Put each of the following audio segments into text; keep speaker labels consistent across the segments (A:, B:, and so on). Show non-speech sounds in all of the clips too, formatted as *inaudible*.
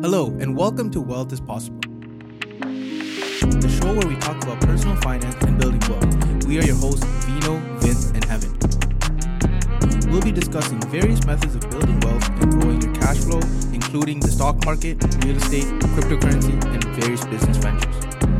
A: Hello, and welcome to Wealth is Possible, the show where we talk about personal finance and building wealth. We are your hosts, Vino, Vince, and Heaven. We'll be discussing various methods of building wealth and growing your cash flow, including the stock market, real estate, cryptocurrency, and various business ventures.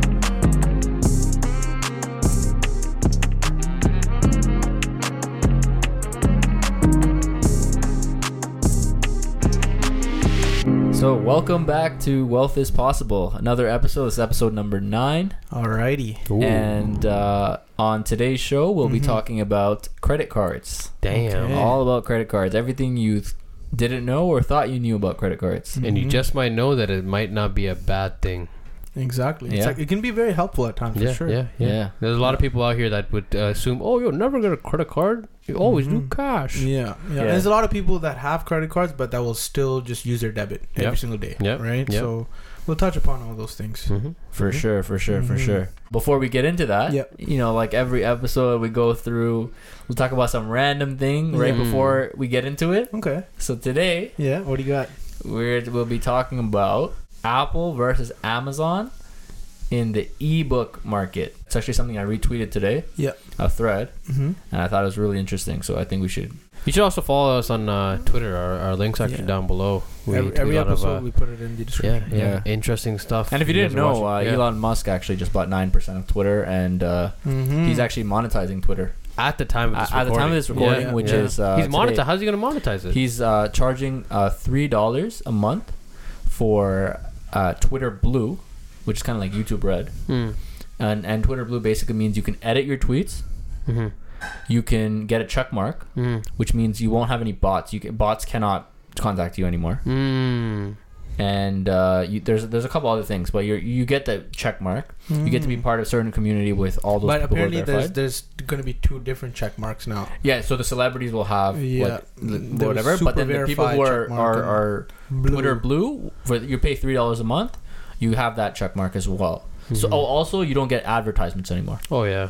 B: Welcome back to Wealth is Possible. Another episode. This is episode number nine.
A: Alrighty.
B: And uh, on today's show, we'll be talking about credit cards.
C: Damn.
A: Okay.
B: All about credit cards. Everything you th- didn't know or thought you knew about credit cards.
C: And you just might know that it might not be a bad thing.
A: Exactly. It's
B: Yeah.
A: like, it can be very helpful at times,
C: yeah,
A: for sure.
C: yeah, yeah,
B: Yeah.
C: There's a lot of people out here that would uh, assume, oh, you'll never get a credit card. You always do
A: Mhm.
C: cash.
A: Yeah, yeah.
B: Yeah.
A: There's a lot of people that have credit cards, but that will still just use their debit every single day.
C: Yeah.
A: Right.
C: Yep.
A: So we'll touch upon all those things.
C: hmm
B: For
A: Mhm.
B: sure, for sure, for
A: Mhm.
B: sure. Before we get into that,
A: Yep.
B: you know, like every episode we go through, we'll talk about some random thing right before we get into it.
A: Okay.
B: So today,
A: Yeah. What do you got?
B: we're, we'll be talking about Apple versus Amazon in the ebook market. It's actually something I retweeted today,
A: Yeah.
B: a thread,
A: Mm-hmm.
B: and I thought it was really interesting. So I think we should.
C: You should also follow us on uh, Twitter. Our, our links actually
A: Yeah.
C: down below. We
A: Every, every
C: a lot of,
A: episode
C: uh,
A: we put it in the description.
C: yeah,
B: Yeah.
C: interesting stuff.
B: And if you
C: guys
B: didn't
C: are
B: know, uh.
C: Yeah.
B: Elon Musk actually just bought nine percent of Twitter, and uh,
A: Mm-hmm.
B: he's actually monetizing Twitter
C: at the time of this
B: at, at the time of this recording,
A: Yeah,
B: which
A: yeah.
B: is uh,
C: he's
B: today.
C: monetized. How's he gonna monetize it?
B: He's uh, charging uh, three dollars a month for uh, Twitter Blue, which is kind of like YouTube Red,
C: Mm.
B: and and Twitter Blue basically means you can edit your tweets,
C: hmm
B: you can get a check mark,
C: Mm.
B: which means you won't have any bots. You can, bots cannot contact you anymore,
C: Mm.
B: And uh, you, there's there's a couple other things, but you you get the check mark. You get to be part of a certain community with all those
A: Mm. But
B: people
A: apparently, there's there's going to be two different check marks now.
B: Yeah, so the celebrities will have
A: Yeah.
B: like, l-
A: There was
B: whatever, but then the people who are are, are
A: Blue.
B: Twitter Blue, for you pay three dollars a month, you have that check mark as well. So
C: Mhm.
B: oh, also you don't get advertisements anymore.
C: Oh yeah.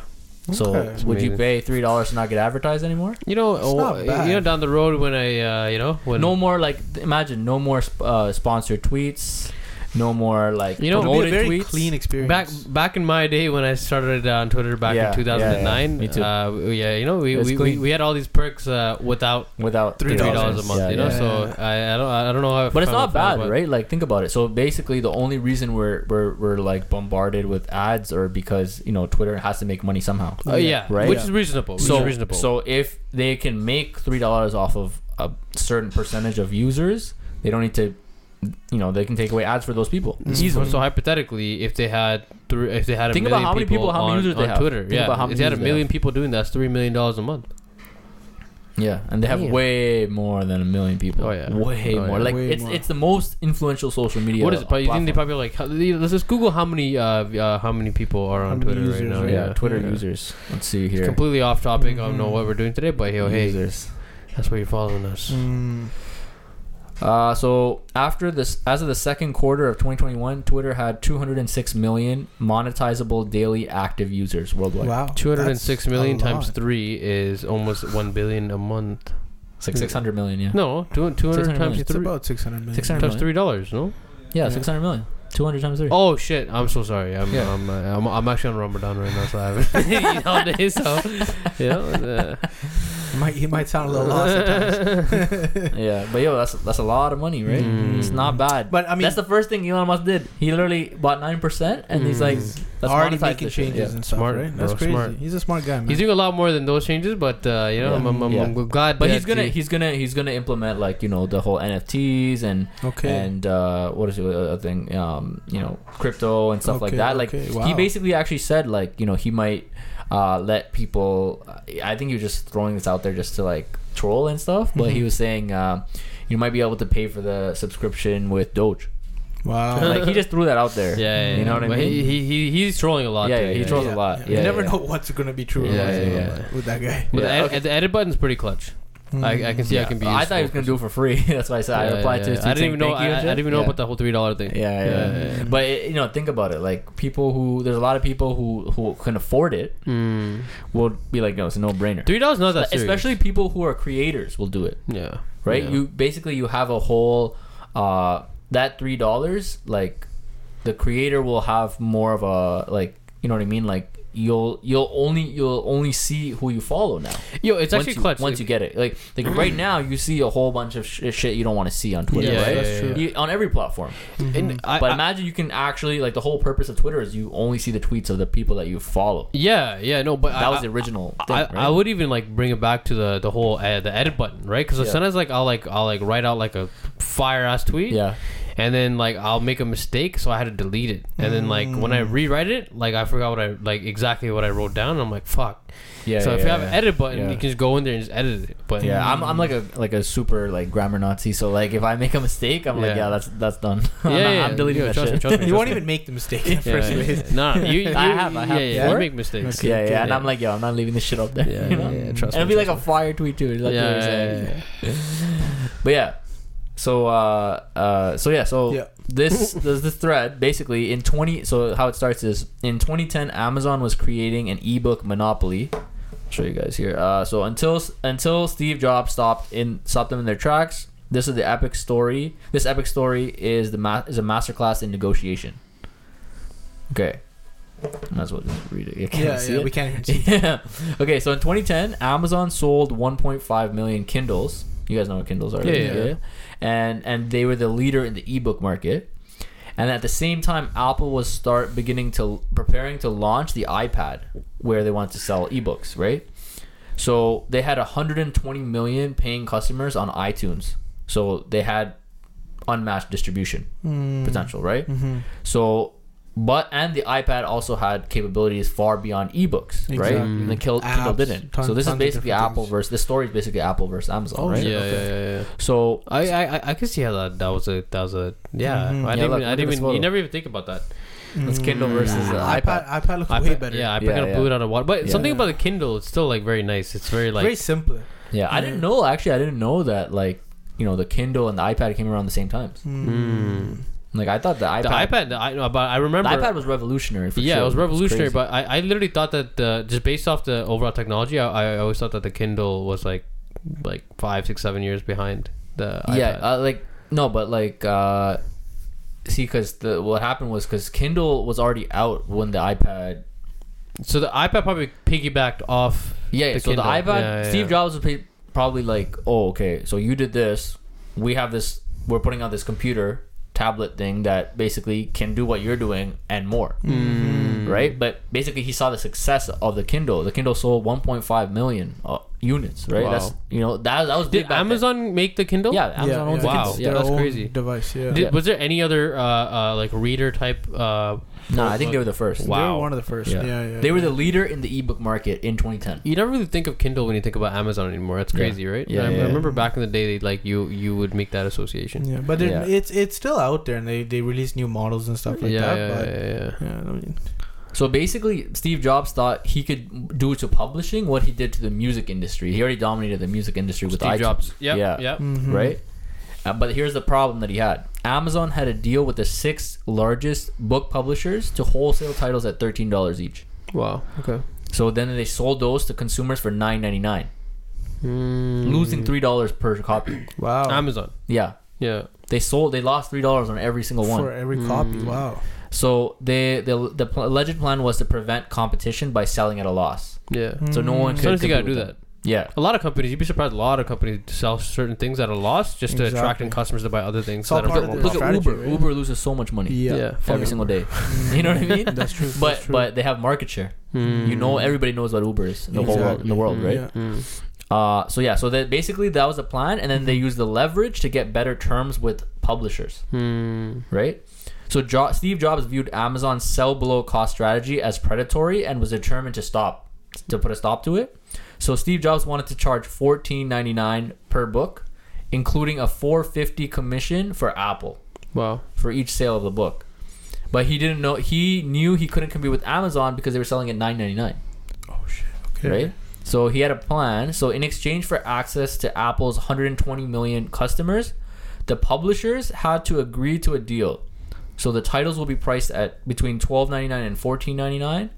B: So
A: Okay.
B: would you
C: Amazing.
B: pay three dollars to not get advertised anymore?
C: You know,
A: It's
C: oh,
A: not bad.
C: you know, down the road when I, uh, you know, when
B: no more like imagine no more sp- uh, sponsored tweets, no more like
C: You know,
A: It'll be a
B: promoted
A: very
B: tweets.
A: clean experience.
C: back back in my day when I started uh, on Twitter back
B: Yeah,
C: in 2009,
B: yeah, yeah. Me too.
C: Uh, yeah, you know, we, we, we, we had all these perks uh, without
B: without
A: Three
C: three
A: $3.
C: a month.
B: Yeah,
C: you know,
B: yeah.
C: so I, I don't I don't know how.
B: But it's not bad,
C: about-
B: right? Like think about it. So basically, the only reason we're we're, we're like bombarded with ads or because you know Twitter has to make money somehow.
C: Oh yeah,
B: Right?
C: which
B: Yeah.
C: is reasonable. Which
B: so
C: is reasonable.
B: so if they can make three dollars off of a certain percentage of users, they don't need to, you know, they can take away ads for those people.
A: Mm.
C: So, so hypothetically, if they had three, if they had a
B: Think about
C: million
B: how many people- how many
C: on,
B: users they
C: on
B: have.
C: Twitter,
B: Think
C: yeah,
B: about how
C: if
B: many
C: they had a
B: users they
C: million
B: have.
C: people doing that, that's three million dollars a month.
B: Yeah, and they have
C: Damn.
B: way more than a million people.
C: Oh, yeah.
B: way
C: Oh,
B: more.
C: yeah.
B: Like
A: Way
B: it's
A: more.
B: it's the most influential social media.
C: what is it? But you think they
B: platform.
C: probably like? how- Let's just Google how many uh, uh how many people are
A: How
C: on
A: many
C: Twitter right now.
A: right?
B: yeah, Twitter
C: Yeah.
B: users. Let's see
C: It's
B: here.
C: completely off topic. I don't know
A: Mhm.
C: what we're doing today, but yo, hey,
B: users.
C: that's why you're following us.
A: Mm.
B: Uh, so after this, as of the second quarter of 2021, Twitter had 206 million monetizable daily active users worldwide.
A: Wow.
C: Two hundred and six
A: that's
C: million
A: a
C: times three is almost one billion a month.
B: It's like 600 million. Yeah.
C: No, two two
B: 600
C: hundred times
B: million.
A: It's
C: three.
A: about 600 million.
B: 600
C: Times three dollars, no?
B: Yeah,
A: Yeah.
B: 600 million. 200 times three.
C: Oh shit! I'm so sorry. I'm
B: Yeah.
C: I'm, uh, I'm I'm actually on Ramadan right now, so I *laughs* haven't eaten all day. So you know, *laughs* uh,
A: Might, he might sound a little lost at times. *laughs*
B: Yeah, but yo, that's that's a lot of money, right?
C: Mm.
B: It's not bad.
A: But I mean,
B: that's the first thing Elon Musk did. He literally bought nine percent, and he's
C: Mm.
B: like, "Let's
A: already making
B: this shit."
A: changes
B: Yeah.
A: and stuff,
C: Smart,
A: right? That's
C: bro,
A: crazy.
C: smart.
A: He's a smart guy, man.
C: he's doing a lot more than those changes, but uh, you know,
B: Yeah.
C: I'm, I'm, I'm,
B: Yeah.
C: I'm glad.
B: But he's gonna he's gonna he's gonna implement like you know the whole NFTs and
A: okay.
B: and uh, what is the other thing? Um, you know, crypto and stuff like that. Like
A: okay,
B: he basically actually said like you know he might uh, let people. I think he was just throwing this out there just to like troll and stuff. But he
A: Mhm.
B: was saying uh, you might be able to pay for the subscription with Doge.
A: wow.
B: like he just threw that out there.
C: Yeah, yeah,
B: you know what I mean.
C: He, he, he he's trolling a lot.
B: Yeah,
C: too,
B: yeah, he trolls a lot.
A: you
B: Yeah,
A: never
B: yeah.
A: know what's going to be true
C: Yeah, yeah,
B: yeah.
A: with that guy.
C: But
B: Yeah,
C: the, ed-
B: okay.
C: the edit button's pretty clutch. I, I can see I can be.
B: I thought he was gonna do it for free. *laughs* That's why I said I
C: Yeah,
B: replied
C: yeah,
B: to his
C: yeah. I didn't even know. I, I didn't even know
B: Yeah.
C: about the whole three dollar thing.
B: Yeah, yeah,
C: Yeah,
B: yeah.
C: yeah.
B: But it, you know, think about it. Like people who there's a lot of people who who can afford it
C: Mm.
B: will be like, no, it's a no brainer.
C: Three dollars not that serious.
B: Especially people who are creators will do it,
C: Yeah.
B: right?
C: Yeah.
B: You basically you have a whole uh that three dollars, like the creator will have more of a like you know what I mean, like you'll you'll only you'll only see who you follow now.
C: Yo, it's
B: once
C: actually
B: you,
C: clutch.
B: once you get it. Like like right now, you see a whole bunch of sh- shit you don't want to see on Twitter,
C: Yeah,
B: right?
C: yeah, yeah, yeah.
B: You- on every platform.
C: and I,
B: But
C: I-
B: imagine you can actually like the whole purpose of Twitter is you only see the tweets of the people that you follow.
C: yeah, yeah, no, but
B: That
C: I,
B: was the original thing,
C: I,
B: right?
C: I would even like bring it back to the the whole uh, the edit button, right? Because
B: Yeah.
C: sometimes like I'll like I'll like write out like a fire ass tweet,
B: yeah.
C: And then like I'll make a mistake, so I had to delete it, and then like when I mm. rewrite it, like I forgot what I like exactly what I wrote down. And I'm like fuck.
B: Yeah.
C: so
B: yeah,
C: if you have
B: yeah.
C: an edit button,
B: Yeah.
C: you can just go in there and just edit it. But
B: Yeah, I'm, I'm like a like a super like grammar Nazi. So like if I make a mistake, I'm like,
C: Yeah.
B: yeah, that's that's done. *laughs* I'm,
C: Yeah,
B: not-
C: yeah,
B: I'm deleting
C: yeah,
B: that
C: trust me,
B: shit.
C: trust me. *laughs*
A: you won't even make the mistake *laughs* in
C: yeah,
A: first
C: yeah,
A: place.
C: no, no, you, you,
B: I have, I have
C: yeah, yeah,
B: before.
C: you make mistakes.
A: Okay.
B: yeah, yeah,
C: Yeah,
B: and. I'm like, yo, I'm not leaving this shit up there.
C: Yeah,
B: you know?
C: yeah, yeah, trust
B: and it'll be like a fire tweet too. Like
C: yeah,
B: you were
C: yeah,
B: saying.
C: yeah, yeah.
B: But yeah. So uh uh so yeah, so
A: Yeah.
B: this there's this thread basically in 20 so how it starts is in 2010 Amazon was creating an ebook monopoly. I'll show you guys here. Uh so until until Steve Jobs stopped in stopped them in their tracks, this is the epic story. This epic story is the ma- is a masterclass in negotiation. Okay. Might as well just read it. You can't
A: Yeah,
B: see
A: yeah,
B: it.
A: we can't even see. *laughs*
B: Yeah. Okay, so in 2010, Amazon sold 1.5 million Kindles. You guys know what Kindles are,
C: Yeah,
B: right?
C: yeah, yeah.
B: And and they were the leader in the ebook market. And at the same time, Apple was start beginning to preparing to launch the iPad, where they wanted to sell ebooks, right? So they had 120 million paying customers on iTunes. So they had unmatched distribution
A: Mm.
B: potential, right?
A: Mhm.
B: So, but and the iPad also had capabilities far beyond ebooks, right? And the Kindle, Kindle
A: Apps,
B: didn't.
A: ton-
B: so this is basically Apple
A: things.
B: versus this story is basically Apple versus Amazon,
A: Oh,
B: right?
C: yeah,
A: okay.
C: yeah, yeah, yeah.
B: So
C: I, I I- I could see how that that was a that was a yeah.
A: Mhm.
C: I didn't
B: look-
C: even, I didn't even
B: photo.
C: you never even think about that.
B: It's Kindle versus
A: Mm.
B: uh,
A: iPad.
B: iPad.
A: iPad looks way better.
C: yeah, iPad
B: Yeah,
C: kind of
B: yeah.
C: blew it out of water. But
B: Yeah.
C: something about the Kindle, it's still like very nice. It's very like
A: very simpler.
B: Yeah, I didn't know actually. I didn't know that like you know the Kindle and the iPad came around the same times.
C: Mm.
B: Like I thought the iPad,
C: the iPad. The, I know, but I
B: the
C: remember
B: iPad was revolutionary. For
C: yeah,
B: sure.
C: it was revolutionary.
B: crazy.
C: But I, I literally thought that the just based off the overall technology, I, I always thought that the Kindle was like like five, six, seven years behind the
B: yeah,
C: iPad.
B: uh, like no, but like uh see, because the what happened was because Kindle was already out when the iPad
C: so the iPad probably piggybacked off.
B: Yeah,
C: the
B: so the iPad,
C: Yeah, yeah,
B: Steve. Jobs was probably like, oh, okay, so you did this. We have this. We're putting out this computer tablet thing that basically can do what you're doing and more,
C: Mm.
B: right? But basically, he saw the success of the Kindle. The Kindle sold 1.5 million uh, units, right?
C: Wow.
B: That's you know that that was big
C: Did
B: back then.
C: Amazon make the Kindle?
B: Yeah, Amazon owns
C: Wow.
B: the Kindle.
C: Yeah, that's crazy.
A: Device. Yeah.
C: Did,
B: Yeah.
C: Was there any other uh, uh, like reader type? Uh,
B: No, I think they were the first.
C: Wow.
A: They were one of the first.
B: Yeah.
A: Yeah, yeah.
B: They were the leader in the ebook market in 2010.
C: you never really think of Kindle when you think about Amazon anymore. That's
B: Yeah.
C: crazy, right?
B: Yeah,
C: I, I
B: yeah.
C: remember back in the day, they, like you you would make that association.
A: Yeah, but
B: Yeah.
A: it's it's still out there, and they they release new models and stuff like
C: yeah,
A: that.
C: yeah,
A: but
C: yeah, yeah.
A: yeah, I mean,
B: So basically, Steve Jobs thought he could do to publishing what he did to the music industry. He already dominated the music industry with
C: Steve
B: iTunes.
C: Jobs. Yep,
B: Yeah.
C: Yep.
A: mhm.
B: right? Uh, but here's the problem that he had. Amazon had a deal with the six largest book publishers to wholesale titles at thirteen dollars each.
C: Wow. Okay.
B: So then they sold those to consumers for nine ninety nine,
C: Mm.
B: losing three dollars per copy.
A: Wow.
C: Amazon.
B: Yeah,
C: Yeah.
B: they sold. They lost three dollars on every single one.
A: for every copy.
C: Mm.
A: Wow.
B: So they the the pl- alleged plan was to prevent competition by selling at a loss.
C: Yeah.
B: So no one
A: Mm.
B: could.
C: Sometimes you gotta
B: compete
C: do
B: with
C: that.
B: them. Yeah.
C: A lot of companies, you'd be surprised. A lot of companies sell certain things at a loss just to attract in customers to buy other things.
A: It's all
C: that are
A: part of
C: bit
A: the
B: Look at
A: strategy,
B: Uber.
A: right?
B: Uber loses so much money
A: Yeah.
C: Yeah.
B: every
C: Fuck.
B: single day. *laughs* *laughs* You know what I mean?
A: That's true.
B: But
A: that's true.
B: but they have market share.
C: Mm.
B: You know, everybody knows what Uber is in the whole world, in the world,
C: Mm.
B: right?
A: Yeah.
C: Mm.
B: Uh, so yeah, so that basically that was the plan, and then they used the leverage to get better terms with publishers, right? So jo- Steve Jobs viewed Amazon's sell below cost strategy as predatory and was determined to stop, to put a stop to it. So Steve Jobs wanted to charge fourteen ninety nine per book, including a four fifty commission for Apple
C: Wow.
B: for each sale of the book. But he didn't know. He knew he couldn't compete with Amazon because they were selling at nine ninety nine
A: Oh shit. Okay.
B: right? So he had a plan. So in exchange for access to Apple's 120 million customers, the publishers had to agree to a deal. So the titles will be priced at between 12.99 and 14.99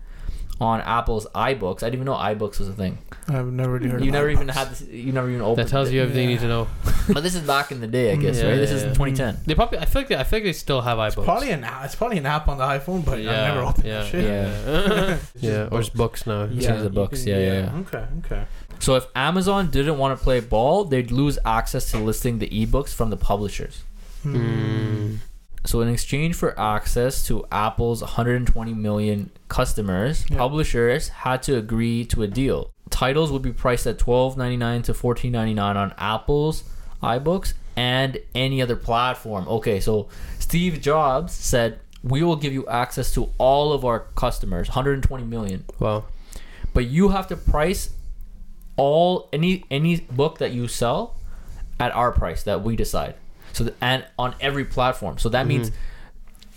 B: on Apple's iBooks. I didn't even know iBooks was a thing.
A: I've never really heard.
B: You
A: of
B: never even had this. You never even opened.
C: That tells
B: it.
C: you everything you need to know. *laughs*
B: But this is back in the day, I mm, guess,
C: Yeah,
B: right? This
C: yeah,
B: is
C: yeah.
B: 2010. Mm.
C: They probably. I feel like. They, I feel like they still have iBooks.
A: Probably an app. It's probably an app on the iPhone, but I've never opened
C: yeah,
A: that shit.
C: Yeah.
A: It's *laughs*
C: yeah.
A: just
C: Or just books now.
B: Yeah. Change the books.
A: can-
B: Yeah, yeah, yeah.
A: Okay, okay.
B: So if Amazon didn't want to play ball, they'd lose access to listing the ebooks from the publishers.
C: Mm.
B: So in exchange for access to Apple's 120 million customers,
A: Yeah.
B: publishers had to agree to a deal. Titles would be priced at 12.99 to 14.99 on Apple's iBooks and any other platform. Okay, so Steve Jobs said, "We will give you access to all of our customers, 120 million,
C: Wow.
B: but you have to price all any any book that you sell at our price that we decide. So th- and on every platform. So that means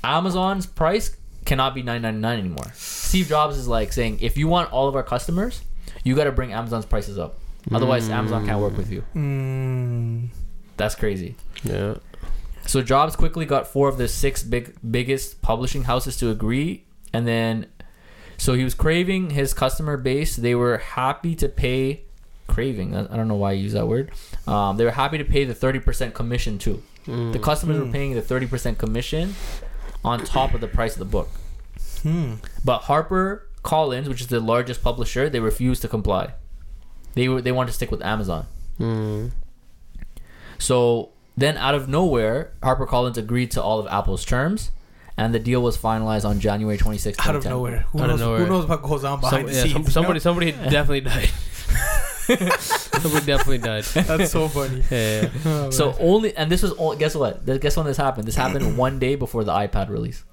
B: Amazon's price cannot be 9.99 anymore. Steve Jobs is like saying if you want all of our customers, you got to bring Amazon's prices up. Otherwise, Amazon can't work with you.
A: Mm.
B: That's crazy.
C: Yeah.
B: So Jobs quickly got four of the six big biggest publishing houses to agree, and then so he was craving his customer base. They were happy to pay craving. I I don't know why I use that word. Um, they were happy to pay the thirty percent commission too.
C: Mm.
B: The customers were
A: Mm.
B: paying the thirty percent commission on top of the price of the book.
A: Hmm.
B: But Harper Collins, which is the largest publisher, they refused to comply. They were they wanted to stick with Amazon.
C: Mm.
B: So then, out of nowhere, HarperCollins agreed to all of Apple's terms, and the deal was finalized on January 26th.
A: Out of nowhere. Who
C: Out of nowhere.
A: Who knows what goes on behind
C: Some-
A: the
C: yeah,
A: scenes?
C: some-
A: you know?
C: somebody, somebody *laughs* definitely died. *laughs* somebody definitely died. *laughs*
A: That's so funny.
C: Yeah, yeah.
A: Oh,
B: So only, and this was all. Guess what? Guess when this happened? This happened *clears throat* one day before the iPad release.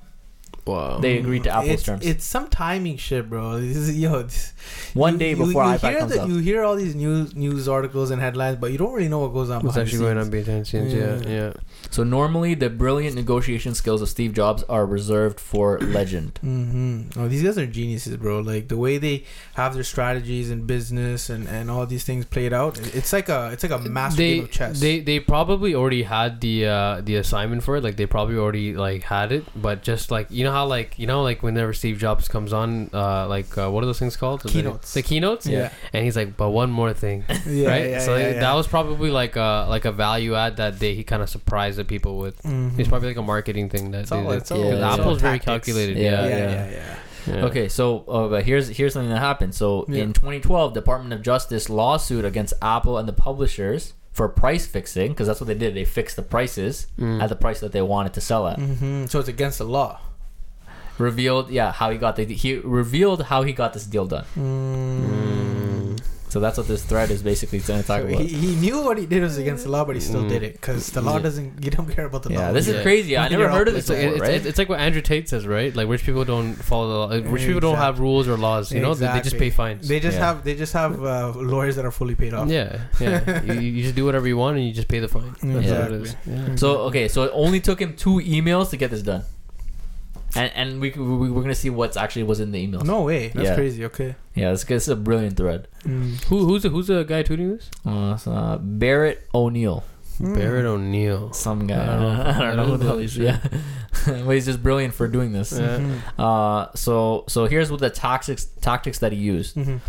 C: Wow.
B: They agreed to Apple's
A: it's,
B: terms.
A: It's some timing shit, bro. *laughs* This is, yo, this, *laughs*
B: One
A: you-
B: day
A: you-
B: before
A: you
B: iPad
A: hear
B: comes
A: the-
B: out.
A: You hear all these news news articles and headlines, but you don't really know what goes on.
C: What's
A: behind
C: actually
A: the
C: going on behind the scenes? Yeah,
A: Yeah.
C: yeah.
B: So normally, the brilliant negotiation skills of Steve Jobs are reserved for *clears throat* legend.
A: Mm-hmm. Oh, these guys are geniuses, bro. Like the way they have their strategies and business and, and all these things played out. It's like a it's like a master
C: They,
A: game of chess.
C: they they probably already had the uh, the assignment for it. Like they probably already like had it, but just like you know how like you know like whenever Steve Jobs comes on, uh, like uh, what are those things called? The-
A: Keynotes.
C: The, keynotes.
A: yeah,
C: And he's like, but one more thing, *laughs*
A: yeah,
C: right?
A: yeah,
C: so
A: yeah, yeah.
C: that was probably like a like a value add that they he kind of surprised the people with.
A: Mhm.
C: It's probably like a marketing thing that
A: It's all-
C: did.
A: it's all-
C: Because
B: it's all
C: Apple's very calculated.
B: Yeah,
C: Yeah,
A: yeah,
C: yeah.
A: yeah, yeah.
C: yeah.
B: Okay, so uh, but here's here's something that happened. So
A: Yeah.
B: in 2012, Department of Justice lawsuit against Apple and the publishers for price fixing because that's what they did. They fixed the prices
C: Mm.
B: at the price that they wanted to sell at.
A: hmm So it's against the law.
B: Revealed, yeah, how he got the he revealed how he got this deal done.
C: Mm.
B: So that's what this thread is basically going to talk
A: So
B: about.
A: he, he knew what he did was against the law, but he still
C: Mm.
A: did it because the law
C: Yeah.
A: doesn't. You don't care about the law.
B: yeah, this
C: Yeah.
B: is crazy. I
A: You
B: never heard of this
C: It's like,
B: before,
C: it's,
B: right?
C: it's like what Andrew Tate says, right? Like rich people don't follow the law. like, Rich people don't have rules or laws. You know, they, they just pay fines.
A: They just
B: Yeah.
A: have they just have uh, lawyers that are fully paid off.
C: yeah, yeah. *laughs* you, you just do whatever you want and you just pay the fine. That's what it is. Yeah.
B: So okay, so it only took him two emails to get this done, and and we we we're gonna see what's actually was in the emails.
A: No way. That's
B: Yeah.
A: crazy. Okay.
B: Yeah, this, this is a brilliant thread.
A: Mm.
C: Who who's the who's the guy tweeting this?
B: Uh, so, uh, Barrett O'Neill,
A: Mm.
C: Barrett O'Neill.
B: some guy.
C: I don't know. *laughs*
B: I don't know who the hell
C: I
B: he's. Yeah, *laughs* but he's just brilliant for doing this.
C: Yeah.
A: Mhm.
B: Uh, so so here's what the tactics tactics that he used.
A: Mhm.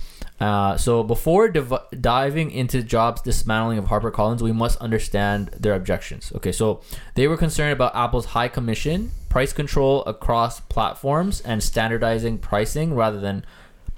B: Uh, so before div- diving into Jobs' dismantling of HarperCollins, we must understand their objections. Okay, so they were concerned about Apple's high commission, price control across platforms, and standardizing pricing rather than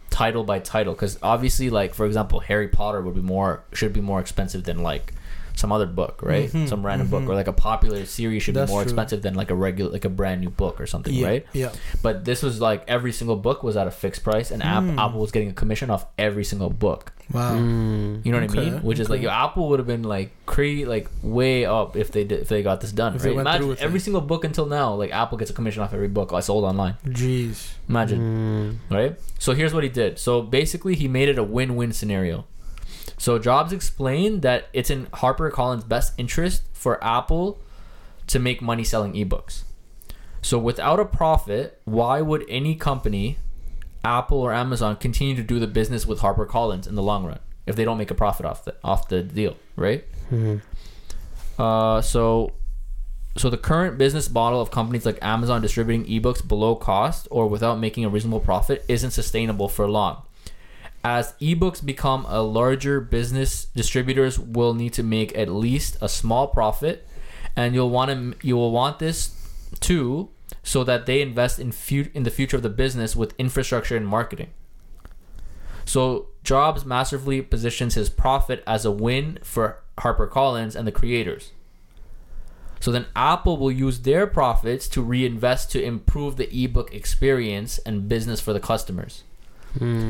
B: title by title. Because obviously, like for example, Harry Potter would be more should be more expensive than like some other book, right?
A: Mhm,
B: Some random book,
A: mhm.
B: or like a popular series should
A: That's
B: be more
A: true.
B: expensive than like a regular, like a brand new book or something,
A: Yeah.
B: right?
A: Yeah.
B: But this was like every single book was at a fixed price, and App-
A: Mm.
B: Apple was getting a commission off every single book.
A: Wow.
C: Mm.
B: You know what I mean? Which is like
A: okay.
B: your Apple would have been like crazy, like way up if they did if they got this done.
A: If
B: Right? Imagine every
A: it.
B: single book until now, like Apple gets a commission off every book I sold online.
A: Jeez.
B: Imagine,
C: Mm.
B: right? So here's what he did. So basically, he made it a win-win scenario. So Jobs explained that it's in HarperCollins' best interest for Apple to make money selling ebooks. So without a profit, why would any company, Apple or Amazon, continue to do the business with HarperCollins in the long run if they don't make a profit off the off the deal, right?
C: Mhm.
B: Uh, so so the current business model of companies like Amazon distributing ebooks below cost or without making a reasonable profit isn't sustainable for long. As ebooks become a larger business, distributors will need to make at least a small profit, and you'll want to you will want this too, so that they invest in fu- in the future of the business with infrastructure and marketing. So Jobs masterfully positions his profit as a win for HarperCollins and the creators. So then Apple will use their profits to reinvest to improve the ebook experience and business for the customers.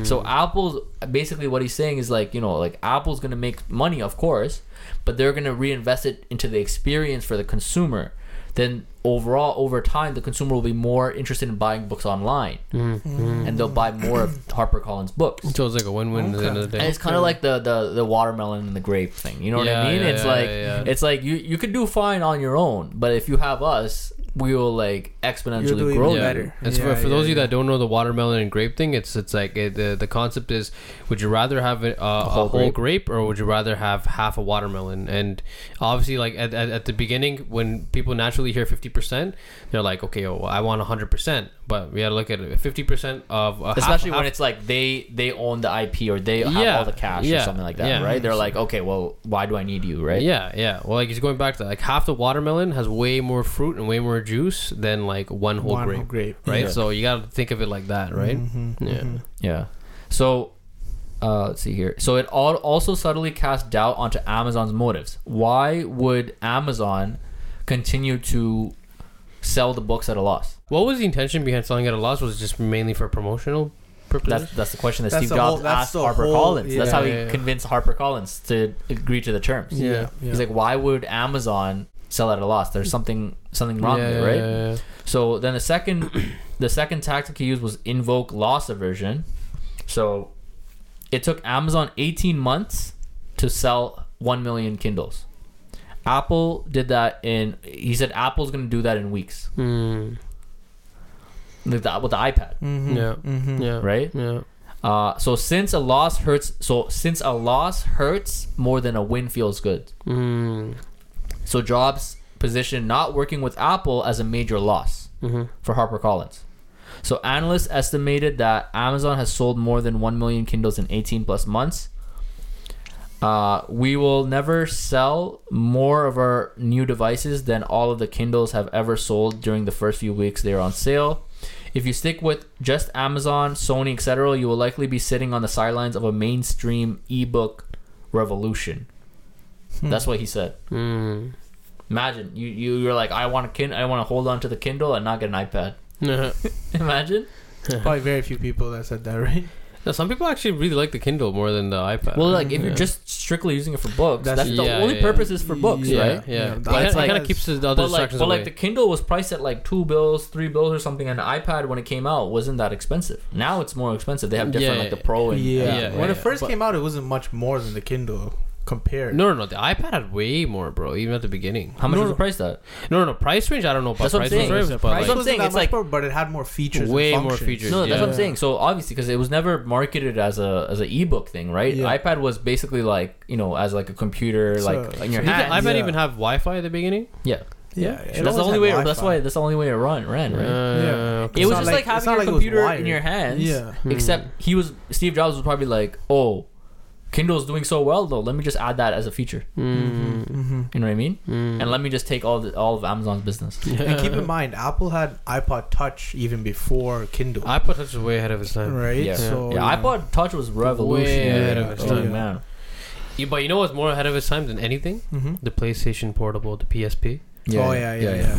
B: So Apple's basically what he's saying is like, you know, like Apple's going to make money of course, but they're going to reinvest it into the experience for the consumer. Then overall over time the consumer will be more interested in buying books online
C: Mm-hmm.
B: and they'll buy more of HarperCollins books.
C: So it's like a win-win at the end of the
B: And it's kind of like the, the the watermelon and the grape thing. You know what I mean?
C: yeah,
B: it's
C: yeah,
B: like
C: yeah, yeah.
B: it's like you you could do fine on your own, but if you have us, we will like exponentially
A: doing
B: grow
A: even better.
C: It's
A: Yeah,
C: for, for those of you that don't know the watermelon and grape thing. It's it's like it, the the concept is: would you rather have uh, a, a,
B: whole
C: a whole
B: grape?
C: grape. or would you rather have half a watermelon? And obviously, like at, at, at the beginning, when people naturally hear fifty percent, they're like, okay, oh, I want hundred percent. But we gotta look at it: fifty percent of a half-
B: Especially when
C: half-
B: it's like they they own the IP or they have
C: Yeah,
B: all the cash or something like that,
C: yeah.
B: right? They're like, okay, well, why do I need you, right?
C: Yeah, yeah. Well, like it's going back to like half the watermelon has way more fruit and way more juice than like one whole
A: One
C: grape,
A: whole grape.
C: right?
B: Yeah.
C: So you gotta think of it like that, right?
A: Mhm,
C: Yeah.
A: mhm.
B: Yeah. So, uh, let's see here. So it all also subtly casts doubt onto Amazon's motives. Why would Amazon continue to sell the books at a loss?
C: What was the intention behind selling at a loss? Was it just mainly for promotional purposes?
B: That's that's the question that
A: That's
B: Steve Jobs
A: whole-
B: asked
A: the
B: Harper
A: whole-
B: Collins. that's how he
C: yeah, yeah.
B: convinced Harper Collins to agree to the terms.
C: Yeah.
B: He's like, why would Amazon sell at a loss? There's something something wrong
C: yeah,
B: there, right?
C: yeah, yeah.
B: So then the second *coughs* the second tactic he used was invoke loss aversion. So it took Amazon 18 months to sell 1 million Kindles. Apple did that in he said Apple's going to do that in weeks. With the, with the iPad,
A: Mhm,
C: Yeah.
A: mhm.
C: Yeah.
B: right?
C: Yeah.
B: Uh, so since a loss hurts so since a loss hurts more than a win feels good.
C: Hmm.
B: So Jobs positioned not working with Apple as a major loss.
C: Mm-hmm.
B: for HarperCollins. So analysts estimated that Amazon has sold more than 1 million Kindles in 18 plus months. Uh, we will never sell more of our new devices than all of the Kindles have ever sold during the first few weeks they are on sale. If you stick with just Amazon, Sony, etc., you will likely be sitting on the sidelines of a mainstream ebook revolution.
A: Hmm.
B: That's what he said.
C: Hmm.
B: Imagine you, you you're like I want a kin I want to hold on to the Kindle and not get an iPad. *laughs* Imagine. *laughs*
A: Probably very few people that said that, right?
C: Now, some people actually really like the Kindle more than the iPad.
B: Well, like if mm-hmm.
C: Yeah.
B: you're just strictly using it for books, that's,
A: That's-
B: the
C: Yeah,
B: only
C: yeah.
B: purpose is for books,
C: yeah,
B: right?
C: Yeah,
A: Yeah,
C: But
A: but
C: it
A: it's
C: kind of keeps the other
B: But like,
C: distractions
B: but
C: away.
B: like the Kindle was priced at like two bills, three bills, or something, and the iPad when it came out wasn't that expensive. Now it's more expensive. They have different
C: Yeah,
B: like the Pro and
A: Yeah.
C: yeah,
A: when it first
C: But-
A: came out, it wasn't much more than the Kindle compared.
C: no, no, no. The iPad had way more, bro. Even at the beginning.
B: How much
A: No,
B: was
A: no.
B: the price that?
C: No, no, no. Price range. I don't know about
B: That's what I'm
C: price
B: saying.
C: range, but
B: That's what I'm
C: like,
A: wasn't
B: saying, it's like-
A: more, but it had more features.
C: Way
A: and
C: more features,
B: No, that's what I'm saying. So obviously, because it was never marketed as a as an ebook thing, right?
A: Yeah.
B: iPad was basically like you know as like a computer,
A: So-
B: like in your
C: Did the
B: hand.
C: iPad
A: Yeah.
C: even have Wi-Fi at the beginning?
B: yeah,
A: Yeah, it
B: that's the only way.
A: Wi-Fi.
B: That's why. That's the only way it run ran, right?
C: Uh,
A: Yeah.
B: it was just
A: like-
B: like, having
A: not
B: your
A: like
B: computer in your hands.
A: Yeah.
C: Hmm.
B: Except he was Steve Jobs was probably like, "Oh, Kindle's doing so well though. Let me just add that as a feature."
C: Mm,
A: hmm
B: You know what I mean?
C: mm.
B: And let me just take all the, all of Amazon's business.
A: And keep in mind, Apple had iPod Touch even before Kindle,
C: iPod Touch was way ahead of its time.
A: right?
B: Yeah.
A: So
B: yeah,
A: you know,
B: iPod Touch was revolutionary.
C: Way ahead of its
B: oh,
A: time.
B: man.
C: Yeah, but you know what's more ahead of its time than anything?
A: mhm.
C: The PlayStation Portable, the PSP.
A: oh yeah, yeah, yeah,
B: yeah.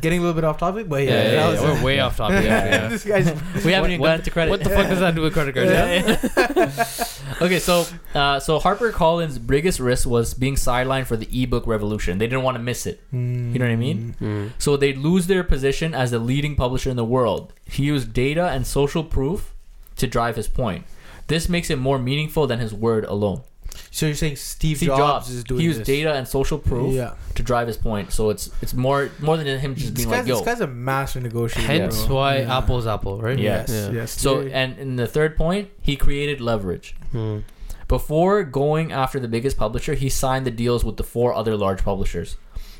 A: Getting a little bit off topic, but yeah,
C: Yeah,
A: that
C: yeah,
A: was
C: yeah. we're way off topic. *laughs*
B: Yeah,
C: yeah.
A: this guy's
B: We haven't
C: What-
B: even
C: what-
B: gotten to credit.
C: What the fuck does that do with credit cards?
A: Yeah. *laughs*
B: okay, so uh, so Harper Collins' biggest risk was being sidelined for the ebook revolution. They didn't want to miss it. You know what I mean?
C: Mm.
B: So they'd lose their position as the leading publisher in the world. He used data and social proof to drive his point. This makes it more meaningful than his word alone.
A: So you're saying Steve,
B: Steve
A: Jobs,
B: Jobs,
A: is doing
B: he used
A: this.
B: data and social proof
A: Yeah,
B: to drive his point. So it's it's more more than him just
A: this
B: being
A: guy's,
B: like, "Yo."
A: this guy's a master negotiator.
C: Hence
A: bro.
C: why
A: Yeah.
C: Apple's Apple, right?
B: Yes.
A: Yes,
C: Yeah.
A: yes.
B: So and in the third point, he created leverage.
C: Mm.
B: Before going after the biggest publisher, he signed the deals with the four other large publishers.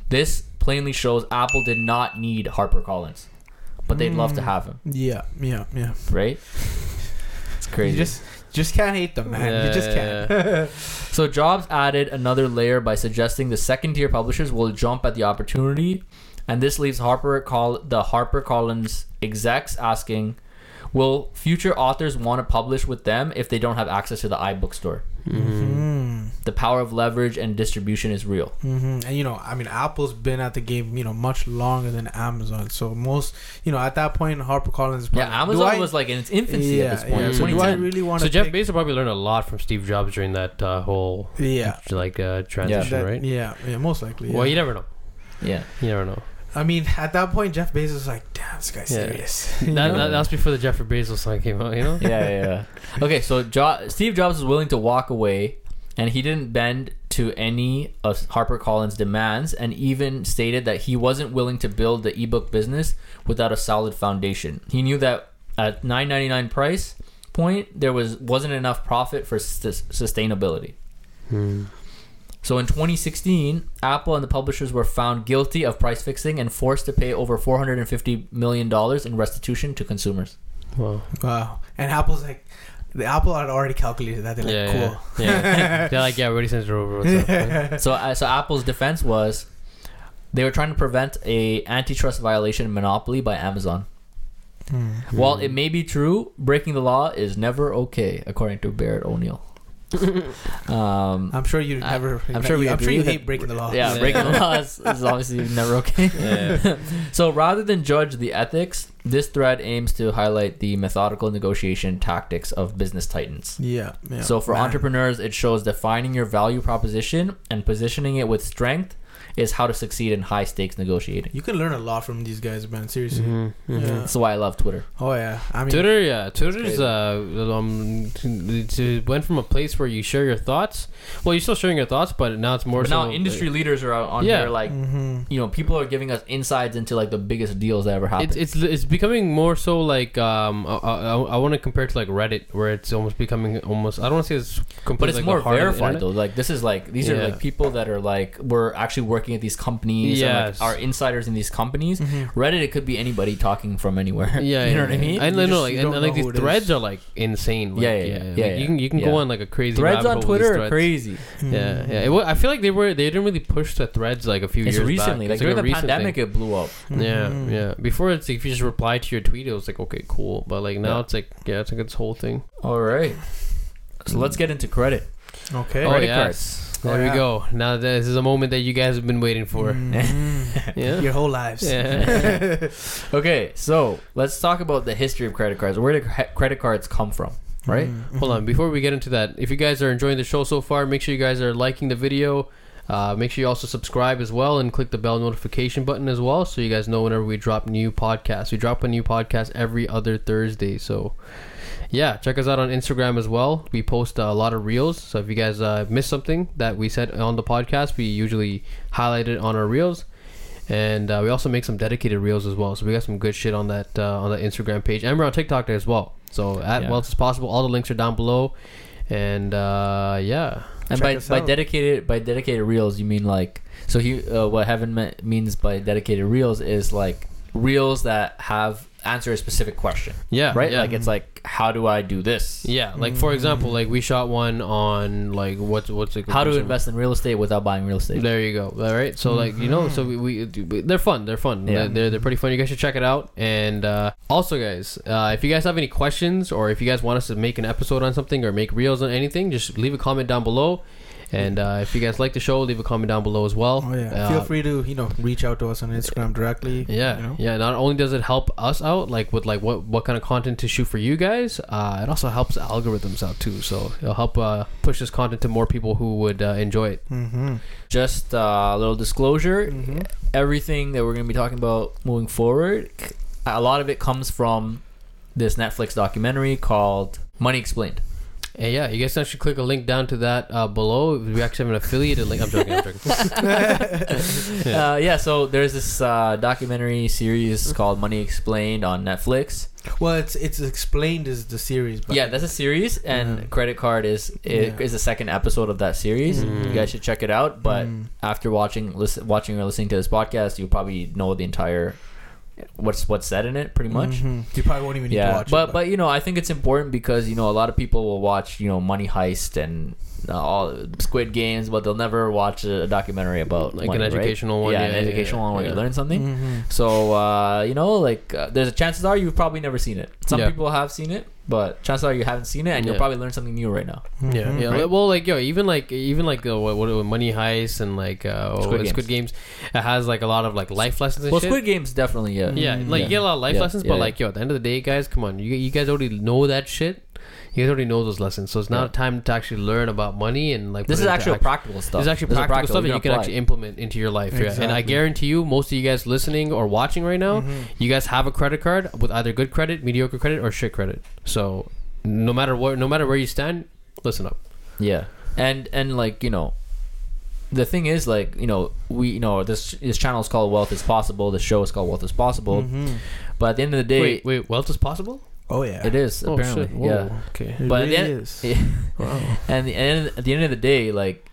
B: This plainly shows Apple did not need HarperCollins, but they'd love to have him,
A: Yeah, yeah, yeah.
B: right? It's crazy.
A: You just just can't hate them, man.
C: Yeah,
A: you just can't. *laughs*
B: So Jobs added another layer by suggesting the second tier publishers will jump at the opportunity, and this leaves Harper Call the Harper Collins execs asking, "Will future authors want to publish with them if they don't have access to the iBook store?
A: Mm-hmm.
B: The power of leverage and distribution is real."
A: hmm And you know, I mean, Apple's been at the game, you know, much longer than Amazon. So most, you know, at that point, HarperCollins. is
B: Yeah, Amazon
A: I-
B: was like in its infancy
A: yeah,
B: at this point.
A: Yeah. So do I really want
C: So? Jeff Bezos probably learned a lot from Steve Jobs during that uh, whole
A: Yeah.
C: like uh, transition,
A: That-
C: right?
A: Yeah, yeah, most likely.
C: Well, you never know.
B: yeah.
C: You never know.
A: I mean, at that point, Jeff Bezos was like, "Damn, this guy's
C: Yeah.
A: serious." *laughs*
C: That,
A: You know?
C: that, that's before the Jeffrey Bezos song came out. You know.
B: yeah, yeah, yeah. *laughs* Okay, so jo- Steve Jobs was willing to walk away, and he didn't bend to any of HarperCollins' demands, and even stated that he wasn't willing to build the ebook business without a solid foundation. He knew that at 9.99 price point, there was wasn't enough profit for sus- sustainability.
C: Hmm.
B: So in 2016, Apple and the publishers were found guilty of price fixing and forced to pay over 450 million dollars in restitution to consumers.
C: Wow.
A: Wow. And Apple's like, the Apple had already calculated that. They're like,
C: yeah,
A: cool.
C: yeah, yeah. *laughs* They're like, yeah, we already sent it over. What's up? *laughs*
B: so uh, so Apple's defense was they were trying to prevent a antitrust violation monopoly by Amazon.
A: Hmm.
B: While it may be true, breaking the law is never okay, according to Barrett O'Neill. *laughs* um,
A: I'm sure you
B: I-
A: never.
B: I'm sure we
A: I'm sure
B: agree
A: you
B: that-
A: hate breaking the law.
B: yeah,
C: Yeah.
B: breaking the law is, is obviously never okay.
C: Yeah. *laughs*
B: so rather than judge the ethics, this thread aims to highlight the methodical negotiation tactics of business titans.
A: Yeah. yeah.
B: So for
A: Man.
B: entrepreneurs, it shows defining your value proposition and positioning it with strength is how to succeed in high stakes negotiating.
A: you can learn a lot from these guys, man. Seriously.
C: Mhm, mhm.
A: Yeah.
B: That's why I love Twitter.
A: Oh yeah. I mean,
C: Twitter, yeah, Twitter's
B: crazy.
C: uh, um, to, went from a place where you share your thoughts. Well, you're still sharing your thoughts, but now it's more
B: But
C: so
B: now industry leaders are out on
C: Yeah.
B: there, like
A: mhm.
B: you know, people are giving us insights into like the biggest deals that ever happened.
C: It's it's it's becoming more so like um I, I, I want to compare it to like Reddit where it's almost becoming almost I don't want to say it's completely
B: but it's
C: like
B: more
C: the heart of the
B: verified
C: internet.
B: though. Like this is like these are like people that are like we're actually working at these companies. and,
C: Yes.
B: like, are insiders in these companies.
A: Mhm.
B: Reddit, it could be anybody talking from anywhere.
C: Yeah, *laughs*
B: you know
C: yeah,
B: what I mean.
C: I
A: You
C: know,
A: just-
C: like, and,
A: don't
C: like
A: know
C: these
A: who it is.
C: threads are like insane. Like,
B: Yeah, yeah, yeah.
C: Like,
B: Yeah,
C: you can you can
B: Yeah.
C: go on like a crazy
B: Threads on Twitter
C: these
B: are
C: threads.
B: crazy.
C: Yeah, yeah. It, wa- I feel like they were they didn't really push the threads like a few
B: It's
C: years
B: recently,
C: back.
B: like
C: It's
B: during the pandemic,
C: thing.
B: it blew up.
C: Yeah, yeah. Before it's like if you just reply to your tweet, it was like okay, cool. But like now it's like yeah, it's like this whole thing.
B: All right. So let's get into credit.
A: Okay.
C: Oh
B: Credit
C: yes,
B: cards.
C: There we go. Now this is a moment that you guys have been waiting for.
A: Mhm. *laughs*
C: Yeah.
A: Your whole lives.
C: Yeah. *laughs*
B: Okay, so let's talk about the history of credit cards. Where do credit cards come from? Right.
A: Mhm.
C: Hold on, before we get into that, if you guys are enjoying the show so far, make sure you guys are liking the video. Uh, make sure you also subscribe as well and click the bell notification button as well so you guys know whenever we drop new podcasts. We drop a new podcast every other Thursday. So, yeah, check us out on Instagram as well. We post uh, a lot of reels. So, if you guys uh, miss something that we said on the podcast, we usually highlight it on our reels. And uh, we also make some dedicated reels as well. So, we got some good shit on that uh, on the Instagram page. And we're on TikTok there as well. So, at
B: Yeah.
C: Wealth is Possible, all the links are down below. And uh, yeah.
B: And by by dedicated by dedicated reels, you mean like so he uh, what Heaven me- means by dedicated reels is like reels that have answer a specific question,
C: Yeah.
B: right?
C: Yeah.
B: Like it's like how do I do this?
C: Yeah, like for example, like we shot one on like what's what's it
B: How to invest in real estate without buying real estate.
C: There you go. All right, so like you know, so we, we they're fun. They're fun.
B: Yeah.
C: They're, they're they're pretty fun. You guys should check it out. And uh, also, guys, uh, if you guys have any questions or if you guys want us to make an episode on something or make reels on anything, just leave a comment down below. And uh, if you guys like the show, leave a comment down below as well.
A: Oh yeah.
C: Uh,
A: Feel free to you know reach out to us on Instagram directly.
C: Yeah,
A: You know?
C: yeah. Not only does it help us out, like with like what what kind of content to shoot for you guys, uh, it also helps algorithms out too. So it'll help uh, push this content to more people who would uh, enjoy it.
A: Mm-hmm.
B: Just uh, a little disclosure:
A: Mm-hmm.
B: everything that we're going to be talking about moving forward, a lot of it comes from this Netflix documentary called Money Explained.
C: And yeah, you guys can actually click a link down to that uh, below. We actually have an affiliated link. I'm joking. I'm joking. *laughs* *laughs* Yeah.
B: Uh, yeah, so there's this uh, documentary series called Money Explained on Netflix.
D: Well, it's it's explained as the series. But
B: yeah, that's a series, and
D: Mm.
B: Credit Card is is,
D: Yeah.
B: is the second episode of that series.
C: Mm.
B: You guys should check it out. But
D: Mm.
B: after watching, listen, watching or listening to this podcast, you probably know the entire what's what's said in it, pretty much.
D: Mhm. you probably won't even need to
B: Yeah,
D: watch
B: but
D: it.
B: but you know, I think it's important because you know a lot of people will watch you know Money Heist and uh, all Squid Games, but they'll never watch a documentary about
C: Like
B: money,
C: an
B: right?
C: educational one,
B: Yeah,
C: yeah,
B: an
C: yeah,
B: educational
C: yeah,
B: one where
C: yeah.
B: you learn something.
D: Mhm.
B: So uh, you know, like uh, there's a chances are you've probably never seen it. Some
C: Yeah.
B: people have seen it, but chances are you haven't seen it, and you'll
C: Yeah.
B: probably learn something new right now.
C: Yeah, yeah.
B: Right?
C: Well, like yo, even like even like uh, what, what Money Heist and like uh,
B: Squid
C: Squid,
B: Games.
C: Games. it has like a lot of like life lessons and
B: Well,
C: shit.
B: Squid Games definitely yeah.
C: yeah,
D: Mm,
C: like
B: yeah.
C: you get a lot of life
B: Yeah,
C: lessons,
B: yeah,
C: but
B: yeah.
C: like yo, at the end of the day, guys, come on, you you guys already know that shit. Guys already knows those lessons, so it's now
B: Yeah.
C: time to actually learn about money and like.
B: This is actual
C: action.
B: practical stuff.
C: This is actually
B: This is
C: practical, stuff that
B: you
C: can
B: apply.
C: actually implement into your life. Yeah. And I guarantee you, most of you guys listening or watching right now,
D: Mhm.
C: you guys have a credit card with either good credit, mediocre credit, or shit credit. So no matter what, no matter where you stand, listen up.
B: Yeah, and and like you know, the thing is like you know we you know this this channel is called Wealth is Possible. The show is called Wealth is Possible.
D: Mhm.
B: But at the end of the day,
C: wait, wait, wealth is possible?
D: Oh yeah,
B: it is
C: Oh
B: apparently
C: shit! Whoa.
B: yeah.
C: Okay.
D: It
B: But at the end-
D: is. *laughs*
B: Yeah.
D: Wow.
B: and the and at the end of the day, like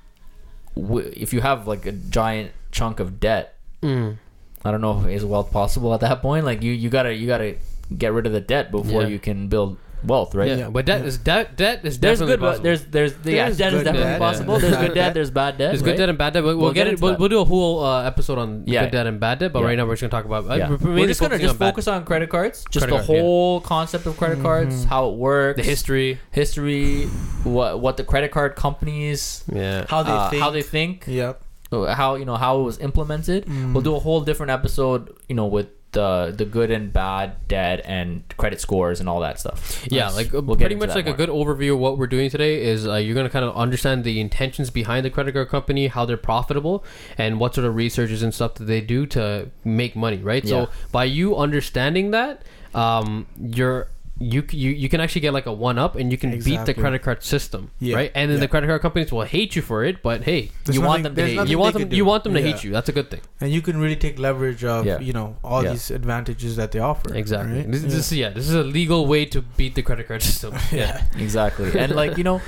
B: w- if you have like a giant chunk of debt,
C: Mm.
B: I don't know if is wealth possible at that point. Like you you gotta you gotta get rid of the debt before
C: Yeah.
B: you can build wealth, right?
C: Yeah, but debt is debt. Debt is
B: There's
C: definitely
B: good, but
C: possible.
B: there's there's yeah,
D: There's
B: debt is definitely
C: debt,
B: possible. There's good debt.
D: debt.
B: There's bad debt.
C: There's
B: right?
C: good debt and bad debt. We'll, we'll,
B: We'll
C: get,
B: get
C: it. We'll, we'll do a whole uh, episode on
B: Yeah.
C: good debt and bad debt. But
B: Yeah.
C: right now we're just gonna talk about. uh,
B: Yeah.
C: we're
B: We're just gonna just
C: on
B: focus on credit cards, just
C: Credit
B: the
C: card, yeah.
B: whole concept of credit cards,
D: Mhm.
B: how it works,
C: the history.
B: history, what what the credit card companies,
C: Yeah.
D: How they
B: uh,
D: think.
B: how they think,
D: Yep.
B: how you know how it was implemented.
D: Mm.
B: We'll do a whole different episode, you know, with the the good and bad debt and credit scores and all that stuff.
C: Yeah,
B: Nice.
C: like uh,
B: We'll
C: pretty much like
B: more.
C: a good overview of what we're doing today is uh, you're gonna kind of understand the intentions behind the credit card company, how they're profitable, and what sort of researches and stuff that they do to make money, right?
B: Yeah.
C: So by you understanding that, um, you're you, you you can actually get like a one up and you can beat the credit card system,
D: Yeah,
C: right? And then
D: yeah.
C: the credit card companies will hate you for it, but hey,
D: There's
B: You want them to hate
D: nothing
C: you want them you want them to
D: Yeah.
C: hate you. That's a good thing.
D: and you can really take leverage of
B: Yeah.
D: you know all
B: Yeah.
D: these advantages that they offer.
C: Exactly.
D: right?
C: This, this yeah, this is a legal way to beat the credit card *laughs* system. *laughs*
D: yeah.
B: Exactly. and like, you know,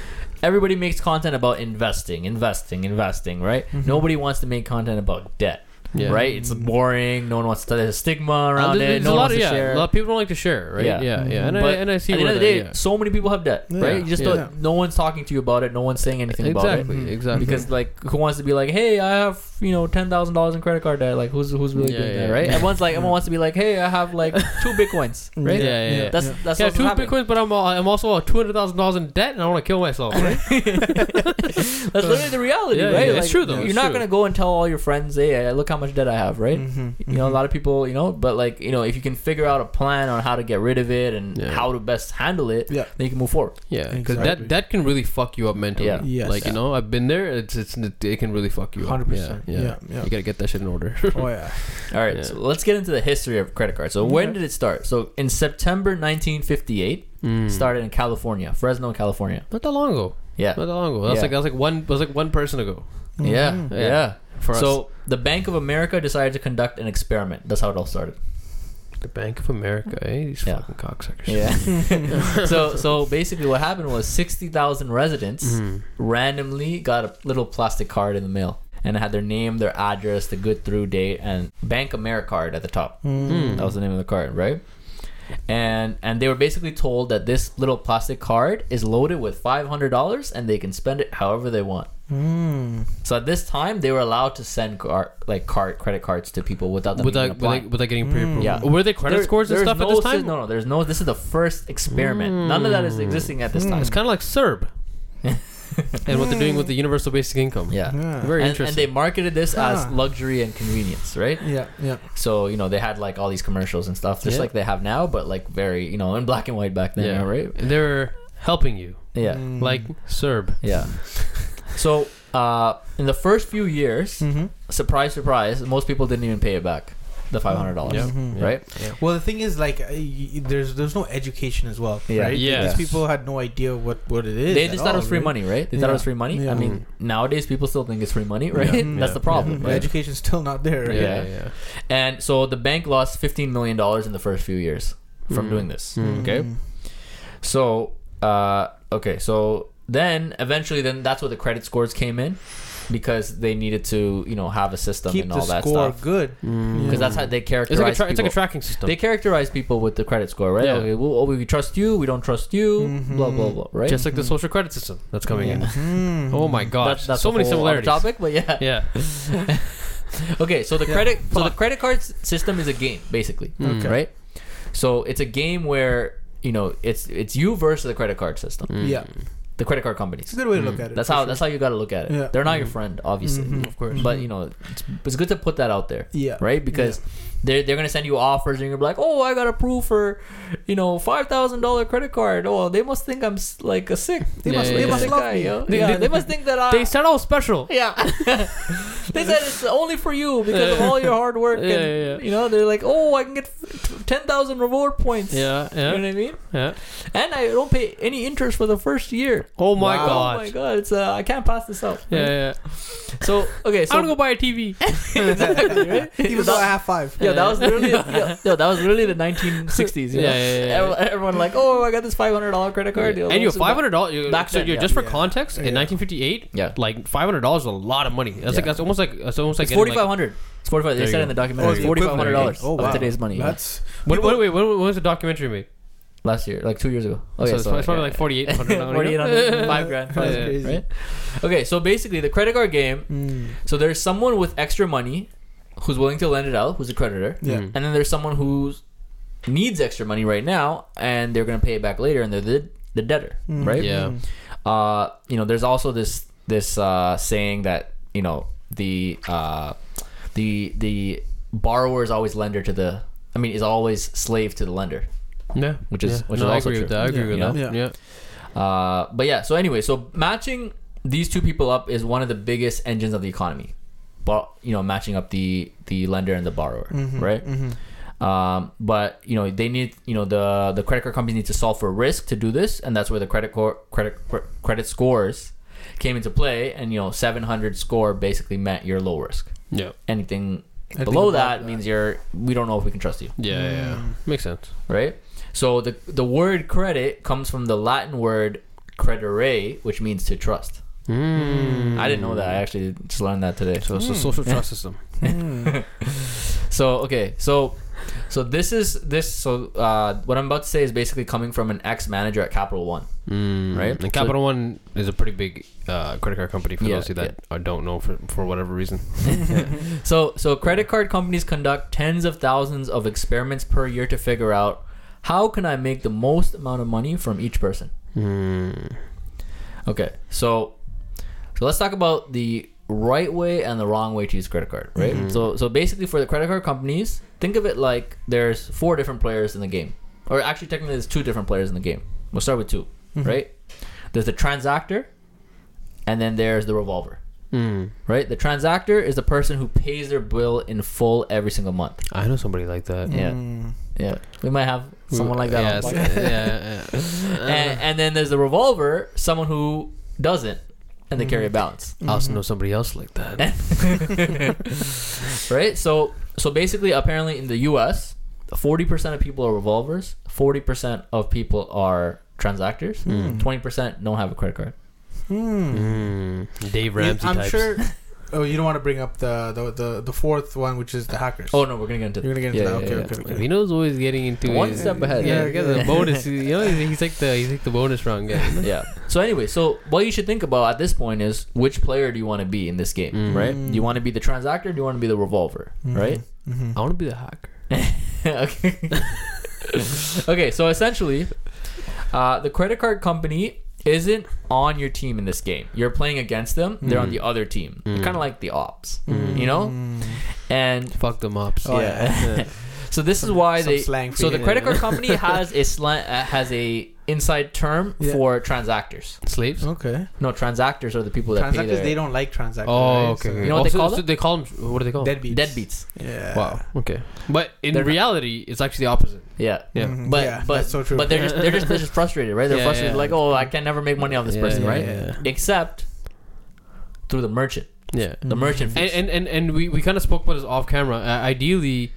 B: everybody makes content about investing, investing, investing, right?
D: Mhm.
B: Nobody wants to make content about debt.
C: Yeah.
B: Right? It's boring. No one wants to there's a stigma
C: Uh,
B: around
C: there's-
B: it.
C: there's
B: No
C: a
B: one
C: lot
B: wants
C: of
B: to
C: yeah,
B: share.
C: a lot of people don't like to share, right?
B: Yeah.
C: Yeah, yeah, and, I,
B: But
C: and I see
B: At the end of the day,
C: yeah.
B: so many people have debt,
D: Yeah.
B: right? You just
C: Yeah.
B: don't, no one's talking to you about it. No one's saying anything about it.
C: exactly,
D: Mhm.
C: exactly.
B: Because like, who wants to be like, hey, I have you know ten thousand dollars in credit card debt? Like, who's who's really
C: Yeah,
B: doing
C: yeah.
B: that, right? Everyone's like, everyone wants to be like, hey, I have like two *laughs* bitcoins, right?
C: Yeah, yeah, yeah.
B: That's
D: Yeah.
B: that's
C: yeah, two bitcoins, but I'm uh, I'm also two hundred thousand dollars in debt, and I want to kill myself. Right? *laughs*
B: That's literally the reality, right?
C: yeah, it's true, though.
B: You're not gonna go and tell all your friends, "Hey, look how much debt I have," right?
D: Mhm.
B: You know, a
D: Mhm.
B: lot of people, you know, but like, you know, if you can figure out a plan on how to get rid of it and
C: Yeah.
B: how to best handle it,
D: Yeah.
B: then you can move forward.
C: yeah, because
D: Exactly.
C: that that can really fuck you up mentally.
B: Yeah.
D: Yes.
C: like you know, I've been there. It's it's it can really fuck you up.
D: 100%.
C: Yeah, yeah.
D: Yeah, yeah.
C: You gotta get that shit in order.
D: Oh yeah. *laughs*
B: All right,
C: Yeah.
B: so let's get into the history of credit cards. So when did it start? So in September 1958,
C: Mm.
B: started in California, Fresno, California.
C: not that long ago.
B: Yeah,
C: Not that long ago. That's
B: Yeah.
C: like that's like one was like one person ago.
B: yeah,
D: Mhm.
B: yeah.
C: Yeah. For us.
B: So the Bank of America decided to conduct an experiment. That's how it all started.
C: the Bank of America, eh? These
B: Yeah.
C: fucking cocksuckers.
B: Yeah. *laughs* *laughs* so so basically, what happened was sixty thousand residents
C: Mhm.
B: randomly got a little plastic card in the mail, and it had their name, their address, the good through date, and BankAmericard at the top.
D: Mm.
B: That was the name of the card, right? And and they were basically told that this little plastic card is loaded with five hundred dollars, and they can spend it however they want.
D: Mm.
B: So at this time, they were allowed to send car, like card credit cards to people without them
C: Without, without, without getting pre-approved.
B: Yeah.
C: Were they credit
B: There-
C: scores and stuff
B: no
C: at this
B: sys-
C: time?
B: No, no, there's no. This is the first experiment. None of that is existing at this
D: Mm.
B: time.
C: It's kind of like CERB. *laughs* and what they're doing with the universal basic income.
B: Yeah.
D: Yeah.
C: Very
B: and, and they marketed this as luxury and convenience, right?
D: Yeah. Yeah.
B: So you know they had like all these commercials and stuff, just
C: Yeah.
B: like they have now, but like very you know in black and white back then,
C: yeah.
B: right?
C: They're helping you,
B: Yeah,
D: Mm.
C: like CERB.
B: yeah. *laughs* So uh, in the first few years,
D: Mhm.
B: surprise, surprise, most people didn't even pay it back. the five hundred dollars,
C: Yeah.
D: Mhm.
B: right?
D: Well, the thing is, like, uh, y- y- there's there's no education as well,
B: Yeah.
D: right?
C: Yes.
D: These people had no idea what what it is.
B: They just thought it was free
D: right?
B: money, right? They thought it was free money.
D: Yeah.
B: I mean, nowadays people still think it's free money, right?
D: Yeah.
B: That's the problem.
D: The
B: right?
D: education's still not there. Right?
B: Yeah.
C: yeah.
B: And so the bank lost fifteen million dollars in the first few years from
C: Mm.
B: doing this.
C: Mm.
B: Okay, so uh, okay, so then eventually, then that's where the credit scores came in because they needed to, you know, have a system
D: Keep
B: and
D: the
B: all that
D: score
B: stuff.
D: good.
C: Mm.
B: Because that's how they
C: It's
B: characterize
C: like a tra- it's like a tracking system.
B: They characterize people with the credit score, right?
C: Yeah.
B: Okay, well, oh, we trust you, we don't trust you,
D: Mhm.
B: blah blah blah, right?
C: Just like the
D: Mhm.
C: social credit system that's coming in.
D: Mhm.
C: Oh my gosh,
B: that's, that's
C: so
B: a
C: many
B: whole other
C: similarities.
B: topic, but yeah. *laughs*
C: Yeah. *laughs*
B: Okay, so the
D: Yeah.
B: credit so the credit card system is a game basically,
C: Mm.
D: Okay.
B: right? So it's a game where you know it's it's you versus the credit card system,
C: Mm.
D: Yeah.
B: The credit card companies.
D: It's
B: companies.
D: a good way to look
C: Mm.
D: at it.
B: That's how
D: sure.
B: that's how you got to look at it.
D: Yeah.
B: They're not your
C: Mhm.
B: friend, obviously,
D: Mhm.
C: Of course.
B: but you know it's, it's good to put that out there,
D: Yeah.
B: right? Because they're they're gonna send you offers and you're gonna be like, oh, I got approved for, you know, five thousand dollar credit card. Oh, they must think I'm like a sick.
D: They
C: Yeah,
D: must,
C: yeah,
D: they
C: yeah.
D: must love
B: guy,
D: me.
B: yo.
C: They-
B: yeah,
C: they-
B: they must think that *laughs* I.
C: They start out special.
B: Yeah. *laughs* *laughs* they said it's only for you because of all your hard work.
C: Yeah,
B: and,
C: yeah, yeah.
B: You know, they're like, oh, I can get 10,000 reward points.
C: Yeah, yeah.
B: You know
C: yeah,
B: what I mean?
C: yeah.
B: And I don't pay any interest for the first year.
C: Oh my
D: Wow.
C: god.
B: Oh my god, it's uh, I can't pass this up.
C: Yeah, yeah.
B: So okay, so
C: I'm gonna go buy a TV.
B: exactly, right?
D: Even though I have five.
B: Yeah, that was literally *laughs* yeah, yo, that was literally the 1960s. You know?
C: Yeah, yeah, yeah, yeah.
B: Everyone, everyone like, oh, I got this $500 credit card. Deal.
C: And you have five hundred dollars.
B: Back
C: So
B: then,
C: you're
B: yeah.
C: just for
D: Yeah.
C: context, in 1958,
B: Yeah.
C: like five hundred dollars is a lot of money. That's like
B: Yeah.
C: that's almost like that's almost like
B: It's
C: getting, like-
B: 4500 It's 45 They said in the documentary.
D: Oh,
B: it's $4,500
D: equivalent. Oh,
B: of today's money.
D: That's
C: When, wait, wait, when, when was the documentary made?
B: Last year, like two years ago.
C: Oh, so it's, it's probably like forty eight hundred. *laughs*
B: 4800 *laughs* five grand
D: That's
B: grand,
D: crazy.
B: right okay so basically the credit card game
D: Mm.
B: so there's someone with extra money who's willing to lend it out who's a creditor
D: Yeah.
C: Mm.
B: and then there's someone who needs extra money right now and they're going to pay it back later and they're the, the debtor
D: Mm.
B: right
C: Yeah.
B: uh you know there's also this this uh saying that you know the uh the the borrower is always lender to the i mean is always slave to the lender
C: Yeah,
B: Which is-
C: yeah.
B: which
C: no,
B: is
C: I
B: also
C: agree with
B: true.
C: that. I agree
D: Yeah.
C: with
B: You
C: that.
D: know?
C: Yeah.
B: Uh, but yeah, so anyway, so matching these two people up is one of the biggest engines of the economy. But you know, matching up the the lender and the borrower,
D: Mhm.
B: right?
D: Mhm.
B: Um, but you know, they need you know the the credit card companies need to solve for risk to do this, and that's where the credit cor- credit cr- credit scores came into play. And you know, 700 score basically meant you're low risk.
C: Yeah.
B: Anything
D: Anything
B: below that,
D: that.
B: means you're we don't know if we can trust you,
C: Yeah, yeah, yeah.
D: Mm.
C: Makes sense.
B: right? So the the word credit comes from the Latin word credere, which means to trust.
C: Mm.
B: I didn't know that. I actually just learned that today.
C: So it's a
D: Mm.
C: social trust system.
D: Mm. *laughs*
B: So okay, so so this is this. So uh, what I'm about to say is basically coming from an ex manager at Capital One.
C: Mm.
B: Right?
C: And Capital One is a pretty big uh, credit card company for
B: Yeah,
C: those of you that uh don't know for, for whatever reason. *laughs*
B: So so credit card companies conduct tens of thousands of experiments per year to figure out how can I make the most amount of money from each person.
C: Mm.
B: Okay, so so let's talk about the right way and the wrong way to use credit card, right?
C: Mhm.
B: So so basically for the credit card companies, think of it like there's four different players in the game. Or actually technically there's two different players in the game. We'll start with 2
D: Mhm.
B: right? There's the transactor and then there's the revolver.
C: Mm.
B: Right? The transactor is the person who pays their bill in full every single month.
C: I know somebody like that.
B: Yeah.
D: Mm.
B: Yeah. We might have someone like that
C: Yes.
B: the podcast. *laughs*
C: yeah, yeah. *laughs*
B: and, and then there's the revolver, someone who doesn't and they carry a balance.
C: I also know somebody else like that. *laughs*
B: right? So so basically, apparently in the U.S., forty percent of people are revolvers, forty percent of people are transactors,
C: Mm.
B: twenty percent don't have a credit card.
D: Mm.
C: Mm. Dave
D: Yeah,
C: Ramsey
D: I'm
C: types.
D: sure. *laughs* Oh, you don't want to bring up the, the the the fourth one, which is the hackers.
B: Oh no, we're gonna get into
D: You're gonna get into that. Okay, okay, okay.
C: Vino's always getting into
B: One
C: his-
B: step ahead.
C: Yeah,
B: Yeah.
C: the bonus. You know, he's, he's like the he's like the bonus round guy. *laughs*
B: yeah. So anyway, so what you should think about at this point is which player do you want to be in this game,
C: Mm.
B: right? Do you want to be the transactor? Or do you want to be the revolver,
D: Mhm.
B: right?
D: Mhm.
C: I want to be the hacker. *laughs*
B: okay. *laughs* okay, so essentially, uh, the credit card company isn't on your team in this game. You're playing against them. They're on
C: Mm.
B: the other team.
C: Mm.
B: Kind of like the ops,
C: Mm.
B: you know. And
C: Fuck them ups.
D: Oh,
B: yeah. *laughs* So this is why
D: some
B: they.
D: slang for
B: So the credit card company *laughs* has a slant, uh, has a inside term
D: Yeah.
B: for transactors.
C: Slaves.
D: Okay.
B: No, transactors are the people that pay
D: Transactors,
B: their
D: they don't like transactors.
C: Oh,
D: right?
C: okay.
D: So-
B: You know what they
C: so-
B: call
C: so
B: them?
C: They call them. What do they call them?
D: Deadbeats.
B: deadbeats.
D: Yeah.
C: Wow. Okay. But in
B: They're not-
C: reality, it's actually the opposite.
B: Yeah.
C: Yeah.
D: Mhm.
B: But
D: yeah,
B: but
D: that's so true.
B: but they're just they're just they're just *laughs* frustrated, right? They're
C: Yeah,
B: frustrated,
C: yeah.
B: like, oh, I can never make money off this
C: Yeah,
B: person,
C: yeah,
B: right?
C: yeah.
B: Except through the merchant,
C: Yeah.
B: the merchant fees.
C: And, and and and we, we kind of spoke about this off camera. Uh, ideally,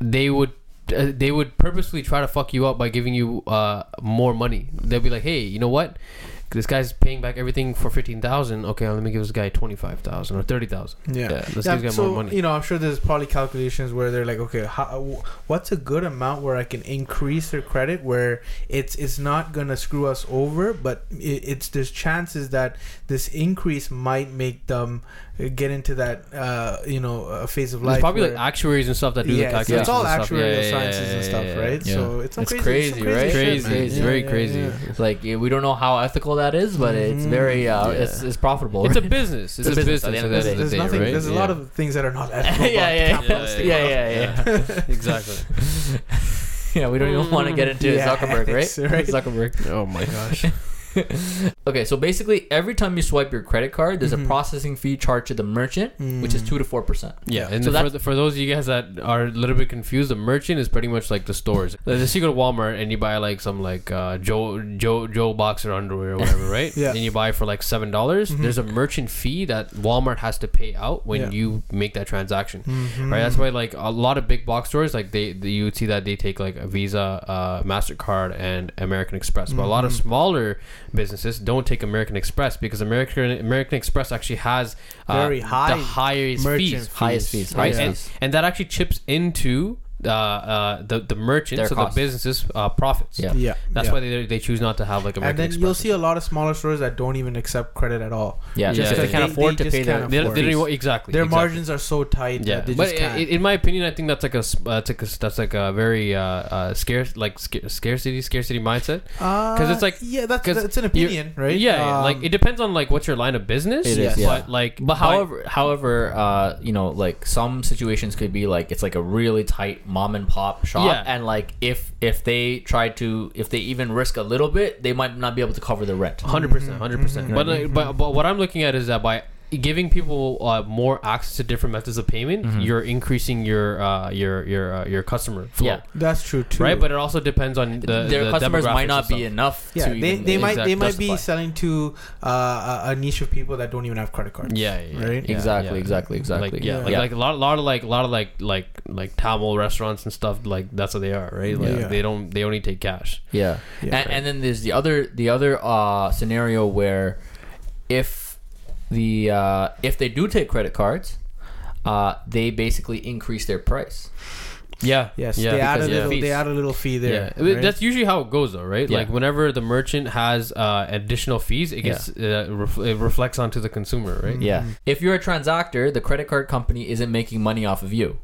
C: they would uh, they would purposely try to fuck you up by giving you uh, more money. They'll be like, hey, you know what? This guy's paying back everything for fifteen thousand. Okay, let me give this guy twenty five thousand or thirty thousand.
D: yeah.
C: Yeah, let's
D: Yeah,
C: give this guy
D: so
C: more money.
D: you know, I'm sure there's probably calculations where they're like, okay, how, what's a good amount where I can increase their credit where it's it's not gonna screw us over, but it, it's there's chances that this increase might make them uh, get into that uh, you know uh, phase of life.
C: It's probably
D: where-
C: like actuaries and stuff that do the
D: yeah,
C: calculations.
D: it's all
C: and stuff. Yeah,
D: actuarial
C: yeah, yeah,
D: sciences
C: yeah,
D: and stuff,
C: yeah,
D: right?
B: yeah.
D: So it's some
B: It's
D: crazy,
B: crazy,
D: some
B: right?
D: shit,
C: Crazy,
D: man.
C: it's
D: Yeah,
C: very
D: yeah,
C: crazy.
D: yeah.
B: It's like yeah, we don't know how ethical that is, but it's
D: Mhm.
B: very uh,
C: Yeah.
B: it's, it's profitable.
C: It's a *laughs* business. It's,
B: It's
C: a
B: a
C: business.
B: business at the end of the
C: the
D: There's,
C: end of the
D: there's nothing.
C: right?
D: There's a lot of things that are not *laughs* ethical.
B: yeah,
D: about
B: yeah,
D: capitalistic
B: yeah,
D: law.
B: yeah, yeah, *laughs*
C: exactly.
B: yeah. We don't even want to get into
D: Yeah,
B: Zuckerberg, right?
D: right.
B: Zuckerberg.
C: Oh my gosh. *laughs*
B: Okay, so basically, every time you swipe your credit card, there's
D: Mhm.
B: a processing fee charged to the merchant, which is
D: Mm.
B: two to four percent.
C: Yeah, and
B: So
C: for, the, for those of you guys that are a little bit confused, the merchant is pretty much like the stores. Let's say you go to Walmart and you buy like some like uh, Joe Joe Joe boxer underwear or whatever, *laughs* right?
D: Yeah.
C: And you buy for like seven dollars.
D: Mhm.
C: There's a merchant fee that Walmart has to pay out when
D: Yeah.
C: you make that transaction.
D: Mhm.
C: Right, that's why like a lot of big box stores, like they, they you would see that they take like a Visa, uh, Mastercard, and American Express. But a lot of
D: Mhm.
C: smaller businesses. Don't take American Express because American American Express actually has uh,
D: Very high
C: the highest
D: merchant
C: fees,
B: Highest fees, highest
C: And,
B: fees.
C: and that actually chips into uh, uh, the the merchants,
B: Their
C: so
B: costs.
C: the businesses uh, profits.
B: Yeah.
D: Yeah,
C: That's
D: yeah.
C: why they, they choose not to have like
D: a.
C: and
D: then
C: Express.
D: you'll see a lot of smaller stores that don't even accept credit at all.
B: Yeah,
C: Yeah,
B: just 'cause
C: yeah.
B: they can't afford
D: they
B: to
D: just
B: pay their.
C: they, don't- they don't exactly
D: Their
C: exactly.
D: margins are so tight
C: Yeah,
D: that they
C: but
D: just can't.
C: in my opinion, I think that's like a s- uh, that's like a, that's like a very uh, uh, scarce like sca- scarcity scarcity mindset.
D: because
C: it's like-
D: yeah, that's
C: 'cause
D: that's an opinion, right?
C: Yeah,
D: Um,
C: like it depends on like what's your line of business.
B: It is,
D: yeah.
C: But like,
B: But however, however, uh, you know, like some situations could be like it's like a really tight mom and pop shop,
C: Yeah.
B: and like if if they try to, if they even risk a little bit, they might not be able to cover the rent.
C: Hundred percent, hundred percent.
D: Mhm.
C: But like, but but what I'm looking at is that by giving people uh, more access to different methods of payment,
B: Mhm.
C: you're increasing your uh, your your uh, your customer flow.
B: Yeah.
D: that's true too.
C: Right, but it also depends on the
B: Their
C: the
B: customers might not be enough.
D: yeah,
B: to
D: they,
B: even
D: they might
C: exact-
D: they might be selling to uh, a, a niche of people that don't even have credit cards.
C: Yeah, yeah, yeah.
D: Right?
C: Yeah,
B: Exactly,
C: yeah.
B: exactly, exactly.
C: Like, yeah,
D: Yeah.
C: Like, like a lot, lot of like, a lot of like, like, like Tamil restaurants and stuff. Like that's what they are, right? Like
D: Yeah.
C: they don't, they only take cash.
B: Yeah.
D: Yeah.
B: and, and then there's the other the other uh, scenario where if the uh, if they do take credit cards, uh, they basically increase their price.
C: Yeah,
D: Yes,
C: yeah,
D: they add a
C: because- yeah.
D: little.
B: Fees.
D: They add a little fee there.
C: I mean,
D: right?
C: that's usually how it goes, though, right?
B: Yeah.
C: Like whenever the merchant has uh, additional fees, it gets uh, ref- it reflects onto the consumer, right?
B: Yeah.
D: Mhm.
B: If you're a transactor, the credit card company isn't making money off of you.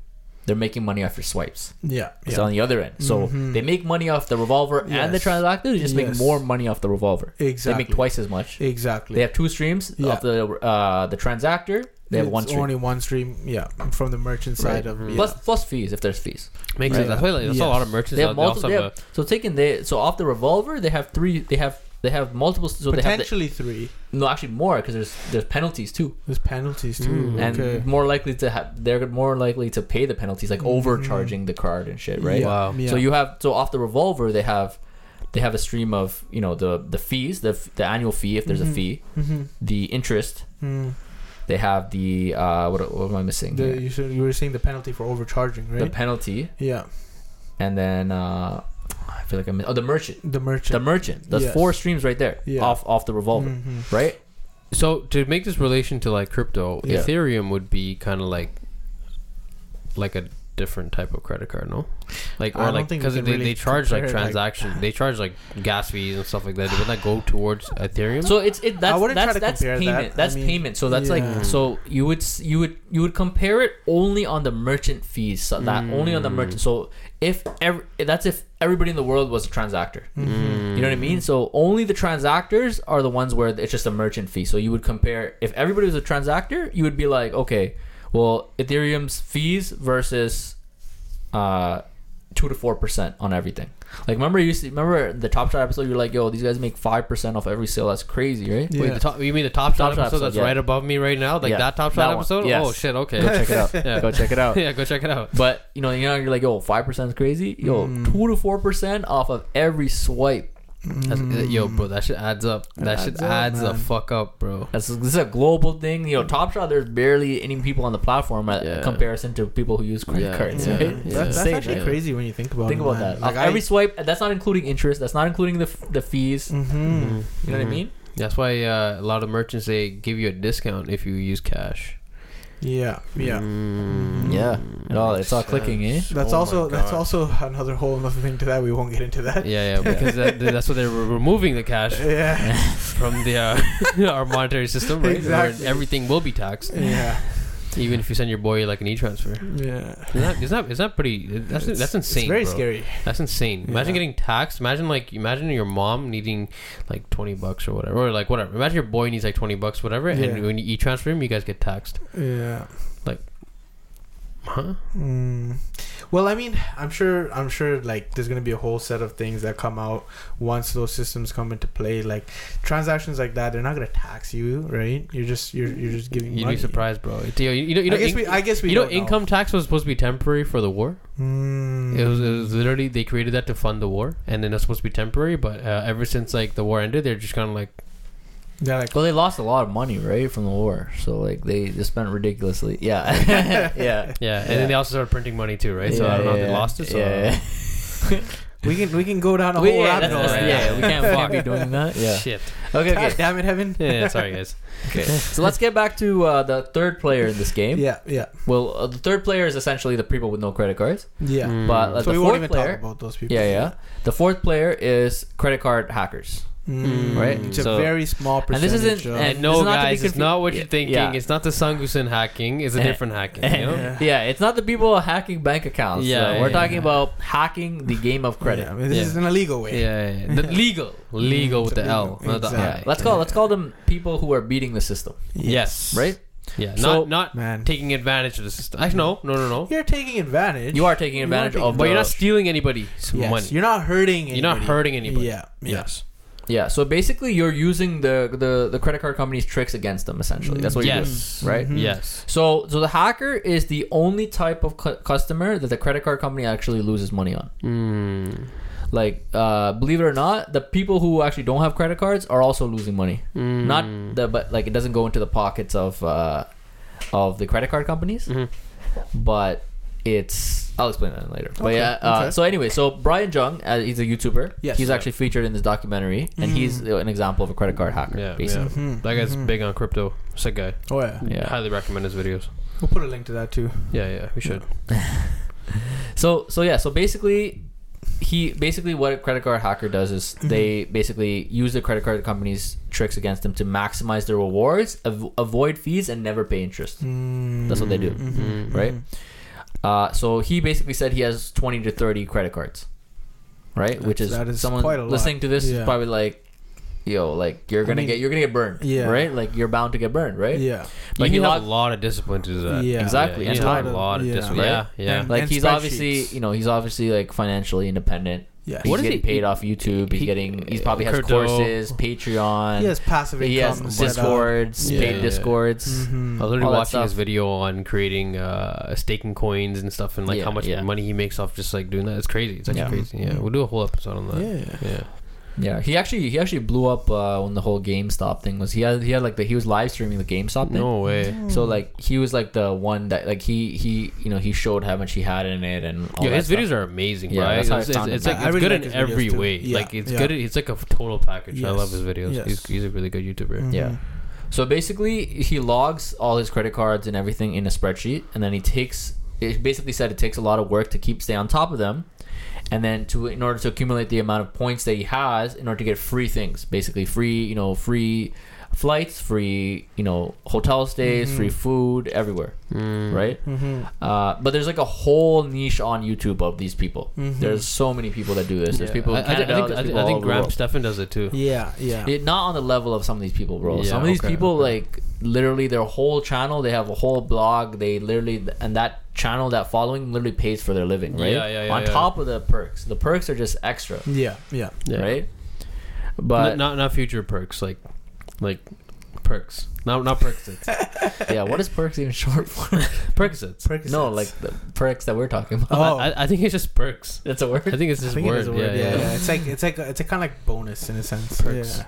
B: They're making money off your swipes.
D: yeah,
B: It's
D: yeah.
B: on the other end. So
D: Mhm.
B: they make money off the revolver and the transactor. They just make more money off the revolver.
D: exactly.
B: They make twice as much.
D: Exactly.
B: They have two streams
D: Yeah.
B: of the uh, the transactor. They have
D: It's
B: one stream.
D: Only one stream. Yeah, from the merchant side
B: Right.
D: of yeah.
B: Plus plus fees if there's fees.
C: Makes
B: Right.
C: sense. That's why like, that's a lot of merchants.
B: They have
C: out- they also
B: multiple. They
C: have
B: have, so taking they so off the revolver they have three. They have they have multiple. So they have the,
D: potentially three.
B: no actually more because there's there's penalties too,
D: There's penalties too.
C: Mm.
B: and
D: okay.
B: more likely to have they're more likely to pay the penalties like
D: Mhm.
B: overcharging the card and shit, right?
D: Yeah,
C: Wow.
D: yeah.
B: So you have so off the revolver they have they have a stream of you know the the fees the the annual fee if there's
D: Mhm.
B: a fee
D: Mhm.
B: the interest
D: Mm.
B: they have the uh what, what am I missing
D: The, you, said- you were saying the penalty for overcharging, right?
B: the penalty
D: yeah,
B: and then uh I feel like I'm oh the merchant
D: the merchant.
B: the merchant there's
D: Yes.
B: four streams right there
D: Yeah.
B: off off the revolver
D: Mhm.
B: right
C: So to make this relation to like crypto,
B: Yeah.
C: Ethereum would be kind of like like a different type of credit card, no? Like or
D: don't
C: like because they,
D: really
C: they charge like
D: compare it like *sighs*
C: they charge like gas fees and stuff like that. Would that go towards Ethereum?
B: So it's it that's
D: wouldn't try
B: that's
D: to
B: that's
D: compare that.
B: payment.
D: I
B: That's
D: mean,
B: payment. So that's
D: yeah.
B: like so you would you would you would compare it only on the merchant fees. So that only on the
C: Mm.
B: merchant. So if every that's if everybody in the world was a transactor.
D: Mhm.
B: You know what I mean? So only the transactors are the ones where it's just a merchant fee. So you would compare if everybody was a transactor, you would be like, okay, well, Ethereum's fees versus uh, two to four percent on everything. Like remember you used to, remember the Top Shot episode? You're like, yo, these guys make five percent off every sale. That's crazy, right?
D: Yeah.
C: Wait, the top, you mean the Top Shot
B: Top Shot
C: episode,
B: episode,
C: that's
B: yeah.
C: right above me right now? Like
B: Yeah.
C: that Top Shot
B: one,
C: episode?
B: yes.
C: Oh shit, okay.
B: Go check it out. *laughs*
C: Yeah.
B: Go check it out. *laughs*
C: yeah, go check it out.
B: But you know, you know, you're like, yo, five percent is crazy. Yo,
D: Mm.
B: two to four percent off of every swipe.
C: That's,
D: Mm.
C: Yo, bro, that shit adds up.
D: It
C: That shit
D: adds up,
C: adds the fuck up, bro.
B: That's this is a global thing. You know, Top Shot. There's barely any people on the platform at
C: Yeah.
B: comparison to people who use credit
C: Yeah,
B: cards.
C: yeah,
B: Right?
C: yeah.
D: That's, that's
B: Insane,
D: actually
B: right?
D: crazy when you think about it.
B: Think
D: it.
B: about
D: man.
B: that.
D: Like
B: Off
D: I,
B: every swipe, that's not including interest. That's not including the f- the fees.
D: Mhm.
C: Mhm.
B: You know what I
C: Mhm.
B: mean?
C: That's why uh, a lot of merchants they give you a discount if you use cash.
D: Yeah, yeah.
C: Mm,
B: Yeah. It all- it's all clicking, eh?
D: That's
C: Oh
D: also that's also another whole other thing to that. We won't get into that.
C: Yeah, yeah, because that, *laughs* that's what they're re- removing the cash
D: Yeah, *laughs*
C: from the uh, *laughs* our monetary system, right? Where
D: Exactly.
C: everything will be taxed,
D: yeah,
C: even if you send your boy like an e-transfer.
D: yeah.
C: Is that is that is that pretty? That's
D: It's-
C: that's insane.
D: It's very
C: bro.
D: scary.
C: That's insane. Imagine
D: Yeah.
C: getting taxed. Imagine like imagine your mom needing like twenty bucks or whatever, or like whatever. Imagine your boy needs like twenty bucks, whatever,
D: Yeah.
C: and when you e-transfer him, you guys get taxed.
D: Yeah.
C: Like, huh?
D: Mm. Well, I mean, I'm sure. I'm sure. Like, there's gonna be a whole set of things that come out once those systems come into play. Like, transactions like that, they're not gonna tax you, right? You're just you're you're just giving.
C: You'd
D: money.
C: be surprised, bro. It- You know, you know, you know,
D: I guess
C: in-
D: we. I guess we.
C: you know, income tax was supposed to be temporary for the war.
D: Mm.
C: It was, it was literally they created that to fund the war, and then it's supposed to be temporary. But uh, ever since like the war ended, they're just kind of like,
D: Yeah, like
B: Well, they lost a lot of money, right, from the war. So like they just spent ridiculously. *laughs* Yeah, *laughs* yeah.
C: yeah. And
B: Yeah.
C: then they also started printing money too, right? so I don't know if they lost it. So
B: yeah. *laughs*
D: we can we can go down a whole rabbit hole right
B: yeah, we can't, we can't be doing that. Yeah.
C: shit.
B: Okay,
D: God
B: okay.
D: damn it, heaven.
C: Yeah, yeah, sorry guys.
B: okay. So let's get back to uh, the third player in this game.
D: Yeah, yeah,
B: Well, uh, the third player is essentially the people with no credit cards.
D: yeah.
C: Mm.
B: But uh,
D: So
B: the
D: we won't
B: fourth
D: even
B: player,
D: talk about those people.
B: yeah, yeah. The fourth player is credit card hackers.
D: Mm,
B: Right?
D: It's
B: So-
D: a very small
B: and this
D: percentage.
B: isn't-
D: of-
B: and
C: And no,
B: This is not to be
C: guys, it's not what
B: Yeah,
C: you're thinking.
B: yeah.
C: It's not the Sangusun hacking. It's a *laughs* different hacking. You know?
D: Yeah. *laughs*
B: Yeah, it's not the people hacking bank accounts.
C: Yeah, yeah,
B: we're
C: yeah.
B: talking about hacking the game of credit.
D: Yeah, I mean, this
C: Yeah.
D: is an illegal way.
C: Yeah, yeah, yeah. The *laughs* legal, legal with the
D: Illegal.
C: L, not the I.
B: let's call
D: Yeah.
B: let's call them people who are beating the system,
C: Yes.
B: right?
C: Yeah,
B: So-
C: not not
D: Man,
C: taking advantage of the system. Actually, no, no, no, no.
D: you're taking advantage.
B: You are taking
D: You are
B: advantage
D: taking
B: of
C: But you're not stealing anybody's
D: Yes,
C: money.
D: You're not hurting.
C: You're not
D: anybody.
C: hurting anybody.
D: Yeah.
C: Yes.
B: Yeah, so basically you're using the, the the credit card company's tricks against them essentially. That's what
C: Yes.
B: you're doing, right?
D: Mhm.
C: Yes.
B: So so the hacker is the only type of cu- customer that the credit card company actually loses money on.
C: Mm.
B: Like uh, believe it or not, the people who actually don't have credit cards are also losing money.
C: Mm.
B: Not the but like it doesn't go into the pockets of uh, of the credit card companies,
C: Mhm.
B: but it's I'll explain that later. But
D: Okay,
B: yeah, uh,
D: okay.
B: so anyway, so Brian Jung, uh, he's a YouTuber.
D: Yes.
B: he's
D: Yeah.
B: actually featured in this documentary, and he's uh, an example of a credit card hacker.
C: Yeah,
B: basically.
D: Mhm,
C: That guy's
D: mhm.
C: big on crypto. Sick guy.
D: Oh yeah.
B: Yeah.
C: Highly recommend his videos.
D: We'll put a link to that too.
C: Yeah, yeah, we should. *laughs*
B: So so yeah, so basically he basically what a credit card hacker does is
D: Mm-hmm.
B: they basically use the credit card company's tricks against them to maximize their rewards, av- avoid fees and never pay interest. That's what they do,
C: Mhm.
B: right? Uh, so he basically said he has 20 to 30 credit cards. Right? Which is,
D: That's-
B: someone
D: quite a lot.
B: listening to this is probably like yo, like you're going to
D: mean,
B: get you're going to get burned,
D: yeah.
B: right? Like you're bound to get burned, right?
D: Yeah.
B: But
C: you
B: he
C: need
B: log-
C: a lot of discipline to do that.
D: Yeah.
B: Exactly,
C: you
B: and
C: need a lot of
D: Yeah.
C: discipline. Yeah, yeah.
D: And-
B: Like he's obviously, you know, he's obviously like financially independent.
D: Yeah.
B: He's
C: What is
B: getting
C: he-
B: paid off YouTube. He's getting. He's probably has
C: crypto.
B: courses, Patreon.
D: He has passive income.
B: He has
D: income. set
B: discords,
C: Yeah,
B: paid
C: yeah.
B: discords.
D: Mhm.
C: I was literally watching his video on creating uh, staking coins and stuff, and like
B: Yeah,
C: how much
B: yeah.
C: money he makes off just like doing that. It's crazy. It's actually
B: Yeah.
C: crazy. Yeah, we'll do a whole episode on that.
D: Yeah.
C: yeah.
B: Yeah, he actually he actually blew up uh, when the whole GameStop thing was. He had he had like the he was live streaming the GameStop thing.
C: No way.
B: So like he was like the one that like he he you know he showed how much he had in it and all
C: Yeah,
B: that
C: his
B: stuff.
C: videos are amazing,
B: Yeah,
C: right?
B: that's
C: it's, it's, it's like
D: I
C: it's
D: really
C: good
D: like
C: in every
D: too.
C: way.
D: Yeah,
C: like it's
D: yeah.
C: good. It's like a total package. I love his videos.
D: yes.
C: He's, he's a really good YouTuber.
B: Yeah.
D: Mhm.
B: So basically, he logs all his credit cards and everything in a spreadsheet, and then he takes. It basically said it takes a lot of work to keep stay on top of them, and then to in order to accumulate the amount of points that he has, in order to get free things, basically free, you know, free flights, free, you know, hotel stays,
D: Mhm.
B: free food everywhere,
C: Mm.
B: right?
D: Mhm.
B: Uh, but there's like a whole niche on YouTube of these people.
D: Mhm.
B: There's so many people that do this. There's
C: Yeah.
B: people
C: I,
B: in
C: think-
B: Canada.
C: I think,
B: there's
C: I think,
B: people
C: I think Graham. Stephan does it too.
D: Yeah. Yeah.
B: It, not on the level of some of these people, bro.
C: Yeah,
B: some of these
C: okay,
B: people,
C: okay.
B: like literally, their whole channel, they have a whole blog. They literally, and that channel, that following, literally pays for their living, right?
C: Yeah, yeah, yeah,
B: On
C: yeah.
B: top of the perks, the perks are just extra,
D: Yeah, yeah.
C: Yeah.
B: right?
C: But
B: But
C: not not future perks like like perks. Not not Percocets. *laughs*
B: yeah, what is perks even short for? *laughs*
C: Percocets.
D: Percocets.
B: no, like the perks that we're talking about.
D: Oh.
C: I, I think it's just perks.
B: That's a word.
C: I think it's
D: I
C: just
D: think it
C: word.
D: is a word.
C: Yeah,
D: Yeah,
C: yeah.
D: yeah. It's like it's like a, it's a kind of like bonus in a sense.
C: Perks.
D: Yeah.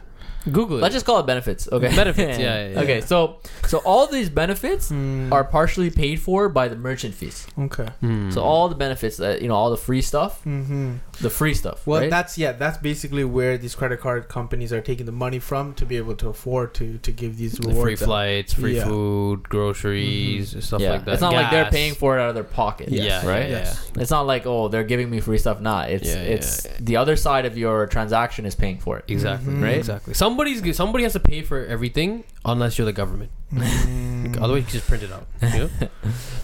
C: Google it.
B: Let's just call it benefits. Okay.
C: Benefits, *laughs* yeah, yeah, yeah.
B: Okay, so so all these benefits
D: Mm.
B: are partially paid for by the merchant fees.
D: okay.
C: Hmm.
B: So all the benefits that you know, all the free stuff,
D: Mm-hmm.
B: the free stuff.
D: Well,
B: right?
D: that's yeah. That's basically where these credit card companies are taking the money from to be able to afford to to give these
C: The
D: rewards.
C: free flights, free
D: Yeah.
C: food, groceries, stuff
B: yeah.
C: like that.
B: It's not like they're paying for it out of their pocket.
C: Yeah,
B: right.
C: yeah,
D: Yes.
B: It's not like oh they're giving me free stuff. Nah, it's
C: Yeah, yeah,
B: it's
C: yeah.
B: the other side of your transaction is paying for it.
C: Exactly.
D: Mhm.
B: Right?
C: Exactly. Somebody's somebody has to pay for everything unless you're the government.
D: Mm. *laughs*
C: Otherwise, you just print it out. You know? *laughs*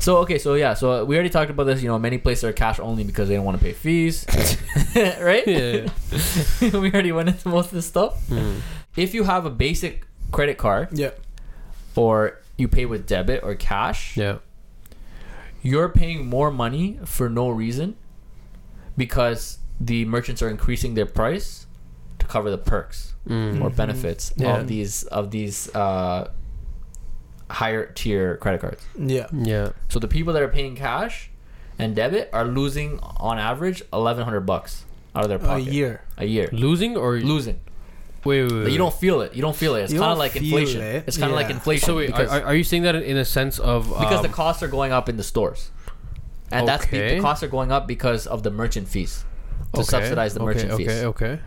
B: So okay, so yeah, so we already talked about this. You know, many places are cash only because they don't want to pay fees, *laughs* right?
C: yeah.
B: we already went into most of this stuff.
C: Hmm.
B: If you have a basic credit card
D: Yeah.
B: or you pay with debit or cash,
C: Yeah.
B: you're paying more money for no reason because the merchants are increasing their price to cover the perks
C: Mm.
B: or
D: Mhm.
B: benefits
C: Yeah.
B: of these of these uh, higher tier credit cards.
D: Yeah.
C: Yeah.
B: So the people that are paying cash and debit are losing on average eleven hundred bucks out of their pocket A
D: year.
B: A year.
C: Losing or
B: Losing.
C: wait, wait, wait,
B: But you don't feel it. You don't feel it. It's kind of like inflation.
D: it.
B: It's kind of like inflation.
C: So wait, are, are are you saying that in a sense of
B: because the
C: um,
B: costs are going up in the stores, and that's be- the costs are going up because of the merchant fees to
C: okay,
B: subsidize the
C: okay,
B: merchant
C: okay,
B: fees.
C: Okay.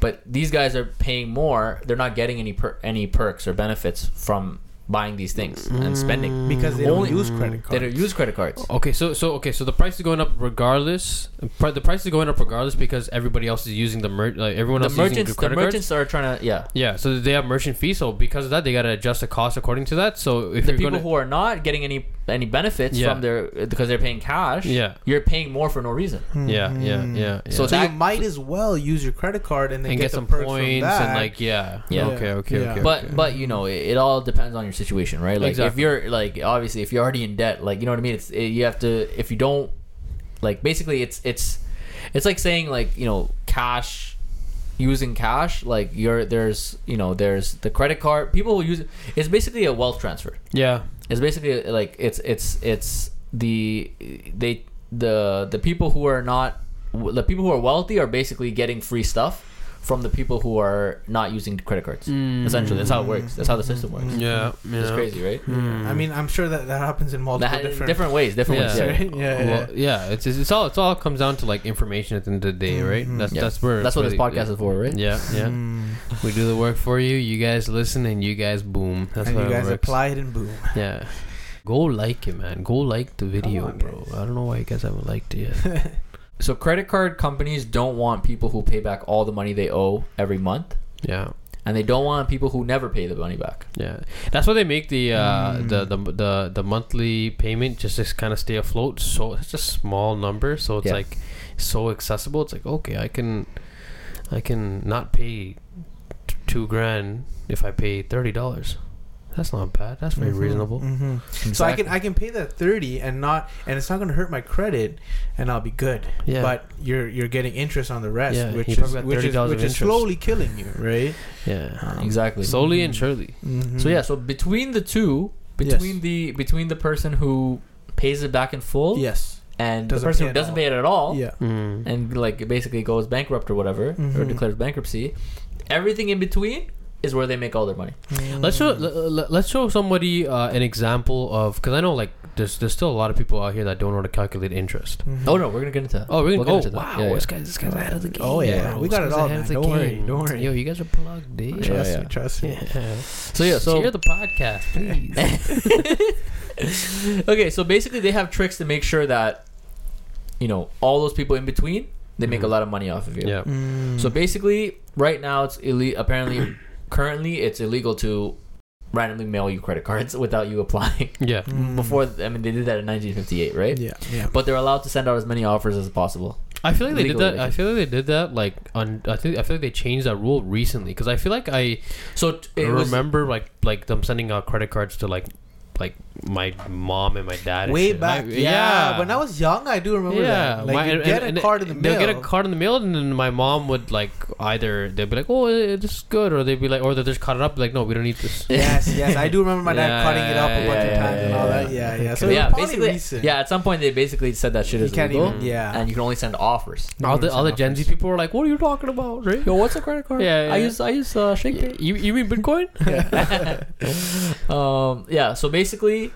B: But these guys are paying more. They're not getting any per- any perks or benefits from buying these things and spending. Mm.
D: Because they don't
B: Only-
D: use credit
B: They
D: cards.
B: don't use credit cards.
C: Okay, so so okay, so the price is going up regardless. pri- The price is going up regardless because everybody else is using the mer- like everyone
B: The
C: else is using
B: merchants,
C: the
B: the
C: credit cards.
B: merchants are trying to yeah.
C: Yeah, so they have merchant fees. So because of that, they gotta adjust the cost according to that. So if
B: the
C: you're
B: people
C: gonna,
B: who are not getting any any benefits
C: Yeah.
B: from their because they're paying cash,
C: Yeah.
B: you're paying more for no reason.
C: yeah, yeah,
D: Mhm.
C: yeah, yeah.
B: So
D: So,
B: that-
D: you might as well use your credit card and then
C: and
D: get,
C: get,
D: the
C: some
D: perks
C: points
D: from that.
C: and like yeah,
B: Yeah.
C: Okay, okay,
D: Yeah.
C: okay.
B: But
C: okay.
B: but you know it, it all depends on your situation, right? Like if you're like obviously if you're already in debt, like you know what I mean. It's it, you have to if you don't like basically it's it's it's like saying like you know cash using cash like you're there's you know there's the credit card people who use it it's basically a wealth transfer
C: yeah,
B: it's basically like it's it's it's the they the the people who are not the people who are wealthy are basically getting free stuff from the people who are not using credit cards essentially that's how it works that's how the system works
C: yeah, yeah.
B: it's crazy right
C: Mm.
D: I mean, I'm sure that that happens in multiple
B: That-
D: different.
B: different, ways different
C: Yeah.
B: ways yeah.
D: Right? *laughs* Yeah, yeah.
C: Well, yeah, it's, it's it's all it's all comes down to like information at the end of the day, right?
D: Mhm.
C: That's
B: Yeah.
C: that's where
B: that's what this
C: really-
B: podcast is for right
C: Yeah, yeah.
D: Mm.
C: We do the work for you. You guys listen, and you guys boom. That's
D: and
C: how
D: you guys
C: works.
D: apply it and boom. *laughs*
C: Yeah. Go like it, man. Go like the video,
D: on,
C: bro.
D: guys.
C: I don't know why you guys haven't liked it yet. *laughs*
B: so credit card companies don't want people who pay back all the money they owe every month
C: yeah,
B: and they don't want people who never pay the money back
C: yeah. That's why they make the uh,
D: Mm.
C: the, the the the monthly payment just to kind of stay afloat. So it's a small number, so it's
B: Yeah.
C: like so accessible. It's like okay, I can I can not pay t- two grand if I pay thirty dollars. That's not bad. That's very
D: Mhm,
C: reasonable.
D: mhm. So I can I can pay that thirty and not and it's not going to hurt my credit and I'll be good.
C: Yeah.
D: But you're you're getting interest on the rest,
C: Yeah,
D: which is which is, which is slowly killing you, right?
C: Yeah.
D: Um,
B: exactly
C: Slowly and
D: Mhm.
C: surely.
D: Mhm.
B: So yeah, so between the two,
D: Yes.
B: between the between the person who pays it back in full
D: Yes.
B: and the
D: Doesn't
B: person who doesn't
D: all.
B: pay it at all,
D: Yeah.
C: Mm.
B: and like basically goes bankrupt or whatever, or
D: Mhm.
B: declares bankruptcy, everything in between is where they make all their money.
C: Let's show let, let's show somebody uh, an example of because I know like there's there's still a lot of people out here that don't know how to calculate interest.
D: Mhm.
B: Oh no, we're gonna get into that.
C: Oh, really?
B: We'll get
C: oh,
B: into that.
C: wow!
B: Yeah, yeah.
C: This guy's this guy's ahead of the game.
D: Oh, yeah.
C: bro.
D: We got it all,
C: ahead
D: man.
C: the
D: Don't worry,
C: game.
D: don't worry.
C: Yo, you guys are plugged, eh?
D: Trust
B: Yeah,
D: me, trust me.
C: Yeah.
B: So yeah, so
C: share the podcast, *laughs* please. *laughs*
B: okay, so basically they have tricks to make sure that you know all those people in between they make a
C: Mhm.
B: lot of money off of you.
C: yeah.
D: Mm.
B: So basically, right now it's ille- apparently currently it's illegal to randomly mail you credit cards *laughs* without you applying.
C: Yeah.
D: Mm.
B: Before I mean they did that in 1958, right?
D: Yeah. Yeah.
B: But they're allowed to send out as many offers as possible.
C: I feel like they did that.
B: I
C: I feel like they did that. Like on, I think I feel like they changed that rule recently because I feel like I
B: So t- it was
C: remember like like them sending out credit cards to like like my mom and my dad.
D: Way
C: shit.
D: back,
C: Like,
D: yeah. When I was young, I do remember that. Like
C: my-
D: you
C: and-
D: get
C: and-
D: a card in the
C: they'll get a card in the mail, and then my mom would like either they'd be like, "Oh, this is good," or they'd be like, or they just cut it up, like, "No, we don't need this." *laughs*
D: yes, yes, I do remember my dad
C: Yeah,
D: cutting it up a
C: yeah,
D: bunch
B: yeah,
D: of times
B: yeah,
D: and all
B: yeah,
D: that. Yeah, yeah. So
B: yeah, basically,
D: recent.
B: yeah. At some point, they basically said that shit is
D: can't
B: legal,
D: even- yeah.
B: and you can only send offers.
C: All the all the Gen Z
D: offers.
C: people were like, "What are you talking about?" Right?
B: Yo, what's a credit card?
C: Yeah, yeah.
B: I use I use uh, ShakePay.
C: You you mean Bitcoin? *laughs*
B: um, yeah. So basically,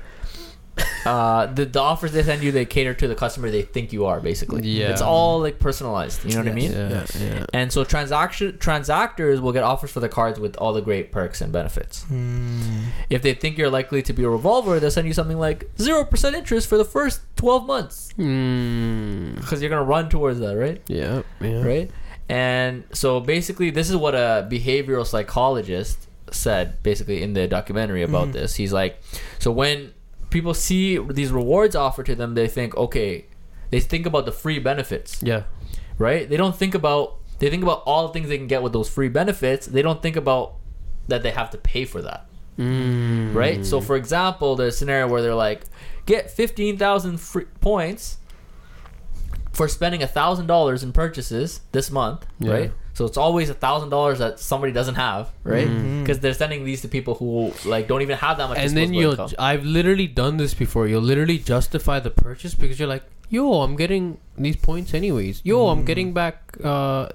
B: uh, the the offers they send you, they cater to the customer they think you are. Basically,
C: Yeah.
B: It's all like personalized. You know what I mean?
C: Yeah,
D: Yes.
C: yeah.
B: And so transaction transactors will get offers for the cards with all the great perks and benefits.
D: Hmm.
B: If they think you're likely to be a revolver, they'll send you something like zero percent interest for the first twelve months
C: Hmm.
B: because you're gonna run towards that, right?
C: Yeah, yeah.
B: right? And so basically, this is what a behavioral psychologist said basically in the documentary about
D: Mhm.
B: this. He's like, so when people see these rewards offered to them, they think, okay, they think about the free benefits,
C: Yeah.
B: right? They don't think about they think about all the things they can get with those free benefits. They don't think about that they have to pay for that,
C: Mm.
B: right? So for example, there's a scenario where they're like, get fifteen thousand free points for spending a thousand dollars in purchases this month,
C: Yeah.
B: right? So it's always a thousand dollars that somebody doesn't have, right?
D: Mhm.
B: Because they're sending these to people who like don't even have that much.
C: and then you'll
B: income.
C: I've literally done this before. You'll literally justify the purchase because you're like, yo, I'm getting these points anyways. Yo, I'm
D: Mm.
C: getting back. Uh,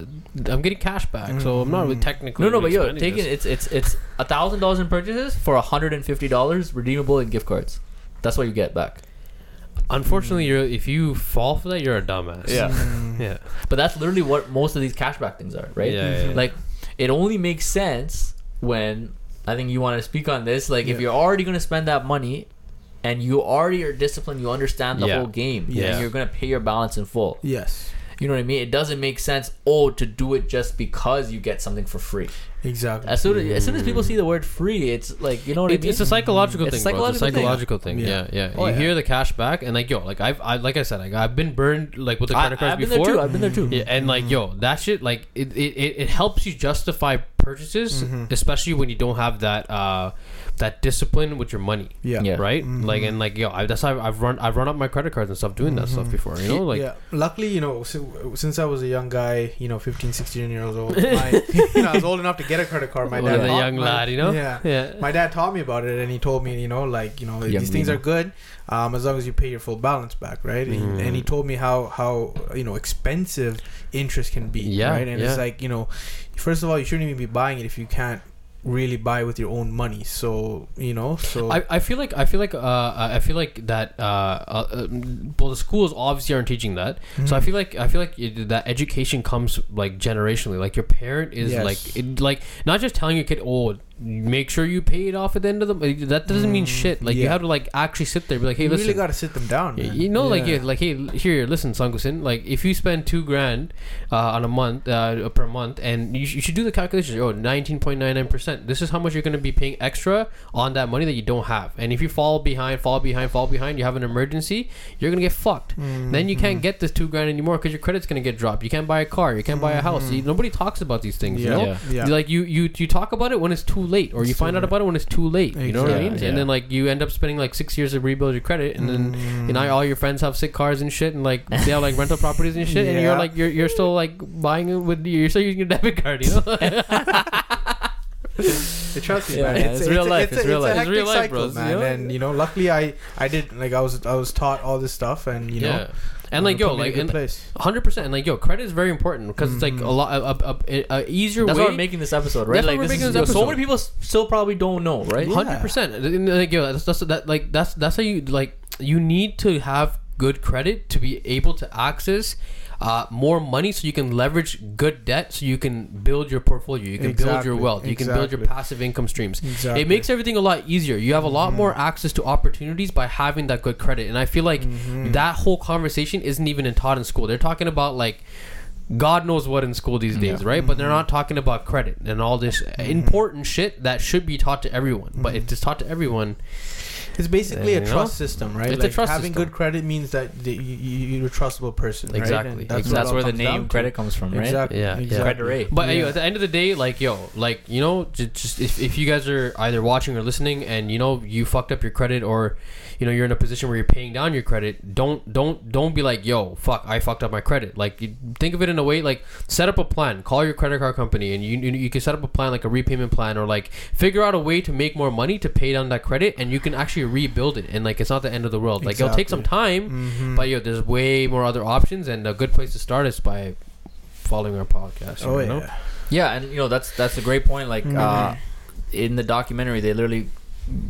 C: I'm getting cash back, so I'm not really
D: Mm.
C: technically.
B: no, no, but yo, taking
C: this.
B: it's it's it's a thousand dollars in purchases for a hundred and fifty dollars redeemable in gift cards. That's what you get back.
C: Unfortunately, you're if you fall for that, you're a dumbass.
B: Yeah.
D: Hmm.
C: yeah,
B: But that's literally what most of these cashback things are, right?
C: Yeah, yeah, yeah.
B: Like it only makes sense when I think you want to speak on this. Like if you're already going to spend that money and you already are disciplined, you understand the
C: Yeah.
B: whole game,
C: Yeah.
B: and you're going to pay your balance in full.
D: Yes,
B: You know what I mean? It doesn't make sense. Oh, to do it just because you get something for free.
D: Exactly.
B: As soon as, as soon as people see the word free, it's like you know what
C: It-
B: I mean.
C: it's a psychological
B: It's
C: thing. bro. It's a
B: psychological
C: psychological
B: thing.
C: thing.
D: Yeah.
C: Yeah, yeah.
B: Oh,
C: you
B: yeah.
C: hear the cash back, and like yo, like I've, I like I said, like I've been burned like with the
B: I,
C: credit cards
B: have been
C: before.
B: there too. I've been there too.
C: Yeah, and like yo, that shit like it it, it, it helps you justify purchases,
D: Mhm.
C: especially when you don't have that uh that discipline with your money.
D: yeah.
B: Yeah.
C: Right?
D: Mhm.
C: Like and like yo, I, that's how I've run I've run up my credit cards and stuff doing that stuff
D: Mhm.
C: before. You know, like
D: yeah. Luckily, you know, si- since I was a young guy, you know, 15, 16 years old, *laughs* my, you know, I was old enough to get a credit card. My
C: Well,
D: dad,
C: the
D: taught-
C: young
D: my-
C: lad, you know?
D: Yeah.
C: yeah.
D: My dad taught me about it, and he told me, you know, like you know,
B: Young
D: these things
B: Vino.
D: are good, um, as long as you pay your full balance back, right? And,
C: Mm.
D: and he told me how how you know expensive interest can be,
C: Yeah,
D: right? And
C: yeah.
D: it's like you know, first of all, you shouldn't even be buying it if you can't really buy with your own money. So you know, so
C: I, I feel like I feel like uh I feel like that uh, uh well the schools obviously aren't teaching that so I
D: Mhm.
C: feel like I feel like it, that education comes like generationally like your parent is
D: Yes.
C: like it, like not just telling your kid oh make sure you pay it off at the end of the that doesn't mean
D: Mm,
C: shit like you have to like actually sit there and be like hey
D: you
C: listen
D: really got to sit them down. Man.
C: You know, like
D: Yeah.
C: yeah, like hey, here, listen, Sangusin. Like, if you spend two grand uh, on a month uh, per month, and you, sh- you should do the calculation. Oh, nineteen point nine nine percent. This is how much you're going to be paying extra on that money that you don't have. And if you fall behind, fall behind, fall behind, you have an emergency, you're going to get fucked. Then you
D: Mm-hmm.
C: can't get this two grand anymore because your credit's going to get dropped. You can't buy a car. You can't buy a house. You- nobody talks about these things. You know.
B: Yeah.
D: Yeah.
C: Like you, you, you talk about it when it's too late, or
D: It's
C: you find out about it when it's too late. You know what I mean?
B: Yeah.
C: And then like you end up spending like six years to rebuild your credit, and then
D: Mm.
C: you know all your friends have sick cars and shit and like they have like rental properties and shit and you're like you're, you're still like buying it with you're still using your debit card you know *laughs*
D: Trust me,
B: Yeah,
D: man.
B: yeah, it's real
D: a-
B: life, it's real life.
C: It's real life,
D: cycle,
C: bros,
D: man.
C: you know?
D: And you know, luckily, I I did like I was I was taught all this stuff, and you know,
C: yeah and like yo
D: put in
C: like
D: good
C: and
D: place.
C: 100% and like yo credit is very important because it's like
D: Mhm.
C: a lot a, a, a, a easier
B: That's
C: way
B: why we're making this episode, right?
C: That's why
B: like
C: we're
B: this
C: making
B: is,
C: this
B: yo, so many people still probably don't know, right?
D: Yeah.
C: Hundred percent. Like yo, that's, that's that like that's that's how you like you need to have good credit to be able to access uh, more money so you can leverage good debt so you can build your portfolio you can build your wealth you can build your passive income streams
D: Exactly.
C: it makes everything a lot easier you have a lot
D: Mhm.
C: more access to opportunities by having that good credit and i feel like
D: Mhm.
C: that whole conversation isn't even taught in school they're talking about like God knows what in school these days,
B: Yeah.
C: right? But they're
D: Mhm.
C: not talking about credit and all this
D: Mhm.
C: important shit that should be taught to everyone. But if it's taught to everyone,
D: It's basically
C: You
D: a
C: know?
D: trust system, right?
C: It's a
D: like
C: trust
D: having
C: system.
D: good credit means that the, you, you, you're a trustable person.
C: Exactly.
D: And
C: Exactly.
D: what
B: That's where the name credit comes from, right?
D: Exactly.
C: Yeah, yeah.
D: exactly.
B: Credit rate.
C: But
D: Yeah.
C: yo, at the end of the day, like yo, like you know, just, just if, if you guys are either watching or listening, and you know you fucked up your credit, or you know you're in a position where you're paying down your credit, don't don't don't be like yo, fuck, I fucked up my credit. Like you think of it in a way like set up a plan, call your credit card company, and you you, you can set up a plan like a repayment plan, or like figure out a way to make more money to pay down that credit, and you can actually rebuild it, and like it's not the end of the world. Like it'll take some time,
D: Mhm.
C: but yo, there's way more other options, and a good place to start is by following our podcast.
D: oh
C: you know?
D: yeah.
B: Yeah, and you know that's that's a great point. Like uh, in the documentary, they literally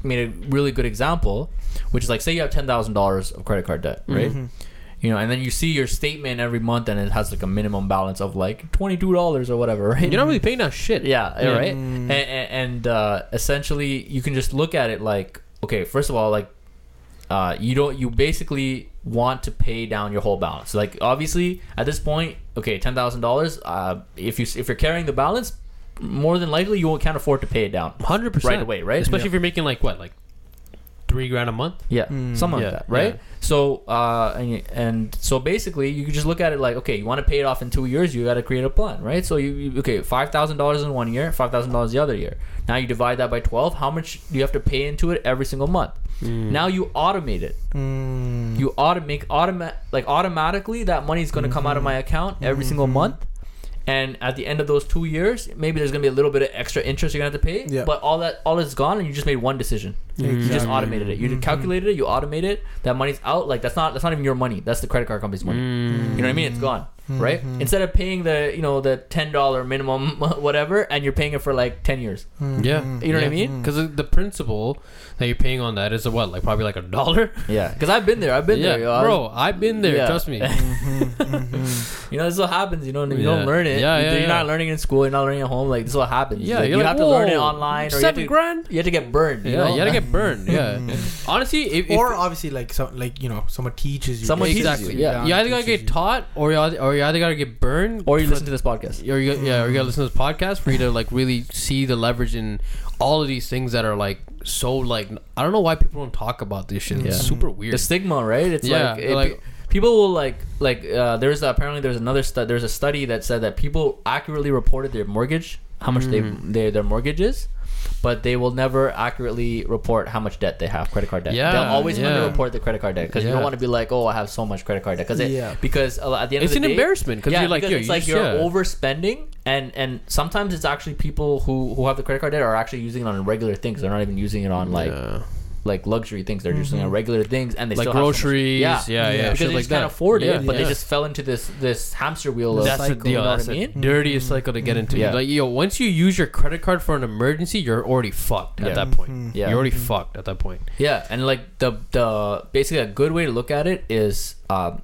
B: made a really good example, which is like say you have ten thousand dollars of credit card debt, right?
D: Mhm.
B: You know, and then you see your statement every month, and it has like a minimum balance of like twenty two dollars or whatever, right?
C: You're not really paying that shit.
B: Yeah,
C: Yeah.
B: right.
D: Mm.
B: And, and, and uh, essentially, you can just look at it like, okay, first of all, like, uh, you don't, you basically want to pay down your whole balance. Like, obviously, at this point, okay, ten thousand dollars. Uh, if you if you're carrying the balance, more than likely you can't afford to pay it down
C: hundred percent
B: right away, right?
C: Especially if you're making like what, like three grand a month.
B: Yeah,
D: Mm.
B: something
C: Yeah,
B: like that, right?
C: yeah.
B: So, uh, and, and so basically, you can just look at it like, okay, you want to pay it off in two years, you got to create a plan, right? So you, you okay, five thousand dollars in one year, five thousand dollars the other year. Now you divide that by twelve. How much do you have to pay into it every single month? Now you automate it.
D: Mm.
B: You automate automa- like automatically that money is going to come out of my account every single
D: Mhm.
B: month. And at the end of those two years, maybe there's gonna be a little bit of extra interest you're gonna have to pay.
D: Yeah.
B: But all that all is gone, and you just made one decision. You just automated it. You
D: Mhm.
B: calculated it. You automated it. That money's out. Like that's not that's not even your money. That's the credit card company's money.
C: Mm.
B: You know what I mean? It's gone, right?
D: Mhm.
B: Instead of paying the you know the ten dollar minimum *laughs* whatever, and you're paying it for like ten years.
D: Mhm.
C: Yeah.
B: You know what I mean?
C: Because the principal that you're paying on that is a what, like probably like a dollar. *laughs*
B: Yeah, because I've been there. I've been
C: yeah,
B: there, yo.
C: Bro. I've been there.
B: Yeah.
C: Trust me. *laughs*
B: You know, this is what happens. You know, you
C: Yeah.
B: don't learn it.
C: Yeah,
B: You-
C: yeah,
B: you're
C: yeah.
B: not learning in school. You're not learning at home. Like this is what happens.
C: Yeah,
B: Like,
C: you're like,
B: have to learn it online, or you have,
C: Seven
B: to,
C: grand.
B: you have to get burned. You
C: Yeah,
B: know?
C: you gotta get burned. Yeah.
D: Mhm.
C: Honestly, if, if
D: or obviously like so like you know someone teaches you
B: Someone teaches
C: exactly,
B: you, yeah.
D: down,
C: you either gotta
D: teaches
C: get taught, or you either, or you either gotta get burned,
B: or you
C: for-
B: listen to this podcast.
C: or you got, yeah, or you gotta listen to this podcast for you to like really see the leverage in all of these things that are like so like I don't know why people don't talk about this shit.
B: Yeah.
C: It's super weird.
B: The stigma, right? It's
C: Yeah,
B: like, it-
C: like-
B: people will like like uh, there's apparently there's another stu- there's a study that said that people accurately reported their mortgage, how much they
C: Mm.
B: they their mortgage is. But they will never accurately report how much debt they have, credit card debt.
C: Yeah,
B: They'll always
C: yeah.
B: report the credit card debt because you don't want to be like, oh, I have so much credit card debt. Because
D: Yeah.
B: because at the end
C: it's
B: of
C: an
B: the day,
C: embarrassment because
B: yeah,
C: you're like,
B: because
C: yo,
B: it's
C: you
B: like
C: just-
B: you're
C: yeah.
B: overspending, and and sometimes it's actually people who who have the credit card debt are actually using it on regular things. They're not even using it on like
C: Yeah.
B: Like luxury things. They're just using it on regular things, and they
C: like
B: still have so much-
C: groceries.
B: yeah,
C: yeah, yeah,
D: Yeah.
B: because they
C: like
B: just can't
C: that.
B: afford it,
C: Yeah,
B: but
C: yeah.
B: they just fell into this this hamster wheel of
C: That's the
D: cycle,
C: deal.
B: you know
C: That's
B: what I
C: the
B: mean?
C: dirtiest cycle to get into.
B: Yeah.
C: Like yo, once you use your credit card for an emergency, you're already fucked
B: Yeah.
C: at that point.
D: Mhm.
B: Yeah.
C: You're already fucked at that point.
B: Yeah, and like the the basically a good way to look at it is um,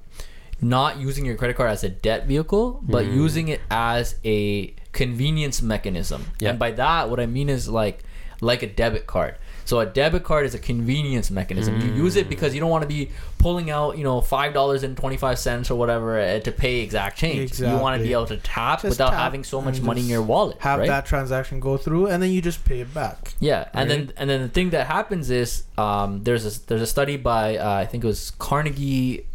B: not using your credit card as a debt vehicle, but
C: Mm.
B: using it as a convenience mechanism.
C: Yeah.
B: And by that, what I mean is like like a debit card. So a debit card is a convenience mechanism. You use it because you don't want to be pulling out, you know, five dollars and twenty five cents or whatever uh, to pay exact change. You want to be able to tap
D: Just
B: without
D: tap
B: having so much money in your wallet.
D: have
B: right?
D: that transaction go through and then you just pay it back
B: Yeah, and then and then the thing that happens is um, there's a there's a study by uh, I think it was Carnegie.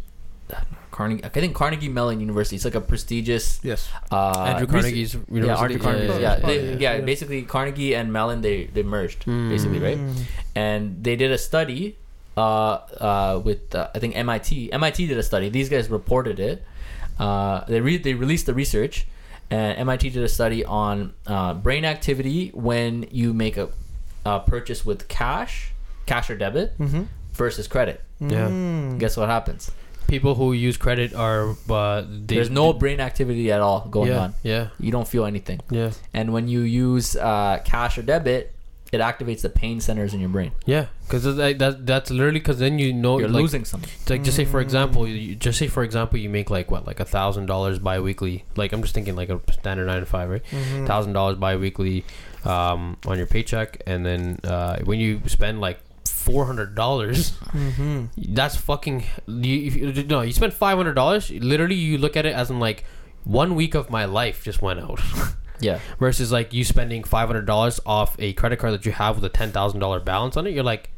B: Carnegie, I think Carnegie Mellon University. It's like a prestigious.
D: yes
B: Uh,
C: Andrew
B: rese-
C: Carnegie's
B: Yeah,
C: university.
B: Andrew Carnegie.
D: yeah,
B: Yeah,
D: yeah,
B: they-
D: yeah,
B: yeah,
D: yeah.
B: Basically, Carnegie and Mellon they they merged
C: Mm.
B: basically, right?
D: Mm.
B: And they did a study uh, uh, with uh, I think MIT. MIT did a study. These guys reported it. Uh, they re- they released the research, and MIT did a study on uh, brain activity when you make a, a purchase with cash, cash or debit
D: Mhm.
B: versus credit.
C: Yeah.
D: Mm.
B: Guess what happens?
C: People who use credit are uh, they,
B: There's no brain activity at all going
C: yeah,
B: on.
C: Yeah,
B: You don't feel anything.
C: yeah,
B: And when you use uh, cash or debit, it activates the pain centers in your brain.
C: yeah. Because that, that that's literally because then you know
B: You're
C: like,
B: losing something.
C: It's like just say for
D: Mm.
C: example, you, just say for example you make like what like a thousand dollars bi-weekly. Like I'm just thinking like a standard nine to five, right?
D: Mhm.
C: Thousand dollars bi-weekly um, on your paycheck, and then uh, when you spend like four hundred dollars,
D: Mhm.
C: that's fucking. You, if you, no, you spend five hundred dollars. Literally, you look at it as in like one week of my life just went out. *laughs*
B: Yeah.
C: Versus like you spending five hundred dollars off a credit card that you have with a ten thousand dollar balance on it. You're like,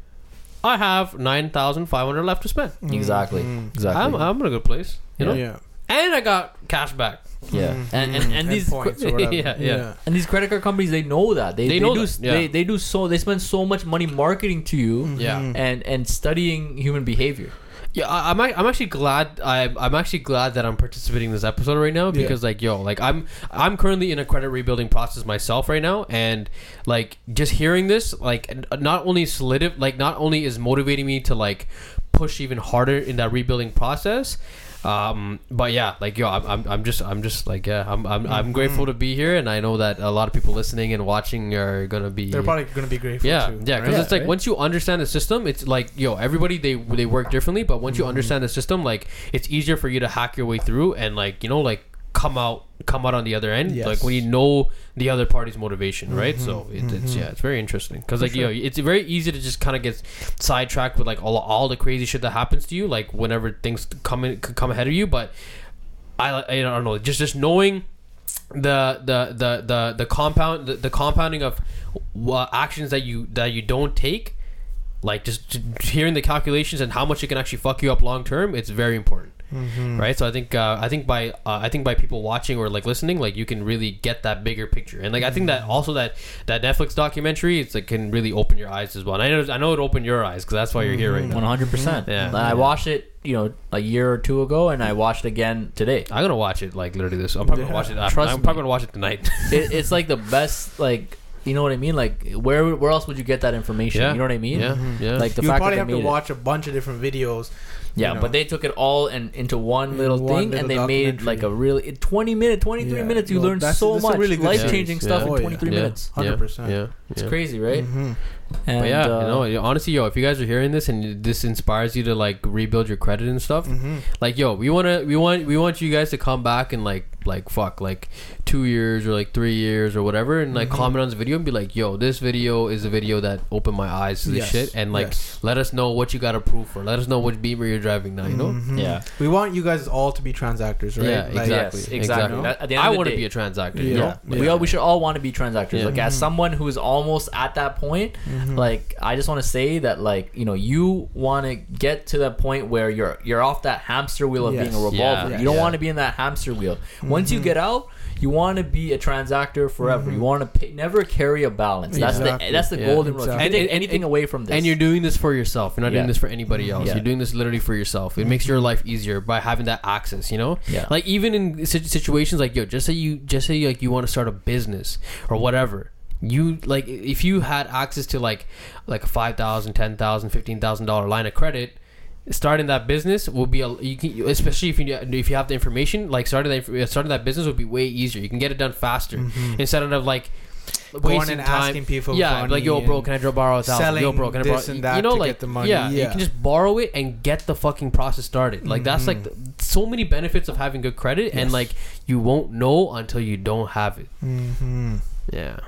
C: I have nine thousand five hundred left to spend.
B: Exactly.
D: Mhm.
B: Exactly.
C: I'm, I'm in a good place, you know.
D: Yeah.
C: And I got cash back.
B: yeah.
D: Mhm.
B: And and, and these
D: points or *laughs* whatever.
C: Yeah, yeah.
B: and these credit card companies they know that they
C: They
B: they,
C: know
B: do
C: that,
B: s-
C: yeah.
B: they they do so they spend so much money marketing to you
C: Yeah.
D: Mhm.
B: and and studying human behavior.
C: Yeah, I, I'm. ac- I'm actually glad. I'm. I'm actually glad that I'm participating in this episode right now
D: Yeah.
C: because, like, yo, like, I'm. I'm currently in a credit rebuilding process myself right now, and like, just hearing this, like, n- not only solidif- like, not only is motivating me to like push even harder in that rebuilding process. Um, but yeah, like yo, I'm, I'm, I'm just, I'm just like, yeah, I'm, I'm, I'm grateful to be here, and I know that a lot of people listening and watching are gonna be.
D: They're probably gonna be grateful.
C: Yeah,
D: too,
C: yeah, because
D: right?
C: it's like
D: Right?
C: once you understand the system, it's like yo, everybody they they work differently, but once you
D: Mm-hmm.
C: understand the system, like it's easier for you to hack your way through and like you know like come out come out on the other end,
D: Yes.
C: like when you know the other party's motivation, right? So it, it's
D: mhm.
C: yeah, it's very interesting because
D: For
C: you know it's very easy to just kind of get sidetracked with like all all the crazy shit that happens to you, like whenever things come in could come ahead of you, but I I don't know, just just knowing the the the the the compound the, the compounding of uh, actions that you that you don't take like just hearing the calculations and how much it can actually fuck you up long term it's very important
D: Mhm.
C: right so i think uh, i think by uh, i think by people watching or like listening like you can really get that bigger picture and like i think that also that that netflix documentary it's like can really open your eyes as well and i know i know it opened your eyes because that's why you're here right now
B: One hundred percent.
C: Yeah.
B: I watched it, you know, a year or two ago, and I watched it again today.
C: i'm gonna watch it like literally this i'm probably
D: Yeah.
C: gonna watch it after,
B: Trust
C: i'm
B: me.
C: probably gonna watch it tonight *laughs*
B: it, it's like the best, like you know what I mean. Like where where else would you get that information?
C: Yeah.
B: You know what I mean?
C: yeah yeah
B: Like the
D: you
B: fact
D: probably
B: that
D: have to
B: made it.
D: watch a bunch of different videos.
B: Yeah,
D: you know.
B: but they took it all and into one
D: In
B: little
D: one
B: thing,
D: little
B: and they made
D: documentary.
B: like a really twenty minute, twenty three
D: Yeah.
B: minutes. You
D: No,
B: learn so much
D: really
B: life changing
C: series.
B: stuff
C: Yeah.
D: Oh,
B: in twenty three
C: yeah.
B: minutes.
C: yeah
D: 100%.
C: yeah
B: It's
C: yeah.
B: crazy, right?
D: Mhm.
B: And,
C: But yeah,
B: uh,
C: you know, honestly, yo, if you guys are hearing this and this inspires you to like rebuild your credit and stuff,
D: Mhm.
C: like yo, we wanna, we want, we want you guys to come back and like, like fuck, like two years or like three years or whatever, and like
D: Mhm.
C: comment on this video and be like, yo, this video is a video that opened my eyes to this
D: Yes,
C: shit, and like,
D: yes.
C: let us know what you got approved for. Let us know which Beamer you're driving now. You know.
D: Mhm.
B: Yeah.
D: We want you guys all to be transactors, right?
C: Yeah,
D: Like,
C: exactly.
B: Yes,
C: exactly.
B: exactly. At- at the end
C: I
B: of the
C: want to be a transactor.
D: Yeah.
C: You
B: Yeah,
C: know.
B: we all we should all want to be transactors.
C: Yeah.
B: Like as
D: Mhm.
B: someone who's almost at that point,
D: Mhm.
B: like I just want to say that like you know you want to get to that point where you're you're off that hamster wheel of
D: Yes.
B: being a revolver.
C: Yeah.
B: You don't
C: Yeah.
B: want to be in that hamster wheel. Once you
D: Mhm.
B: get out, you want to be a transactor forever.
D: Mhm.
B: You want to pay, never carry a balance. That's
D: Exactly.
B: the that's the
C: Yeah.
B: golden rule.
D: Exactly.
B: take anything
C: and-
B: away from this,
C: And you're doing this for yourself. You're not
B: Yeah.
C: doing this for anybody else.
B: Yeah.
C: You're doing this literally for yourself. It makes your life easier by having that access. You know.
B: yeah.
C: Like even in situations like yo, just say you just say like you want to start a business or whatever. You like if you had access to like like a five thousand, ten thousand, fifteen thousand dollar line of credit. Starting that business will be a you can especially if you if you have the information like starting that starting that business would be way easier. You can get it done faster
D: Mhm.
C: instead of like
D: Going
C: wasting
D: and
C: time.
D: asking people
C: yeah, like yo, bro, can I draw borrow a thousand? Yo, bro, can I borrow?
D: this and that
C: you know,
D: to
C: like
D: get the money.
C: Yeah, you can just borrow it and get the fucking process started. Like that's like the, so many benefits of having good credit, and like you won't know until you don't have it.
D: Mhm.
C: Yeah,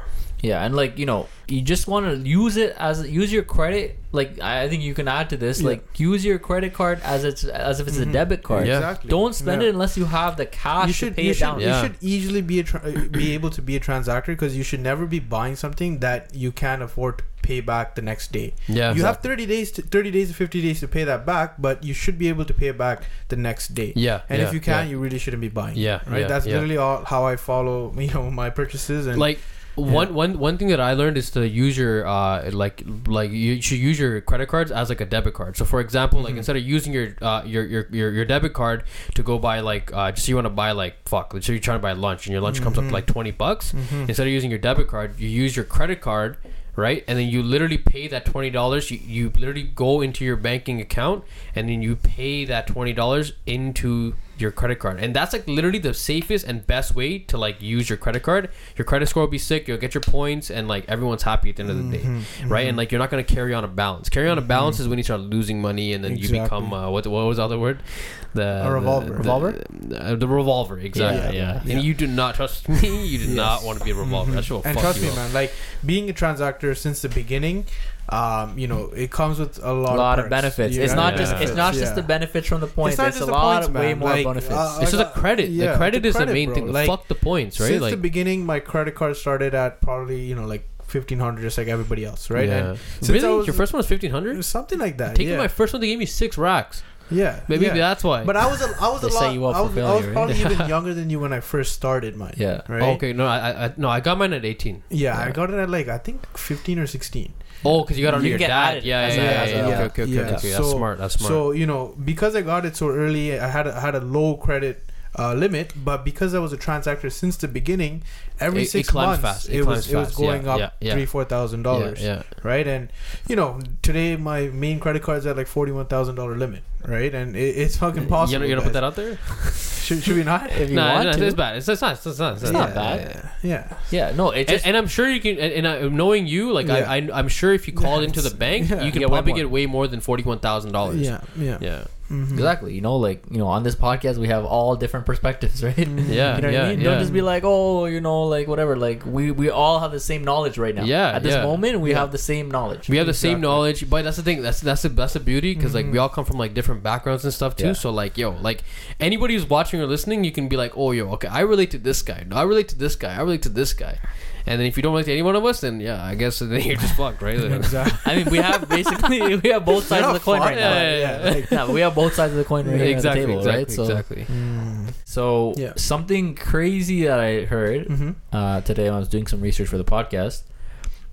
B: Yeah, and like you know, you just want to use it as use your credit. Like I I think you can add to this.
D: Yeah.
B: Like use your credit card as it's as if it's
D: Mhm.
B: a debit card.
C: Yeah.
D: Exactly.
B: Don't spend
D: Yeah.
B: it unless you have the cash
D: you should
B: to pay
D: you
B: it
D: should,
B: down.
D: you should easily be a tra- be able to be a transactor because you should never be buying something that you can't afford to pay back the next day.
C: yeah.
D: you have 30 days to 30 days to 50 days to pay that back, but you should be able to pay it back the next day.
C: yeah,
D: And
C: yeah,
D: if you can't,
C: yeah.
D: you really shouldn't be buying.
C: Yeah,
D: right.
C: yeah,
D: That's
C: yeah.
D: literally all how I follow *laughs* you know my purchases and
C: like one one one thing that I learned is to use your uh like like you should use your credit cards as like a debit card. So for example, like
D: Mhm.
C: instead of using your uh your, your your your debit card to go buy like uh just so you want to buy like fuck, let's you're trying to buy lunch and your lunch comes up to like twenty bucks.
D: Mhm.
C: Instead of using your debit card, you use your credit card. Right, and then you literally pay that twenty dollars. You, you literally go into your banking account, and then you pay that twenty dollars into your credit card, and that's like literally the safest and best way to like use your credit card. Your credit score will be sick. You'll get your points, and like everyone's happy at the end of the day,
D: Mhm.
C: right? And like you're not gonna carry on a balance. Carry on a balance
D: Mhm.
C: is when you start losing money, and then
D: Exactly.
C: you become uh, what? What was the other word? The
D: A revolver.
C: the-
B: Revolver?
C: The, uh, the revolver, exactly.
B: Yeah,
C: Yeah,
D: yeah.
C: And you do not trust *laughs* me. You do
D: Yes.
C: not want to be a revolver.
D: Mhm.
C: That shit
D: and
C: fuck
D: trust
C: you
D: me,
C: up.
D: man. Like being a transactor since the beginning, um, you know, it comes with a lot,
B: a lot of
D: perks.
B: benefits.
D: Yeah,
B: it's not
C: yeah.
B: just it's not just
D: Yeah.
B: the benefits from the points.
D: It's not
B: It's,
D: just
B: a
D: the
B: lot
D: points,
B: of way
D: man.
B: more
D: Like,
B: benefits.
D: uh,
C: It's just
D: I
C: the
D: got-
C: credit.
D: yeah,
C: the credit
D: the
C: is the main
D: bro.
C: thing.
D: Like,
C: Fuck the points, right?
D: Since
C: like
D: the beginning, my credit card started at probably you know like fifteen hundred, just like everybody else, right?
C: Yeah.
D: And since
C: really?
D: was-
C: Your first one was fifteen hundred?
D: something like that.
C: Taking
D: yeah.
C: my first one, they gave me six racks.
D: Yeah,
C: Maybe
D: yeah.
C: that's why.
D: But I was a, I was a
B: They
D: lot.
B: you up
D: I
B: for
D: was, I was probably
C: right?
D: even *laughs* younger than you when I first started mine.
B: Yeah.
D: Right.
C: Oh, okay, no, I, I, I no, I got mine at eighteen.
D: Yeah, I got it at like I think fifteen or sixteen.
C: Oh, because you got it under
B: You
C: your dad. Yeah, yeah, yeah, yeah, yeah.
D: yeah,
C: Okay, okay,
D: yeah.
C: okay, okay.
D: So-
C: That's smart. That's smart.
D: So you know, because I got it so early, I had a, I had a low credit uh, limit, but because I was a transactor since the beginning, every
C: It- it
D: six
C: climbs
D: months
C: fast. It
D: it, was
C: climbs
D: it was going
C: Yeah,
D: up
C: yeah, yeah.
D: three four thousand dollars,
C: yeah,
D: right? And you know, today my main credit card is at like forty one thousand dollar limit, right? And it, it's fucking possible.
C: You gonna, you gonna put that out there? *laughs*
D: Should, should we not?
B: If you
C: No,
B: want
C: no,
B: to.
C: it's bad. It's, it's not. It's not. It's,
B: It's
C: not
B: not bad.
D: Yeah.
B: Yeah, no, it
C: And,
B: just
C: and I'm sure you can. And, and I, knowing you, like
D: Yeah.
C: I, I, I'm sure if you called
D: Yeah,
C: into the bank,
D: yeah.
C: you could
B: Get
C: probably get way more than forty one thousand dollars.
D: Yeah. Yeah.
C: yeah,
D: Mhm.
B: exactly. You know, like you know, on this podcast we have all different perspectives, *laughs* right?
C: yeah.
B: You know what
C: yeah,
B: I mean?
C: yeah.
B: Don't just be like, oh, you know, like whatever. Like we we all have the same knowledge right now.
C: Yeah,
B: At this
C: yeah.
B: moment, we
D: Yeah.
B: have the same knowledge.
C: we have the same knowledge, but that's the thing. That's that's the that's the beauty because like we
D: Mhm.
C: all come from like different backgrounds and stuff too.
B: Yeah.
C: So like yo, like anybody who's watching or listening, you can be like, oh yo, okay, I relate to this guy. No, I relate to this guy. I relate to this guy. And then if you don't relate to any one of us, then yeah, I guess then you're just fucked, right? *laughs*
D: Exactly.
B: I mean, we have basically *laughs* we have both sides of the coin right now.
C: yeah, yeah, yeah.
D: like-
B: Yeah, we have both sides of the coin right here
C: exactly,
B: at the table,
C: exactly,
B: right? So,
C: exactly.
D: Mm.
B: so
D: Yeah.
B: something crazy that I heard
D: Mhm.
B: uh, today when I was doing some research for the podcast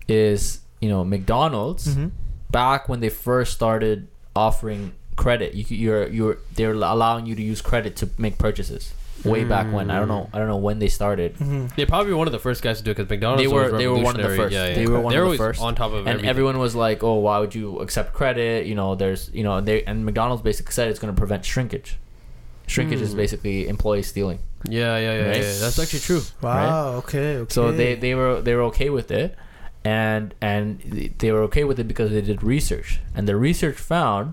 B: is you know McDonald's
D: Mhm.
B: back when they first started offering credit, you, you're you're they're allowing you to use credit to make purchases. Way back when I don't know I don't know when they started.
D: Mhm.
C: They're probably one of the first guys to do it because McDonald's.
B: They were-
C: was
B: they were one of the
C: revolutionary.
B: first.
C: Yeah, yeah.
B: They were one
C: They're
B: of the
C: always
B: first.
C: on top of
B: and
C: everything.
B: everyone was like, "Oh, why would you accept credit?" You know, there's, you know, they and McDonald's basically said it's going to prevent shrinkage. Shrinkage is
C: Hmm.
B: basically employee stealing.
C: Yeah, yeah, yeah,
B: Right?
C: yeah. That's actually true.
D: Wow. Okay. Okay.
B: So they they were they were okay with it, and and they were okay with it because they did research, and the research found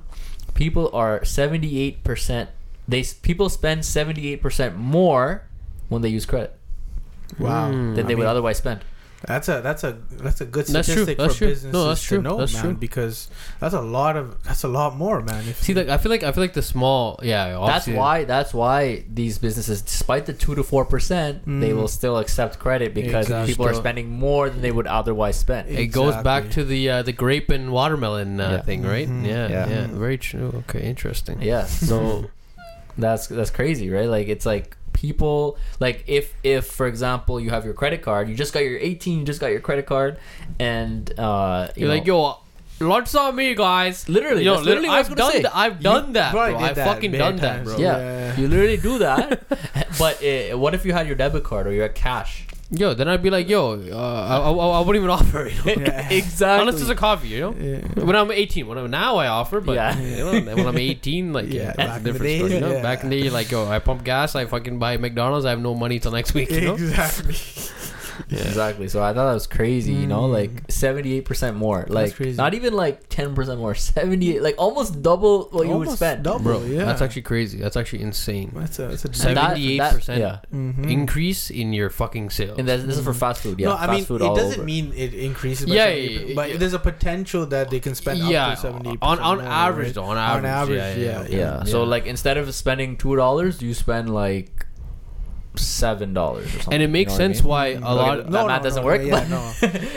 B: people are seventy eight percent. They people spend seventy eight percent more when they use credit
D: Wow.
C: Mm.
B: than
D: I
B: they would
D: mean,
B: otherwise spend.
D: That's a that's a that's a good
C: That's true,
D: statistic
C: that's
D: for
C: true. No,
D: businesses
C: that's true,
D: to know,
C: that's
D: man,
C: true.
D: because that's a lot of that's a lot more, man. If
C: See, like I feel like I feel like the small, yeah.
B: That's why. That's why these businesses, despite the two to four percent, they
D: Mm.
B: will still accept credit because
D: Exactly.
B: people are spending more than they would otherwise spend.
C: it goes back to the uh, the grape and watermelon uh,
B: Yeah.
C: thing, right?
D: Mhm.
C: Yeah, yeah,
B: Yeah.
C: very true. Okay, interesting.
B: Yeah. *laughs* So that's that's crazy, right? Like it's like people like if if for example you have your credit card, you just got your 18, you just got your credit card, and uh, you
C: You're
B: know,
C: like, yo, lunch on me, guys.
B: literally,
C: Yo,
B: that's literally what I was
C: I've done
B: say.
C: that. I've done that, bro. I've
D: that
C: fucking
D: many
C: done that, bro.
B: Yeah.
D: Yeah.
B: You literally do that, *laughs* but uh, what if you had your debit card or you're at cash?
C: Yo, then I'd be like, yo, uh, I, I, I wouldn't even offer. You know? *laughs*
D: Yeah. *laughs*
B: exactly.
C: Unless it's a coffee, you know.
D: Yeah.
C: When I'm 18, when I'm now I offer, but
B: Yeah.
C: you know, when I'm 18, like
D: Yeah,
C: yeah,
D: back
C: that's a
D: in the
C: different
D: day,
C: story. You know?
D: yeah.
C: Back in the day, like yo, I pump gas, I fucking buy McDonald's, I have no money till next week. You know. *laughs*
D: Exactly. *laughs*
B: Exactly. So I thought that was crazy, you know,
D: Mm.
B: like 78% more. Like
D: crazy.
B: not even like 10% more, *laughs* 78 like almost double what you would
D: Almost
B: spend.
D: double.
C: Bro,
D: yeah.
C: that's actually crazy. That's actually insane.
D: that's a that's a
C: 78%
B: that- yeah.
D: Mhm.
C: Increase in your fucking sales.
B: And that, this is for fast food. Yeah.
D: no, I mean
B: food
D: it
B: all
D: doesn't
B: over.
D: mean it increases. By
C: Yeah,
D: 70,
C: yeah,
D: but
C: yeah.
D: there's a potential that they can spend
C: yeah,
D: up to seventy.
C: on on
D: more,
C: average
D: right?
C: though, on average,
D: average,
C: yeah, yeah.
D: yeah,
B: yeah. So like instead of spending two dollars, you spend like seven dollars or something.
C: and it
B: you
C: makes
B: know what I
C: sense
B: mean?
C: why a
B: Look
C: lot.
B: at- that math doesn't work.
D: Yeah,
B: but-
D: no.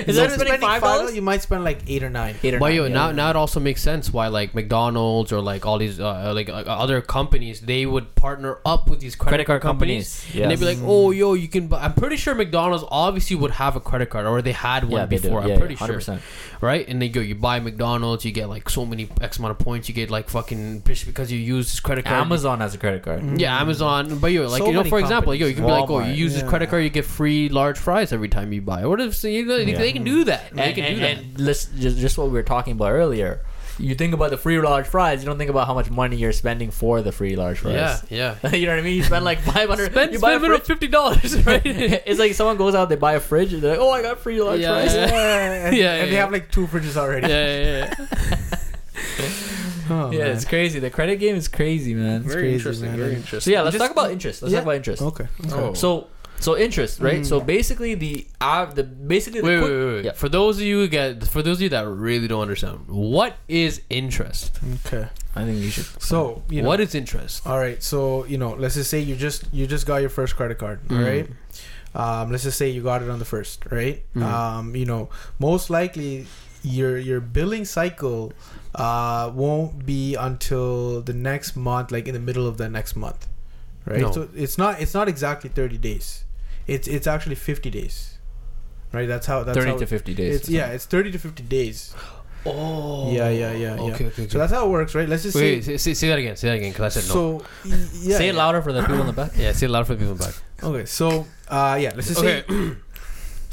B: Instead of spending five dollars,
D: you might spend like eight or nine.
B: eight or
C: But
B: nine.
C: yo,
B: yeah.
C: now now it also makes sense why like McDonald's or like all these uh, like uh, other companies they would partner up with these credit,
B: credit card
C: companies,
B: companies.
C: and they'd be like, oh yo, you can. Buy. I'm pretty sure McDonald's obviously would have a credit card or they had one
B: yeah,
C: before.
B: Yeah,
C: I'm pretty
B: yeah,
C: sure,
B: 100%.
C: right? And they go, you buy McDonald's, you get like so many X amount of points. You get like fucking because you use this credit card.
B: Amazon has a credit card.
D: Mhm.
C: Yeah, Amazon. But yo, like
D: So
C: you know, for example, yo, you can be like, oh, you
B: Walmart.
C: use this credit card, you get free large fries every time you buy. What if so you know,
B: Yeah.
C: they can do that? They
B: And,
C: can
B: and,
C: do that.
B: and listen, just, just what we were talking about earlier. You think about the free large fries. You don't think about how much money you're spending for the free large fries.
C: yeah, *laughs* yeah.
B: you know what I mean? You spend like five hundred.
C: Spend,
B: you buy a
C: spend a minimum
B: fridge.
C: fifty dollars, *laughs* right? *laughs*
B: it's like someone goes out, they buy a fridge, and they're like, "Oh, I got free large
C: Yeah,
B: fries."
C: yeah.
D: Yeah, and,
C: Yeah,
D: and
C: yeah,
D: they
C: yeah.
D: have like two fridges already.
C: yeah, yeah, yeah.
D: Oh,
B: yeah,
D: man.
B: it's crazy. The credit game is crazy, man.
D: Very
C: Very
D: interesting,
C: interesting.
D: man.
C: Very interesting.
B: So yeah, let's
D: Just-
B: talk about interest. Let's
D: yeah.
B: talk about interest.
D: Okay. okay.
C: Oh.
B: So so interest, right?
D: Mm.
B: So basically the uh, the basically the
C: Wait,
B: quick-
C: wait, wait, wait.
B: Yeah.
C: For those of you who get, for those of you that really don't understand, what is interest?
D: Okay.
B: I think you should.
D: So you know,
C: what is interest?
D: all right. So you know, let's just say you just you just got your first credit card. All
C: Mm.
D: right. um, let's just say you got it on the first, right?
C: Mhm.
D: Um, you know, most likely your your billing cycle uh, won't be until the next month, like in the middle of the next month, right?
C: No.
D: So it's not it's not exactly thirty days. It's it's actually fifty days, right? That's how that's
B: Thirty
D: how
B: to fifty days.
D: It's yeah, it's thirty to fifty days. *gasps*
C: Oh.
D: Yeah, yeah, yeah, yeah.
C: Okay, okay.
D: So that's how it works, right? Let's just
C: Wait,
D: say.
C: say, say, say that again. Say that again, because I said no.
D: So y- *laughs* yeah,
B: Say
D: yeah.
B: it louder for the people in the back.
C: yeah, say it louder for the people in the back.
D: Okay, so uh, yeah, let's just
C: Okay.
D: say. *clears throat*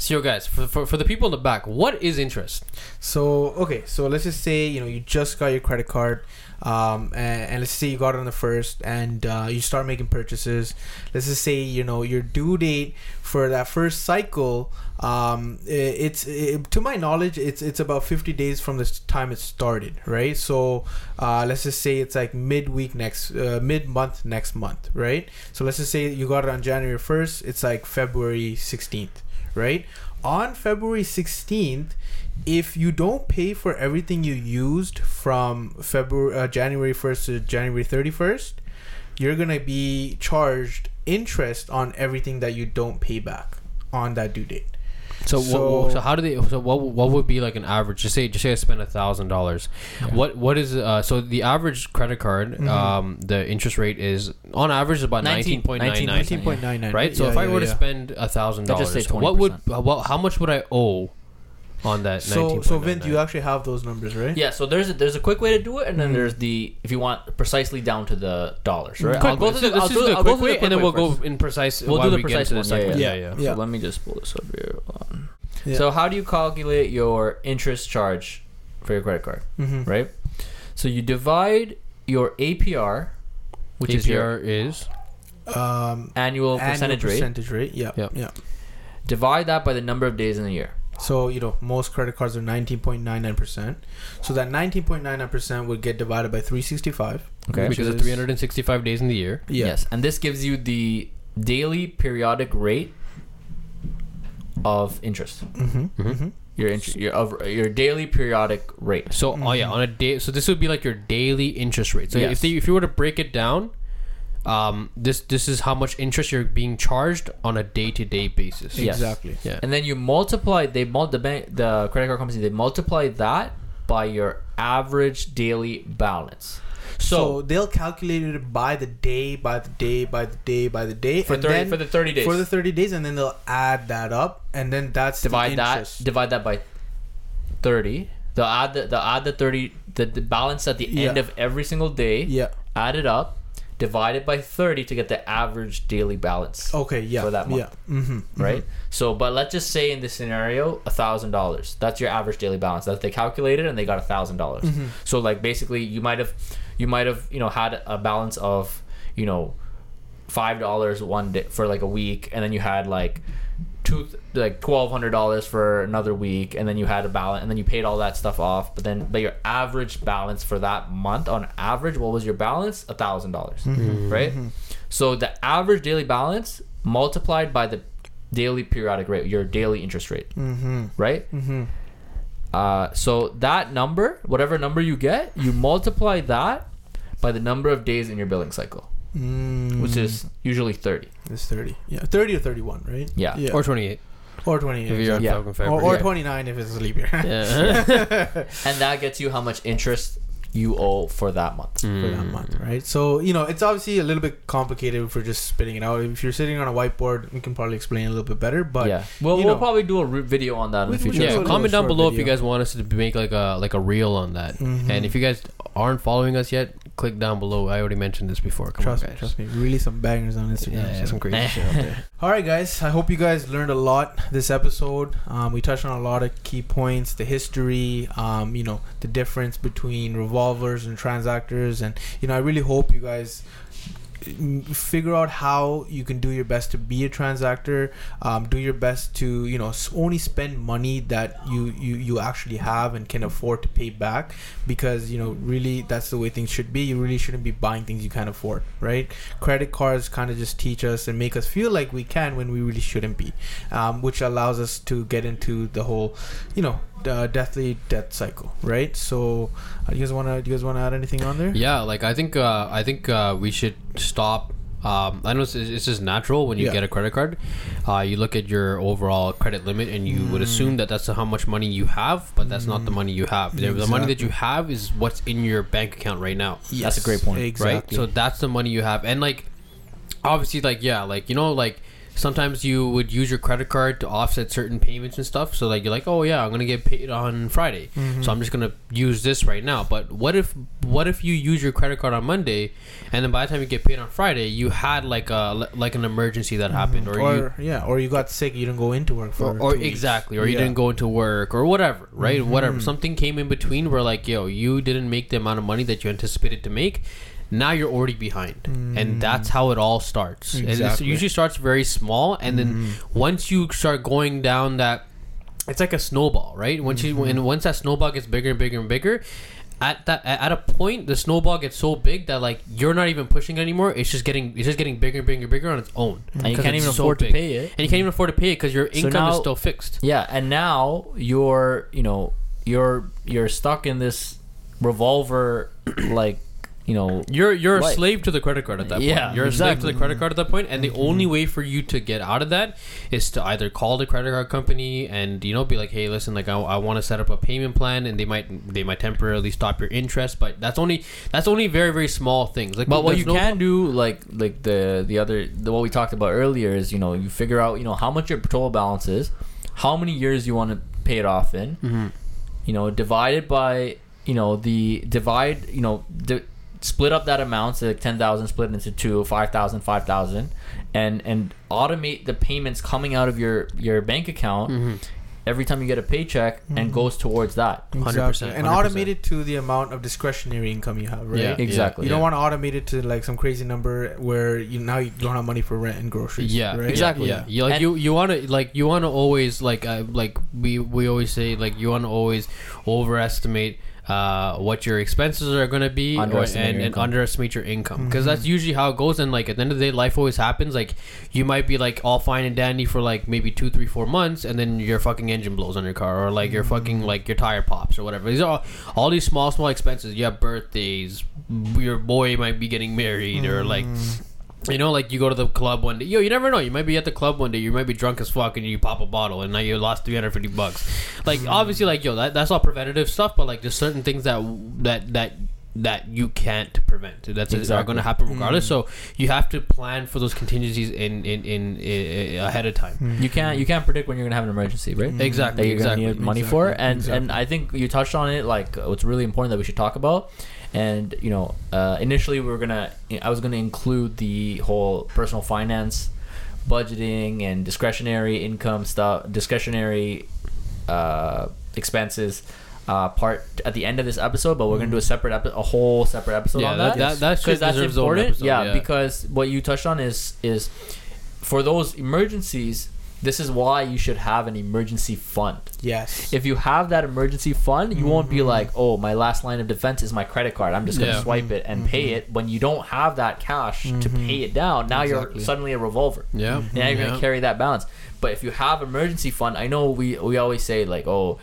C: So, guys, for, for, for the people in the back, what is interest?
D: So okay, so let's just say you know you just got your credit card, um, and, and let's say you got it on the first, and uh, you start making purchases. Let's just say you know your due date for that first cycle. Um, i- it's it, to my knowledge, it's it's about fifty days from the time it started, right? So uh, let's just say it's like midweek next, uh, mid month next month, right? So let's just say you got it on January first. It's like February sixteenth, right? On February sixteenth if you don't pay for everything you used from February uh, January 1st to January 31st, you're going to be charged interest on everything that you don't pay back on that due date.
C: So,
D: So-
C: so, so how do they? So, what what would be like an average? Just say, just say I spend a thousand dollars. What what is uh? So the average credit card,
D: Mhm.
C: um, the interest rate is on average about
B: 19
C: nineteen point nine nine.
D: 19.99
C: Right. So
D: Yeah,
C: if I
D: yeah,
C: were to spend a thousand dollars, what would
B: 20%.
C: what, how much would I owe on that?
D: So so Vint,
C: 19.99?
D: you actually have those numbers, right?
B: Yeah, so there's a, there's a quick way to do it, and then
D: Mhm.
B: there's the if you want precisely down to the dollars, right?
C: Quick
B: I'll go
C: way.
B: through
C: So
B: the,
C: this
B: I'll
C: is
B: do,
C: the
B: I'll go
C: quick
B: through
C: way,
B: the
C: and then we'll
B: first.
C: go in precise.
B: We'll do the
C: we
B: precise
C: into
B: one.
C: the
B: Yeah,
C: second
B: yeah, yeah.
C: yeah, yeah.
B: So let me just pull this up here. Hold on.
D: Yeah.
B: So how do you calculate your interest charge for your credit card,
D: Mm-hmm.
B: right? So you divide your APR, which is your
C: APR is
D: Um,
B: annual percentage rate,
D: percentage rate. Yeah.
C: Yep.
D: Yeah.
B: divide that by the number of days in the year.
D: So you know most credit cards are 19.99 percent. So that 19.99 percent would get divided by 365.
B: Okay.
C: because
D: is-
C: of 365 days in the year.
D: Yeah.
B: Yes, and this gives you the daily periodic rate of interest.
D: Mm-hmm.
C: Mhm.
B: Your int- your of your daily periodic rate.
C: So oh yeah,
D: Mhm.
C: on a day. So this would be like your daily interest rate. So
B: Yes.
C: if they, if you were to break it down, um, this this is how much interest you're being charged on a day to day basis.
B: Yes.
D: Exactly.
C: Yeah.
B: And then you multiply they mul- the bank the credit card company they multiply that by your average daily balance.
D: So,
B: So,
D: they'll calculate it by the day, by the day, by the day, by the day,
B: for
D: and
B: 30
D: then
B: for the 30 days
D: for the thirty days, and then they'll add that up, and then that's the
B: divide that divide that by 30. They'll add the they'll add the 30 the, the balance at the end of every single day.
D: yeah.
B: Add it up, divide it by 30 to get the average daily balance.
D: Okay. Yeah.
B: For that month.
D: Yeah. Mm-hmm.
B: right? So, but let's just say in this scenario, a thousand dollars. That's your average daily balance. That they calculated and they got a thousand dollars.
D: Mhm.
B: So, like basically, you might have, you might have, you know, had a balance of, you know, five dollars one day for like a week, and then you had like two, like twelve hundred dollars for another week, and then you had a balance, and then you paid all that stuff off. But then, but your average balance for that month, on average, what was your balance? A thousand dollars,
D: Mm-hmm.
B: right? So the average daily balance multiplied by the daily periodic rate, your daily interest rate,
D: Mm-hmm.
B: right?
D: Mm-hmm.
B: Uh, so that number, whatever number you get, you multiply that by the number of days in your billing cycle,
D: Mm.
B: which is usually 30.
D: it's thirty. Yeah, thirty or thirty-one, right?
B: Yeah.
D: Yeah.
C: Or 28
D: Or twenty.
C: if you're on
B: Yeah.
D: Or, or
B: Yeah.
D: twenty-nine if it's a leap year.
C: yeah. *laughs*
B: And that gets you how much interest you owe for that month.
D: for that
C: Mm.
D: month, right? So you know, it's obviously a little bit complicated if we're just spitting it out. If you're sitting on a whiteboard, we can probably explain a little bit better. But
B: yeah. Well, we'll
D: know.
B: probably do a re- video on that in the future.
C: Yeah,
D: do
C: comment down
D: short
C: below if you guys want us to make like a like a reel on that.
D: Mhm.
C: And if you guys aren't following us yet, click down below. I already mentioned this before. Come
D: trust
C: on,
D: me, trust me, really some bangers on Instagram.
C: Yeah,
D: so.
C: some crazy *laughs* shit out there.
D: All right, guys. I hope you guys learned a lot this episode. Um, we touched on a lot of key points, the history, um, you know, the difference between revolvers and transactors, and you know, I really hope you guys figure out how you can do your best to be a transactor um, do your best to you know only spend money that you, you you actually have and can afford to pay back because you know really that's the way things should be. You really shouldn't be buying things you can't afford right? Credit cards kind of just teach us and make us feel like we can when we really shouldn't be um, which allows us to get into the whole you know uh, deathly debt cycle right so uh, you guys want to do you guys want to add anything on there
C: Yeah, like I think uh, I think uh, we should stop um, I know it's, it's just natural when you
D: Yeah.
C: get a credit card. Uh, you look at your overall credit limit and you would
D: Mm.
C: assume that that's how much money you have, but that's not the money you have. The- The money that you have is what's in your bank account right now. Yes.
B: That's a great point.
D: Exactly.
C: right? So that's the money you have, and like, obviously, like yeah, like you know, like sometimes you would use your credit card to offset certain payments and stuff. So like you're like, oh yeah, I'm gonna get paid on Friday,
D: Mm-hmm.
C: so I'm just gonna use this right now. But what if what if you use your credit card on Monday, and then by the time you get paid on Friday, you had like a like an emergency that happened, or, you
D: yeah, or you got sick, you didn't go into work for
C: or, or exactly, or you
D: Yeah. Mm-hmm.
C: didn't go into work, or whatever, right? Whatever. Something came in between where like, yo, you didn't make the amount of money that you anticipated to make. Now you're already behind, and that's how it all starts. And
D: Mm. Exactly.
C: it usually starts very small, and then
D: Mm-hmm.
C: once you start going down that, it's like a snowball, right? Once
D: Mm-hmm.
C: you and once that snowball gets bigger and bigger and bigger. At that, at a point, the snowball gets so big that like you're not even pushing it anymore. It's just getting, it's just getting bigger and bigger and bigger on its own.
B: And you can't
C: it's
B: even
C: so
B: afford to pay it.
C: and you can't even afford to pay it because your
B: So
C: income is still fixed.
B: Yeah, and now you're you know you're you're stuck in this revolver *clears throat* like you know
C: You're you're a slave to the credit card at that
B: Yeah,
C: point. You're a slave to the credit card at that point, and the only way for you to get out of that is to either call the credit card company and you know be like, hey, listen, like I, I want to set up a payment plan, and they might they might temporarily stop your interest, but that's only that's only very very small things. Like,
B: But what you
C: no-
B: can do, like like the the other the, what we talked about earlier, is you know you figure out you know how much your total balance is, how many years you want to pay it off in,
C: Mm-hmm.
B: you know, divide it by you know the divide you know di- split up that amount, so like ten thousand split into two, five thousand, five thousand, and and and automate the payments coming out of your your bank account.
C: Mm-hmm.
B: Every time you get a paycheck, and goes towards that.
C: 100%,
D: and
C: 100%.
D: automate it to the amount of discretionary income you have, right?
C: Yeah,
B: Exactly.
D: You don't want to automate it to like some crazy number where you now you don't have money for rent and groceries.
C: Yeah,
D: right?
B: Exactly.
C: Yeah, you like
B: And-
C: you you want to like you want to always like uh, like we we always say like you want to always overestimate uh what your expenses are going to be or,
B: Underestimate
C: and, and underestimate your income.
D: Mm-hmm.
C: because that's usually how it goes and like at the end of the day life always happens. Like you might be like all fine and dandy for like maybe two three four months and then your fucking engine blows on your car or like your fucking
B: Mm-hmm.
C: like your tire pops or whatever. These are all, all these small small expenses. You have birthdays your boy might be getting married or like you know, like you go to the club one day. Yo, you never know. You might be at the club one day. You might be drunk as fuck, and you pop a bottle, and now you lost three hundred fifty bucks. Like mm. obviously, like yo, that, that's all preventative stuff. But like, there's certain things that that that that you can't prevent. That's are
B: Exactly.
C: going to happen mm. regardless. So you have to plan for those contingencies in in, in, in ahead of time. Mm.
B: You can't you can't predict when you're gonna have an emergency, right?
C: Exactly.
B: that you're
C: exactly.
B: gonna need money
D: Exactly,
B: for, and
D: exactly.
B: and I think you touched on it. Like uh, what's really important that we should talk about, and you know, uh, initially we were gonna, I was gonna include the whole personal finance, budgeting, and discretionary income stuff, discretionary uh, expenses. Uh, part at the end of this episode, but we're gonna do a separate epi- a whole separate episode
C: Yeah,
B: on
C: that-
B: that
C: that- that
B: because that's
C: deserves its own
B: important.
C: episode,
B: yeah,
C: yeah.
B: because what you touched on is is for those emergencies. This is why you should have an emergency fund.
D: Yes.
B: If you have that emergency fund, you won't be mm-hmm. like, "Oh, my last line of defense is my credit card. I'm just gonna
C: Yeah.
B: swipe it and pay mm-hmm. it." When you don't have that cash to mm-hmm. pay it down, now
D: Exactly.
B: you're suddenly a revolver.
C: Yeah.
B: Now you're
C: Yeah.
B: gonna carry that balance. But if you have emergency fund, I know we we always say like, "Oh,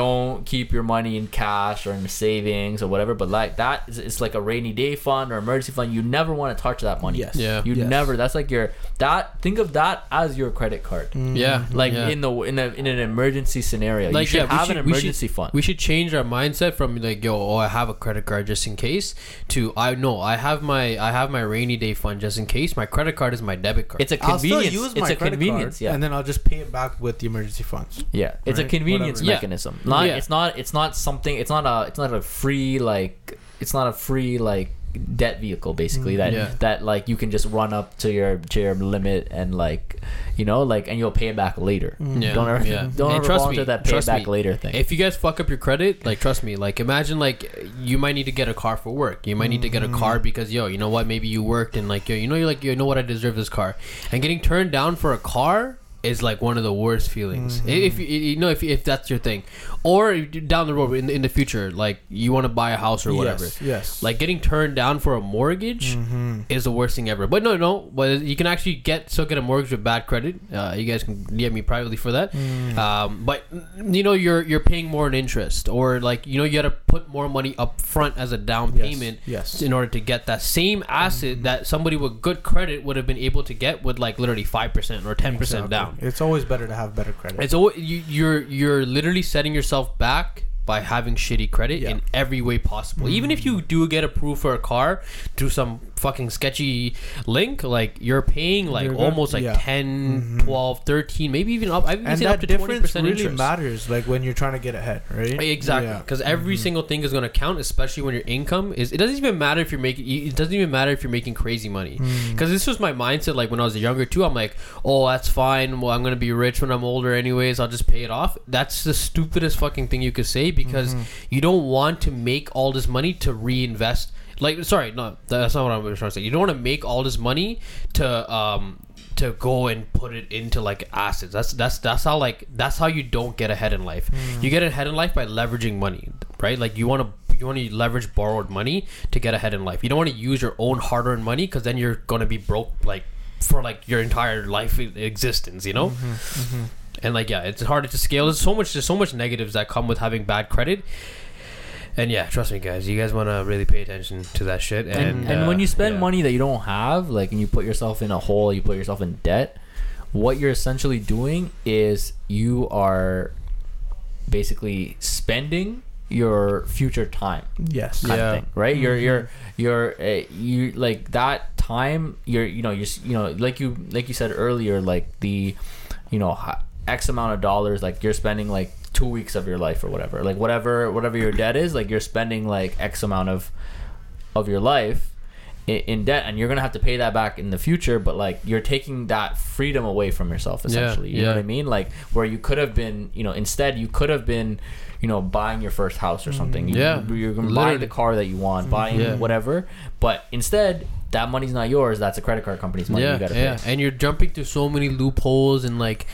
B: don't keep your money in cash or in savings or whatever." But like that is it's like a rainy day fund or emergency fund. You never want to touch that money.
D: Yes.
C: Yeah.
B: You
D: Yes.
B: never. That's like your that. Think of that as your credit card. Mm-hmm.
C: Yeah.
B: Like
C: yeah.
B: in the in a in an emergency scenario, you
C: Like,
B: should
C: yeah, we
B: have
C: should-
B: an
C: we should-
B: emergency fund.
C: We should change our mindset from like, yo, oh, I have a credit card just in case, to I know I have my I have my rainy day fund just in case. My credit card is my debit card.
B: It's a
D: I'll still
B: convenience.
D: use
B: It's a convenience.
D: card,
B: Yeah.
D: and then I'll just pay it back with the emergency funds.
B: yeah. It's a convenience
D: whatever.
C: Yeah.
B: Not.
C: Yeah.
B: It's not. It's not something. It's not a. It's not a free like. It's not a free like debt vehicle basically mm. that
C: Yeah.
B: that like you can just run up to your to your limit and like you know like and you'll pay it back later. Mm.
C: Yeah,
B: Don't ever
C: yeah.
B: don't
C: And
B: ever
C: trust
B: fall
C: me,
B: into that pay it back
C: me.
B: later thing.
C: If you guys fuck up your credit, like trust me, like imagine like you might need to get a car for work. You might need to get a car mm. because yo, you know what? Maybe you worked and like yo, you know you're like you know what? I deserve this car. And getting turned down for a car is like one of the worst feelings.
B: Mm-hmm.
C: If you you know if if that's your thing, or down the road in in the future, like you want to buy a house or whatever.
D: Yes. yes.
C: Like getting turned down for a mortgage
D: Mhm.
C: is the worst thing ever. But no, no, but you can actually get still get a mortgage with bad credit. Uh, you guys can DM me privately for that.
D: Mm.
C: Um, but you know you're you're paying more in interest, or like you know you got to put more money up front as a down payment
D: Yes.
C: in order to get that same asset that somebody with good credit would have been able to get with like literally five percent or ten percent
D: Exactly.
C: down.
D: It's always better to have better credit.
C: It's always, you, you're you're literally setting yourself back by having shitty credit
D: Yeah.
C: in every way possible. Even if you do get approved for a car through some fucking sketchy link, like you're paying like
D: You're gonna-
C: almost like
D: yeah.
C: 10,
D: Mhm.
C: 12, 13, maybe even up. I've even
D: and
C: seen up to twenty
D: difference
C: percent
D: really
C: interest.
D: matters, like when you're trying to get ahead, right?
C: Exactly,
D: Yeah.
C: because every single thing is going to count, especially when your income is. It doesn't even matter if you're making. It doesn't even matter if you're making crazy money.
D: Mm.
C: Because this was my mindset, like when I was younger too. I'm like, oh, that's fine. Well, I'm gonna be rich when I'm older, anyways. I'll just pay it off. That's the stupidest fucking thing you could say because
D: Mm-hmm.
C: you don't want to make all this money to reinvest. Like, sorry, no, that's not what I'm trying to say. You don't want to make all this money to um to go and put it into like assets. That's that's that's how like that's how you don't get ahead in life.
D: Mm.
C: You get ahead in life by leveraging money, right? Like you want to you want to leverage borrowed money to get ahead in life. You don't want to use your own hard-earned money because then you're gonna be broke like for like your entire life existence. You know.
D: Mm-hmm.
C: And like yeah, it's harder to scale. There's so much there's so much negatives that come with having bad credit. And yeah, trust me, guys. You guys want to really pay attention to that shit. And,
B: and, and
C: uh,
B: when you spend
C: yeah.
B: money that you don't have, like, and you put yourself in a hole, you put yourself in debt. What you're essentially doing is you are basically spending your future time
D: Yes.
B: kind
C: Yeah.
B: of thing, right? You're you're
C: Mm-hmm.
B: you're uh, you like that time. You're you know you're you know like you like you said earlier, like the you know x amount of dollars, like you're spending like two weeks of your life or whatever, like whatever whatever your debt is, like you're spending like x amount of of your life in, in debt, and you're gonna have to pay that back in the future. But like you're taking that freedom away from yourself, essentially. Yeah, you know what I mean? Like where you could have been, you know, instead you could have been. You know, buying your first house or something. Mm-hmm. You,
C: Yeah,
B: you're gonna buy the car that you want, mm-hmm. buying
C: Yeah.
B: whatever. But instead, that money's not yours. That's a credit card company's money.
C: yeah,
B: you gotta
C: yeah,
B: pay.
C: and you're jumping through so many loopholes and like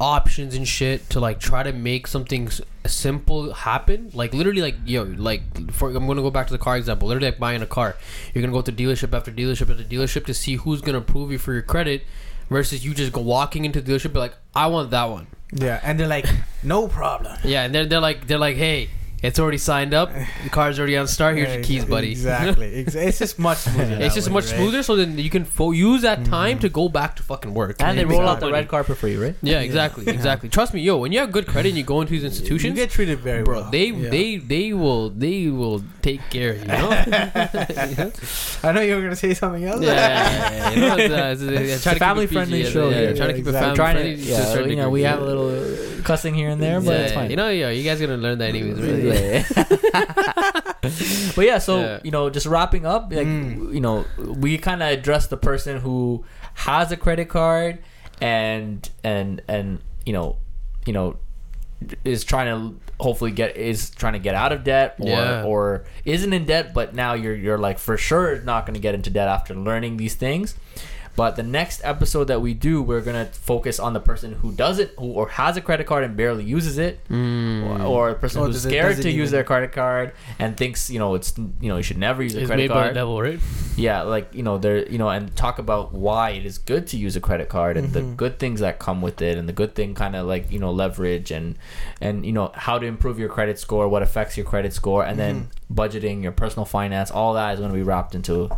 C: options and shit to like try to make something s- simple happen. Like literally, like yo, like for I'm gonna go back to the car example. Literally, like buying a car, you're gonna go to dealership after dealership after dealership to see who's gonna approve you for your credit, versus you just go walking into the dealership be like, I want that one.
D: Yeah, and they're like, no problem.
C: Yeah, and they're they're like they're like, hey, it's already signed up, the car's already on start. Here's your keys, buddy.
D: Exactly. *laughs* It's just much smoother.
C: It's
D: that
C: just
D: way,
C: much
D: right? Mm-hmm.
C: smoother, so then you can fo- use that time to go back to fucking work.
B: And they roll out the
C: money.
B: red carpet for you, right?
C: Yeah, exactly, exactly. Trust me, yo, when you have good credit and you go into these institutions,
D: You
C: institutions,
D: get treated very
C: bro,
D: well.
C: they
D: Yeah.
C: they they will they will take care of you. you know? yeah, *laughs* *laughs*
D: I know you were gonna say something else.
C: yeah, yeah, yeah. You know, it's, uh, it's, uh,
B: It's a family friendly
C: yeah,
B: show
C: Yeah,
B: here.
C: trying to keep it
D: Yeah,
C: family friendly.
B: yeah, you know, we have a little cussing here and there, but it's fine.
C: You know, yeah, you guys are gonna learn that anyways. Right?
B: Yeah, yeah. *laughs* but yeah, so
C: Yeah.
B: you know, just wrapping up, like
D: Mm.
B: you know, we kind of address the person who has a credit card and and and you know, you know, is trying to hopefully get is trying to get out of debt or
C: Yeah.
B: or isn't in debt, but now you're you're like for sure not going to get into debt after learning these things. But the next episode that we do, we're gonna focus on the person who doesn't, who or has a credit card and barely uses it,
C: Mm.
B: or, or the person
D: Oh,
B: who's
D: does it-
B: scared to
D: it
B: use their credit card and thinks you know it's you know you should never use a
C: It's
B: credit
C: made by the
B: card.
C: devil, right?
B: Yeah, like you know there you know and talk about why it is good to use a credit card and the
D: Mhm.
B: good things that come with it and the good thing kind of like you know leverage and and you know how to improve your credit score, what affects your credit score, and then budgeting, your personal finance, all that is going to be wrapped into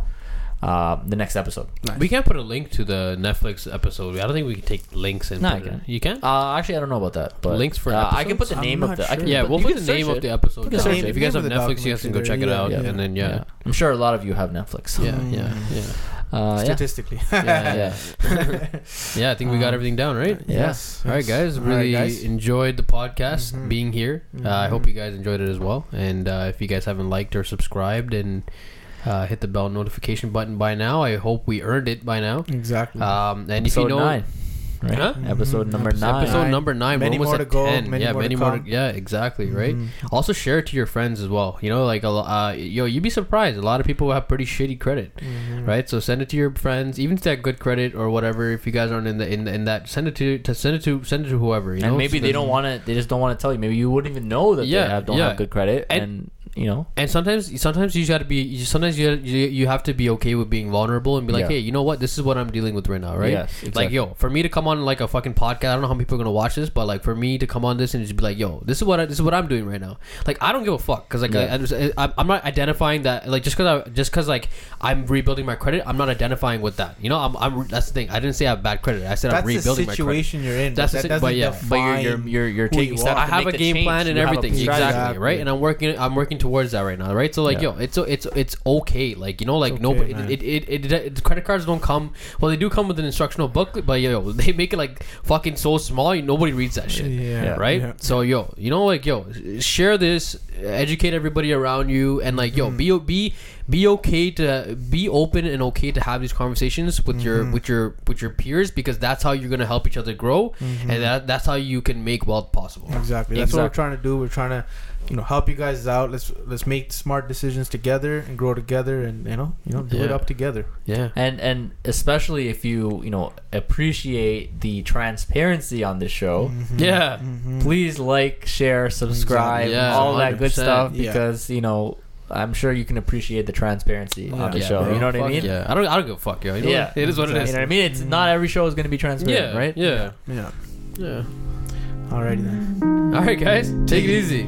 B: uh, the next episode.
C: We can't put a link to the Netflix episode. I don't think we can take links and
B: No,
C: put
B: I
C: it
B: can.
C: in. You can?
B: Uh, actually, I don't know about that, but
C: Links for
B: uh, I can put the name
D: I'm
B: of the.
D: not
B: I can
C: yeah, we'll put the name
B: search
C: of the episode. Down.
B: name-
C: if you guys have
D: name of the
C: Netflix, you guys can go check it out, and then yeah,
B: I'm sure a lot of you have Netflix.
C: yeah, yeah, yeah.
B: Uh.
D: Statistically.
C: yeah,
B: yeah. *laughs*
C: yeah. yeah, I think we got
D: Um,
C: everything down, right?
D: Yes.
C: All right, guys.
D: All right,
C: Really
D: guys.
C: enjoyed the podcast,
D: Mhm.
C: being here. Uh, I hope you guys enjoyed it as well. And uh, if you guys haven't liked or subscribed and uh, hit the bell notification button by now, I hope we earned it by now.
D: Exactly.
C: Um, and if
B: Episode
C: you know,
B: nine. right?
C: Huh?
B: Episode
D: Mhm.
B: number
D: Episode
B: nine.
C: Episode number nine.
D: Many more to go, many
C: yeah,
D: more to
C: many more.
D: come.
C: yeah, exactly. Right.
D: Mhm.
C: Also, share it to your friends as well. You know, like a uh, yo, you'd be surprised. A lot of people have pretty shitty credit,
D: Mhm.
C: right? So send it to your friends, even to that good credit or whatever. If you guys aren't in the in, in that, send it to to send it to send it to whoever. You know,
B: and maybe
C: So
B: they don't want to. They just don't want to tell you. Maybe you wouldn't even know that
C: Yeah,
B: they have, don't
C: yeah.
B: have good credit,
C: And-
B: and, you know,
C: And sometimes, sometimes you got to be. Sometimes you, you you have to be okay with being vulnerable and be like,
B: Yeah.
C: hey, you know what? This is what I'm dealing with right now, right?
B: Yes,
C: Like, yo, for me to come on like a fucking podcast, I don't know how many people are gonna watch this, but like for me to come on this and just be like, yo, this is what I, this is what I'm doing right now. Like, I don't give a fuck because like
B: Yeah.
C: I, I just, I, I'm not identifying that like just because I just because like I'm rebuilding my credit, I'm not identifying with that. You know, I'm, I'm that's the thing. I didn't say I have bad credit. I said I'm rebuilding my credit.
D: situation you're in.
C: That's
D: but
C: the
D: that
C: si- but
D: doesn't
C: yeah,
B: but you're you're
D: define
B: you're, you're
D: who
B: taking
D: you
B: steps.
C: I have a game
B: change.
C: plan and
B: You
C: everything. Exactly, right? And I'm working. I'm working towards that right now, right? So like,
B: Yeah.
C: yo, it's it's it's okay. Like you know, like
D: It's
C: no,
D: okay,
C: it, it, it, it, it, credit cards don't come. Well, they do come with an instructional booklet, but yo, *laughs* they make it like fucking so small. Nobody reads that shit.
D: Yeah.
C: Right,
D: Yeah.
C: so yo, you know, like yo, share this, educate everybody around you, and like yo,
D: Mhm.
C: be be be okay to be open and okay to have these conversations with your
D: Mhm.
C: with your with your peers because that's how you're gonna help each other grow,
D: Mhm.
C: and that that's how you can make wealth possible.
D: Exactly. That's what we're trying to do. We're trying to, you know, help you guys out. Let's let's make smart decisions together and grow together, and you know, you know, do it up together.
C: Yeah.
B: and and especially if you you know appreciate the transparency on this show
D: Mhm.
C: Yeah.
D: Mhm.
B: please like share subscribe
C: Yeah,
B: all that good
C: 100%.
B: stuff
D: Yeah.
B: because you know i'm sure you can appreciate the transparency on the
D: Yeah,
B: show
C: bro.
B: you know what i mean
C: Yeah, I don't. I don't give a fuck, yo. You know,
B: Yeah.
C: it is what it is.
B: you know what i mean it's not every show is going to be transparent
C: Yeah,
B: right
C: Yeah,
D: Yeah.
C: yeah.
D: Alrighty then.
C: All right, guys, take it easy.